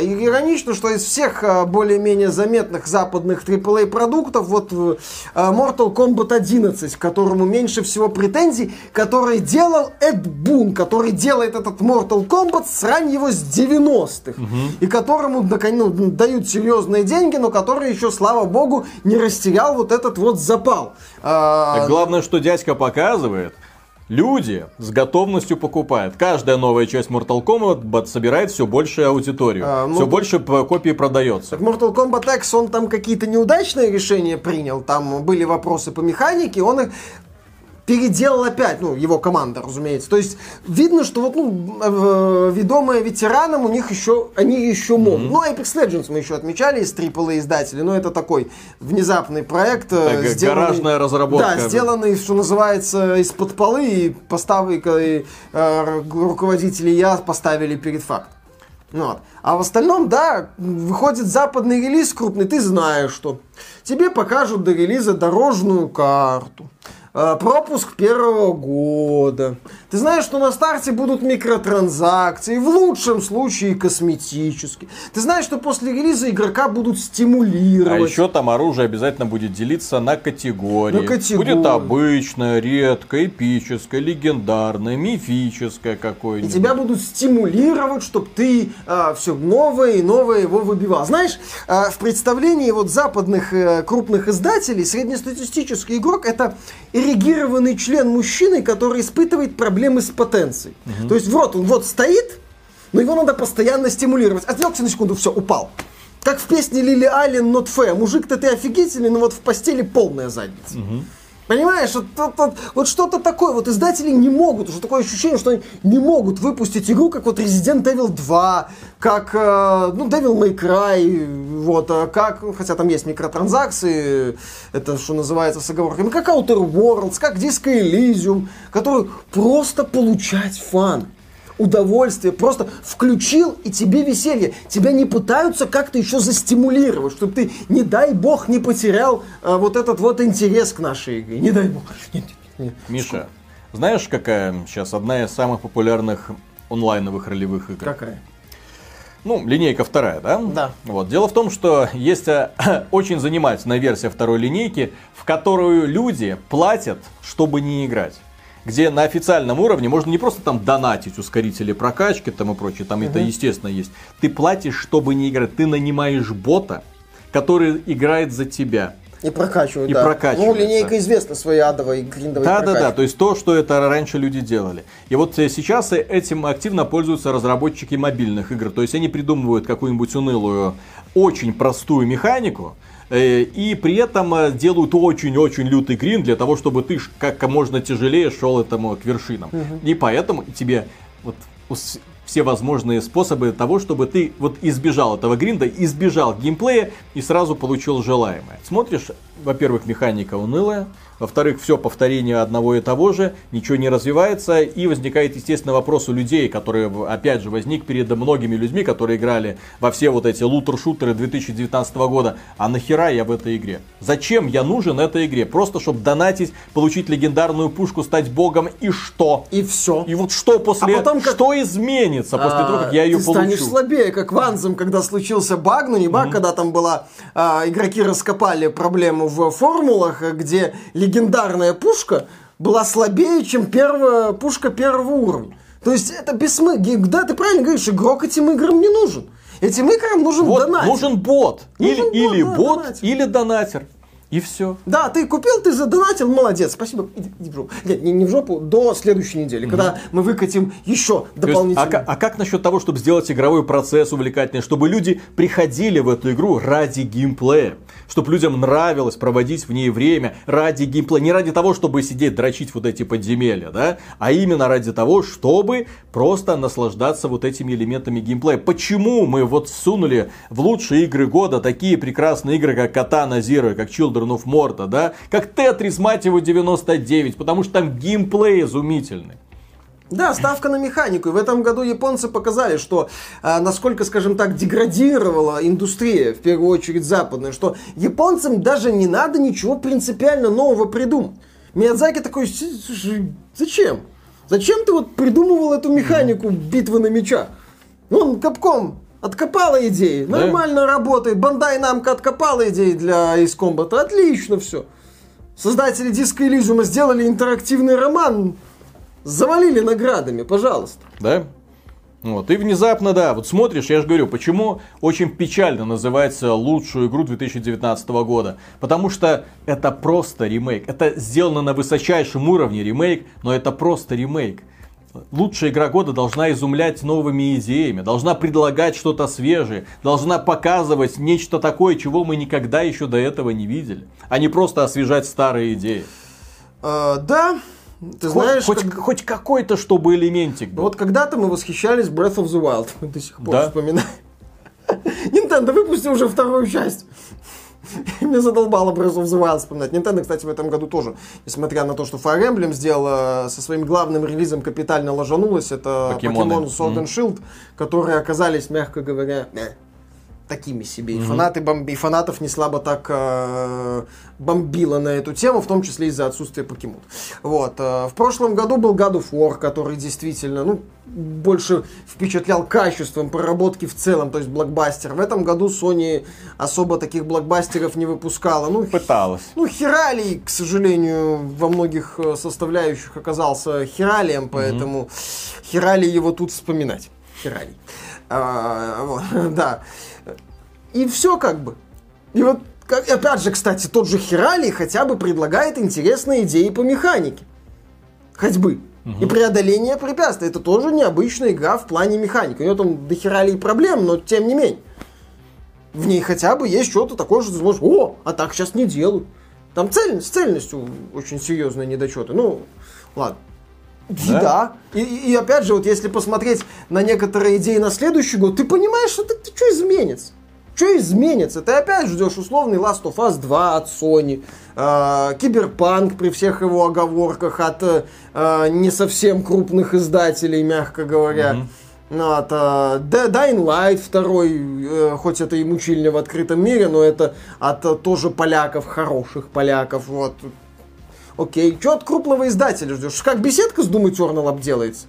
И иронично, что из всех а, более-менее заметных западных AAA продуктов, вот э, а, Mortal Kombat 11, к которому меньше всего претензий, который делал Эд Бун, который делает этот Mortal Kombat с раннего с 90-х. И которому ну, дают серьезные деньги, но который еще, слава богу, не растерял вот этот вот запал. А, Так главное, что дядька показывает, люди с готовностью покупают. Каждая новая часть Mortal Kombat собирает все больше аудиторию. А, ну, все больше копий продается. Так Mortal Kombat X, он там какие-то неудачные решения принял, там были вопросы по механике, он их переделал опять, ну, его команда, разумеется. То есть, видно, что вот, ну, э, ведомые ветеранам у них еще, они еще могут. Ну, Apex Legends мы еще отмечали из AAA издателей, но это такой внезапный проект. э, Так, гаражная разработка. Да, сделанный, что называется, из-под полы, и поставы, и, э, руководители я поставили перед фактом. Ну Вот. А в остальном, да, выходит западный релиз крупный, ты знаешь, что тебе покажут до релиза дорожную карту. Э, пропуск первого года. Ты знаешь, что на старте будут микротранзакции, в лучшем случае косметические. Ты знаешь, что после релиза игрока будут А стимулировать. еще там оружие обязательно будет делиться на категории. На категории. Будет обычное, редкое, эпическое, легендарное, мифическое И какое-нибудь. тебя будут стимулировать, чтобы ты все новое и новое его выбивал. Знаешь, а, в представлении вот западных э, крупных издателей среднестатистический игрок это эрегированный член мужчины, который испытывает проблемы с потенцией. То есть вот он вот стоит, но его надо постоянно стимулировать. Отвлекся на секунду, все, упал. Как в песне Лили Аллен «Not fair». Мужик-то ты офигительный, но вот в постели полная задница. Понимаешь, вот, вот- вот- вот что-то такое, вот издатели не могут, уже такое ощущение, что они не могут выпустить игру, как вот Resident Evil 2, как, э, ну, Devil May Cry, вот, а как, хотя там есть микротранзакции, это что называется с оговорками, как Outer Worlds, как Disco Elysium, который просто получать фан удовольствие, просто включил и тебе веселье. Тебя не пытаются как-то еще застимулировать, чтобы ты, не дай бог, не потерял а, вот этот вот интерес к нашей игре. Не дай бог. Нет, нет, нет. Миша, знаешь, какая сейчас одна из самых популярных онлайновых ролевых игр? Какая? Ну, линейка вторая, да? Да. Вот. Дело в том, что есть э, очень занимательная версия второй линейки, в которую люди платят, чтобы не играть. Где на официальном уровне можно не просто там донатить ускорители прокачки там и прочее, там это естественно есть. Ты платишь, чтобы не играть. Ты нанимаешь бота, который играет за тебя. И прокачивают, И да. прокачивается. Ну, линейка известна своей адовой гриндовой Да, да, да, прокачкой. то есть то, что это раньше люди делали. И вот э, сейчас э, этим активно пользуются разработчики мобильных игр. То есть они придумывают какую-нибудь унылую, очень простую механику, и при этом э, делают очень-очень лютый грин для того, чтобы ты как можно тяжелее шел этому к вершинам. И поэтому тебе вот все возможные способы того, чтобы ты вот избежал этого гринда, избежал геймплея и сразу получил желаемое. Смотришь, во-первых, механика унылая, во-вторых, все повторение одного и того же, ничего не развивается, и возникает, естественно, вопрос у людей, которые, опять же, возник перед многими людьми, которые играли во все вот эти лутер-шутеры 2019 года. А нахера я в этой игре? Зачем я нужен этой игре? Просто, чтобы донатить, получить легендарную пушку, стать богом, и что? И все. И вот что после, А потом как- что изменится после того, как я ее ты станешь получу? слабее, как Ванзом, когда случился баг, ну не баг, когда там была, а, игроки раскопали проблему в формулах, где легендарная пушка была слабее, чем первая пушка первого уровня. То есть это бессмысленно. Да, ты правильно говоришь, игрок этим играм не нужен. Этим играм нужен Вот, донатер. нужен бот. Нужен или бот, или да, бот, донатер. или донатер. И все. Да, ты купил, ты задонатил, молодец, спасибо. Иди, иди в жопу. Нет, не, не в жопу, до следующей недели, когда мы выкатим еще То есть, дополнительно. а, а как насчет того, чтобы сделать игровой процесс увлекательный, чтобы люди приходили в эту игру ради геймплея, чтобы людям нравилось проводить в ней время ради геймплея, не ради того, чтобы сидеть дрочить вот эти подземелья, да, а именно ради того, чтобы просто наслаждаться вот этими элементами геймплея. Почему мы вот сунули в лучшие игры года такие прекрасные игры, как Katana Zero, как Children of Morta, да, как Tetris, мать его, 99, потому что там геймплей изумительный. Да, ставка на механику. И в этом году японцы показали, что а, насколько, скажем так, деградировала индустрия, в первую очередь западная, что японцам даже не надо ничего принципиально нового придумать. Миядзаки такой, «С- слушай, зачем? Зачем ты вот придумывал эту механику битвы на мечах? Ну, Капком откопала идеи, Да. нормально работает. Бандай Намка откопала идеи для Ace Combat, отлично все. Создатели Disco Elysium сделали интерактивный роман, завалили наградами, пожалуйста. Да? Вот, и внезапно, да, вот смотришь, я же говорю, почему очень печально называется лучшую игру 2019 года. Потому что это просто ремейк. Это сделано на высочайшем уровне ремейк, но это просто ремейк. Лучшая игра года должна изумлять новыми идеями, должна предлагать что-то свежее, должна показывать нечто такое, чего мы никогда еще до этого не видели, а не просто освежать старые идеи. А, да, ты знаешь, хоть, как- хоть какой-то, чтобы элементик был. вот когда-то мы восхищались Breath of the Wild, мы до сих пор Да. вспоминаем. Nintendo выпусти уже вторую часть. Мне задолбало Breath of the Wild вспоминать. Nintendo, кстати, в этом году тоже, несмотря на то, что Fire Emblem сделала со своим главным релизом капитально ложанулась, это. Pokemon Sword and Shield, которые оказались, мягко говоря, э. Такими себе. И, фанаты бомби, и фанатов не слабо так э, бомбило на эту тему, в том числе из-за отсутствия покемон. Вот. Э, в прошлом году был God of War, который действительно, ну, больше впечатлял качеством проработки в целом, то есть блокбастер. В этом году Sony особо таких блокбастеров не выпускала. Ну, Пыталась. ну, Хиралий, к сожалению, во многих э, составляющих оказался Хиралием, поэтому Хиралий его тут вспоминать. Хиралий. А, вот, да. И все как бы. И вот, как- опять же, кстати, тот же Хиралий хотя бы предлагает интересные идеи по механике. Ходьбы. И преодоление препятствий. Это тоже необычная игра в плане механики. У него там до Хиралий проблем, но тем не менее. В ней хотя бы есть что-то такое, что ты сможешь, о, а так сейчас не делают. Там цельность, с цельностью очень серьезные недочеты. Ну, ладно. И Да? да. И, и- и опять же, вот если посмотреть на некоторые идеи на следующий год, ты понимаешь, что ты, что изменится. Что изменится? Ты опять ждешь условный Last of Us 2 от Sony, э, Киберпанк при всех его оговорках от э, не совсем крупных издателей, мягко говоря. Ну, от D- Dying Light второй, э, хоть это и мучильня в открытом мире, но это от э, тоже поляков, хороших поляков, вот. Окей, что от крупного издателя ждешь? Как беседка с Doom Eternal обделается?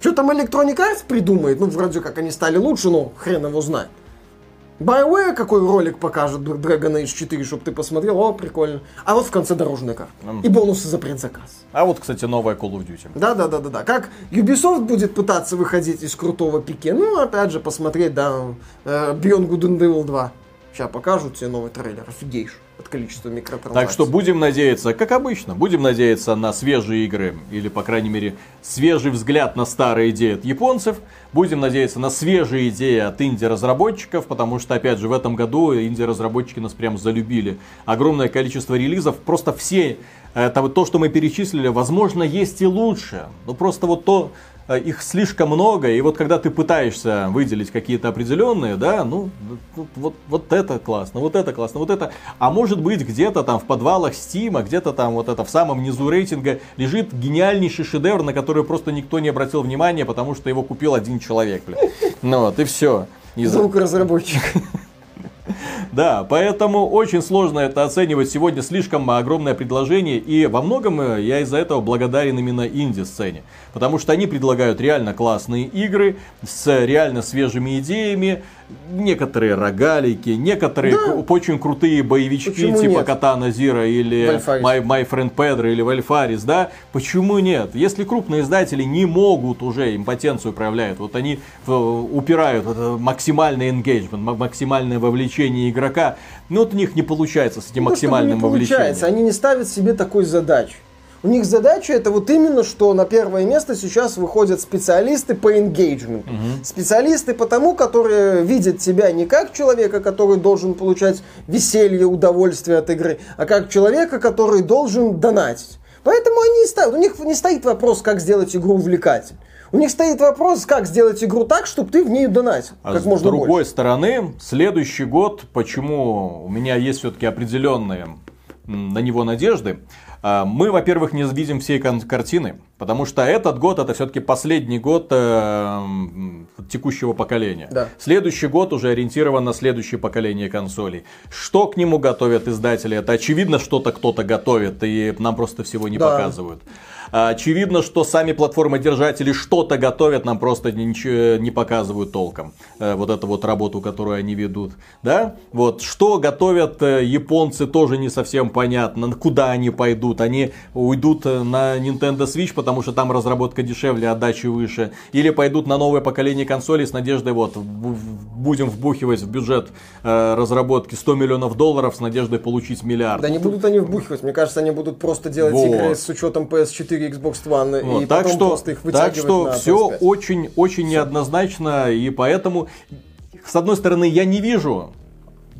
Что там Electronic Arts придумает? Ну, вроде как они стали лучше, но хрен его знает. BioWare какой ролик покажет Dragon Age 4, чтобы ты посмотрел, о, прикольно. А вот в конце дорожная карта. М. И бонусы за предзаказ. А вот, кстати, новая Call of Duty. Да, да, да, да, да. Как Ubisoft будет пытаться выходить из крутого пике? Ну, опять же, посмотреть, да, э, Beyond Good and Evil 2. Сейчас покажут тебе новый трейлер, офигеешь от количества микротранзакций. Так что будем надеяться, как обычно, будем надеяться на свежие игры, или, по крайней мере, свежий взгляд на старые идеи от японцев. Будем надеяться на свежие идеи от инди-разработчиков, потому что, опять же, в этом году инди-разработчики нас прям залюбили. Огромное количество релизов, просто все, это вот то, что мы перечислили, возможно, есть и лучше. Но просто вот то, их слишком много, и вот когда ты пытаешься выделить какие-то определенные, да, ну, вот, вот, это классно, вот это классно, вот это, а может быть где-то там в подвалах Стима, где-то там вот это в самом низу рейтинга лежит гениальнейший шедевр, на который просто никто не обратил внимания, потому что его купил один человек, блин. Ну вот, и все. Звук разработчик. Да, поэтому очень сложно это оценивать. Сегодня слишком огромное предложение, и во многом э, я из-за этого благодарен именно инди-сцене. Потому что они предлагают реально классные игры с реально свежими идеями, некоторые рогалики, некоторые Да. очень крутые боевички, Почему типа нет? Катана Зира или. My, My Friend Pedro или Вальфарис, да? Почему нет? Если крупные издатели не могут уже, импотенцию проявляют, вот они упирают это максимальный engagement, ма- максимальное вовлечение игрока, но вот у них не получается с этим Ну, максимальным не получается, вовлечением. они не ставят себе такой задачи. У них задача это вот именно, что на первое место сейчас выходят специалисты по engagement. Специалисты потому, которые видят тебя не как человека, который должен получать веселье, удовольствие от игры, а как человека, который должен донатить. Поэтому они ставят. У них не стоит вопрос, как сделать игру увлекательной. У них стоит вопрос, как сделать игру так, чтобы ты в ней донатил. А как с можно другой больше. стороны, следующий год, почему у меня есть все-таки определенные на него надежды, мы, во-первых, не видим всей картины, потому что этот год это все-таки последний год э, текущего поколения. Да. Следующий год уже ориентирован на следующее поколение консолей. Что к нему готовят издатели? Это очевидно, что-то кто-то готовит, и нам просто всего не Да. показывают. А, Очевидно, что сами платформодержатели что-то готовят, нам просто ничего не показывают толком. Э, Вот эту вот работу, которую они ведут. Да? Вот. Что готовят э, японцы, тоже не совсем понятно. Куда они пойдут? Они уйдут э, на Nintendo Switch, потому что там разработка дешевле, отдачи выше. Или пойдут на новое поколение консолей с надеждой, вот, будем вбухивать в бюджет разработки 100 миллионов долларов с надеждой получить миллиард. Да не будут они вбухивать. Мне кажется, они будут просто делать Вот. игры с учетом PS4 и Xbox One. Вот, и так потом что, просто их так вытягивать что на все PS5. очень, очень неоднозначно, и поэтому, с одной стороны, я не вижу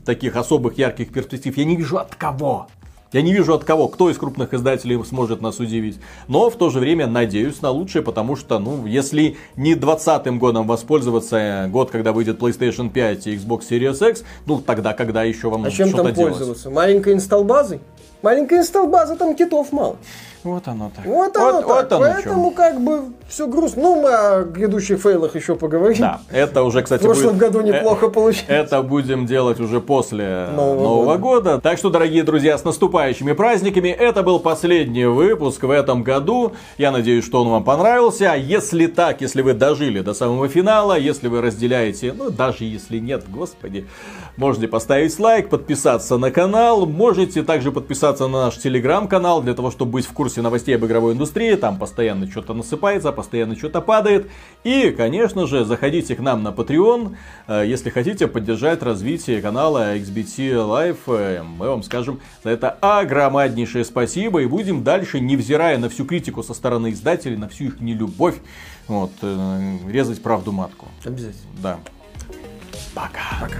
таких особых ярких перспектив, я не вижу от кого. Я не вижу от кого, кто из крупных издателей сможет нас удивить. Но в то же время надеюсь на лучшее, потому что, ну, если не 20 годом воспользоваться, э, год, когда выйдет PlayStation 5 и Xbox Series X, ну, тогда когда еще вам А чем что-то там делать? пользоваться? Маленькой инсталл-базой? Маленькая инсталл-база, там китов мало. Вот оно так. Вот оно вот, так. вот оно Поэтому чё. как бы все грустно. Ну, мы о грядущих фейлах еще поговорим. Да, это уже, кстати, В прошлом будет- году неплохо э, получилось. Это будем делать уже после Нового Нового, года. Так что, дорогие друзья, с наступающими праздниками. Это был последний выпуск в этом году. Я надеюсь, что он вам понравился. А Если так, если вы дожили до самого финала, если вы разделяете, ну даже если нет, господи, можете поставить лайк, подписаться на канал. Можете также подписаться на наш телеграм-канал для того, чтобы быть в курсе новостей об игровой индустрии. Там постоянно что-то насыпается, постоянно что-то падает. И, конечно же, заходите к нам на Patreon, э, если хотите поддержать развитие канала XBT Live. э, Мы вам скажем за это огромнейшее спасибо. И будем дальше, невзирая на всю критику со стороны издателей, на всю их нелюбовь, вот, э, резать правду матку. Обязательно. Да. Пока. Пока.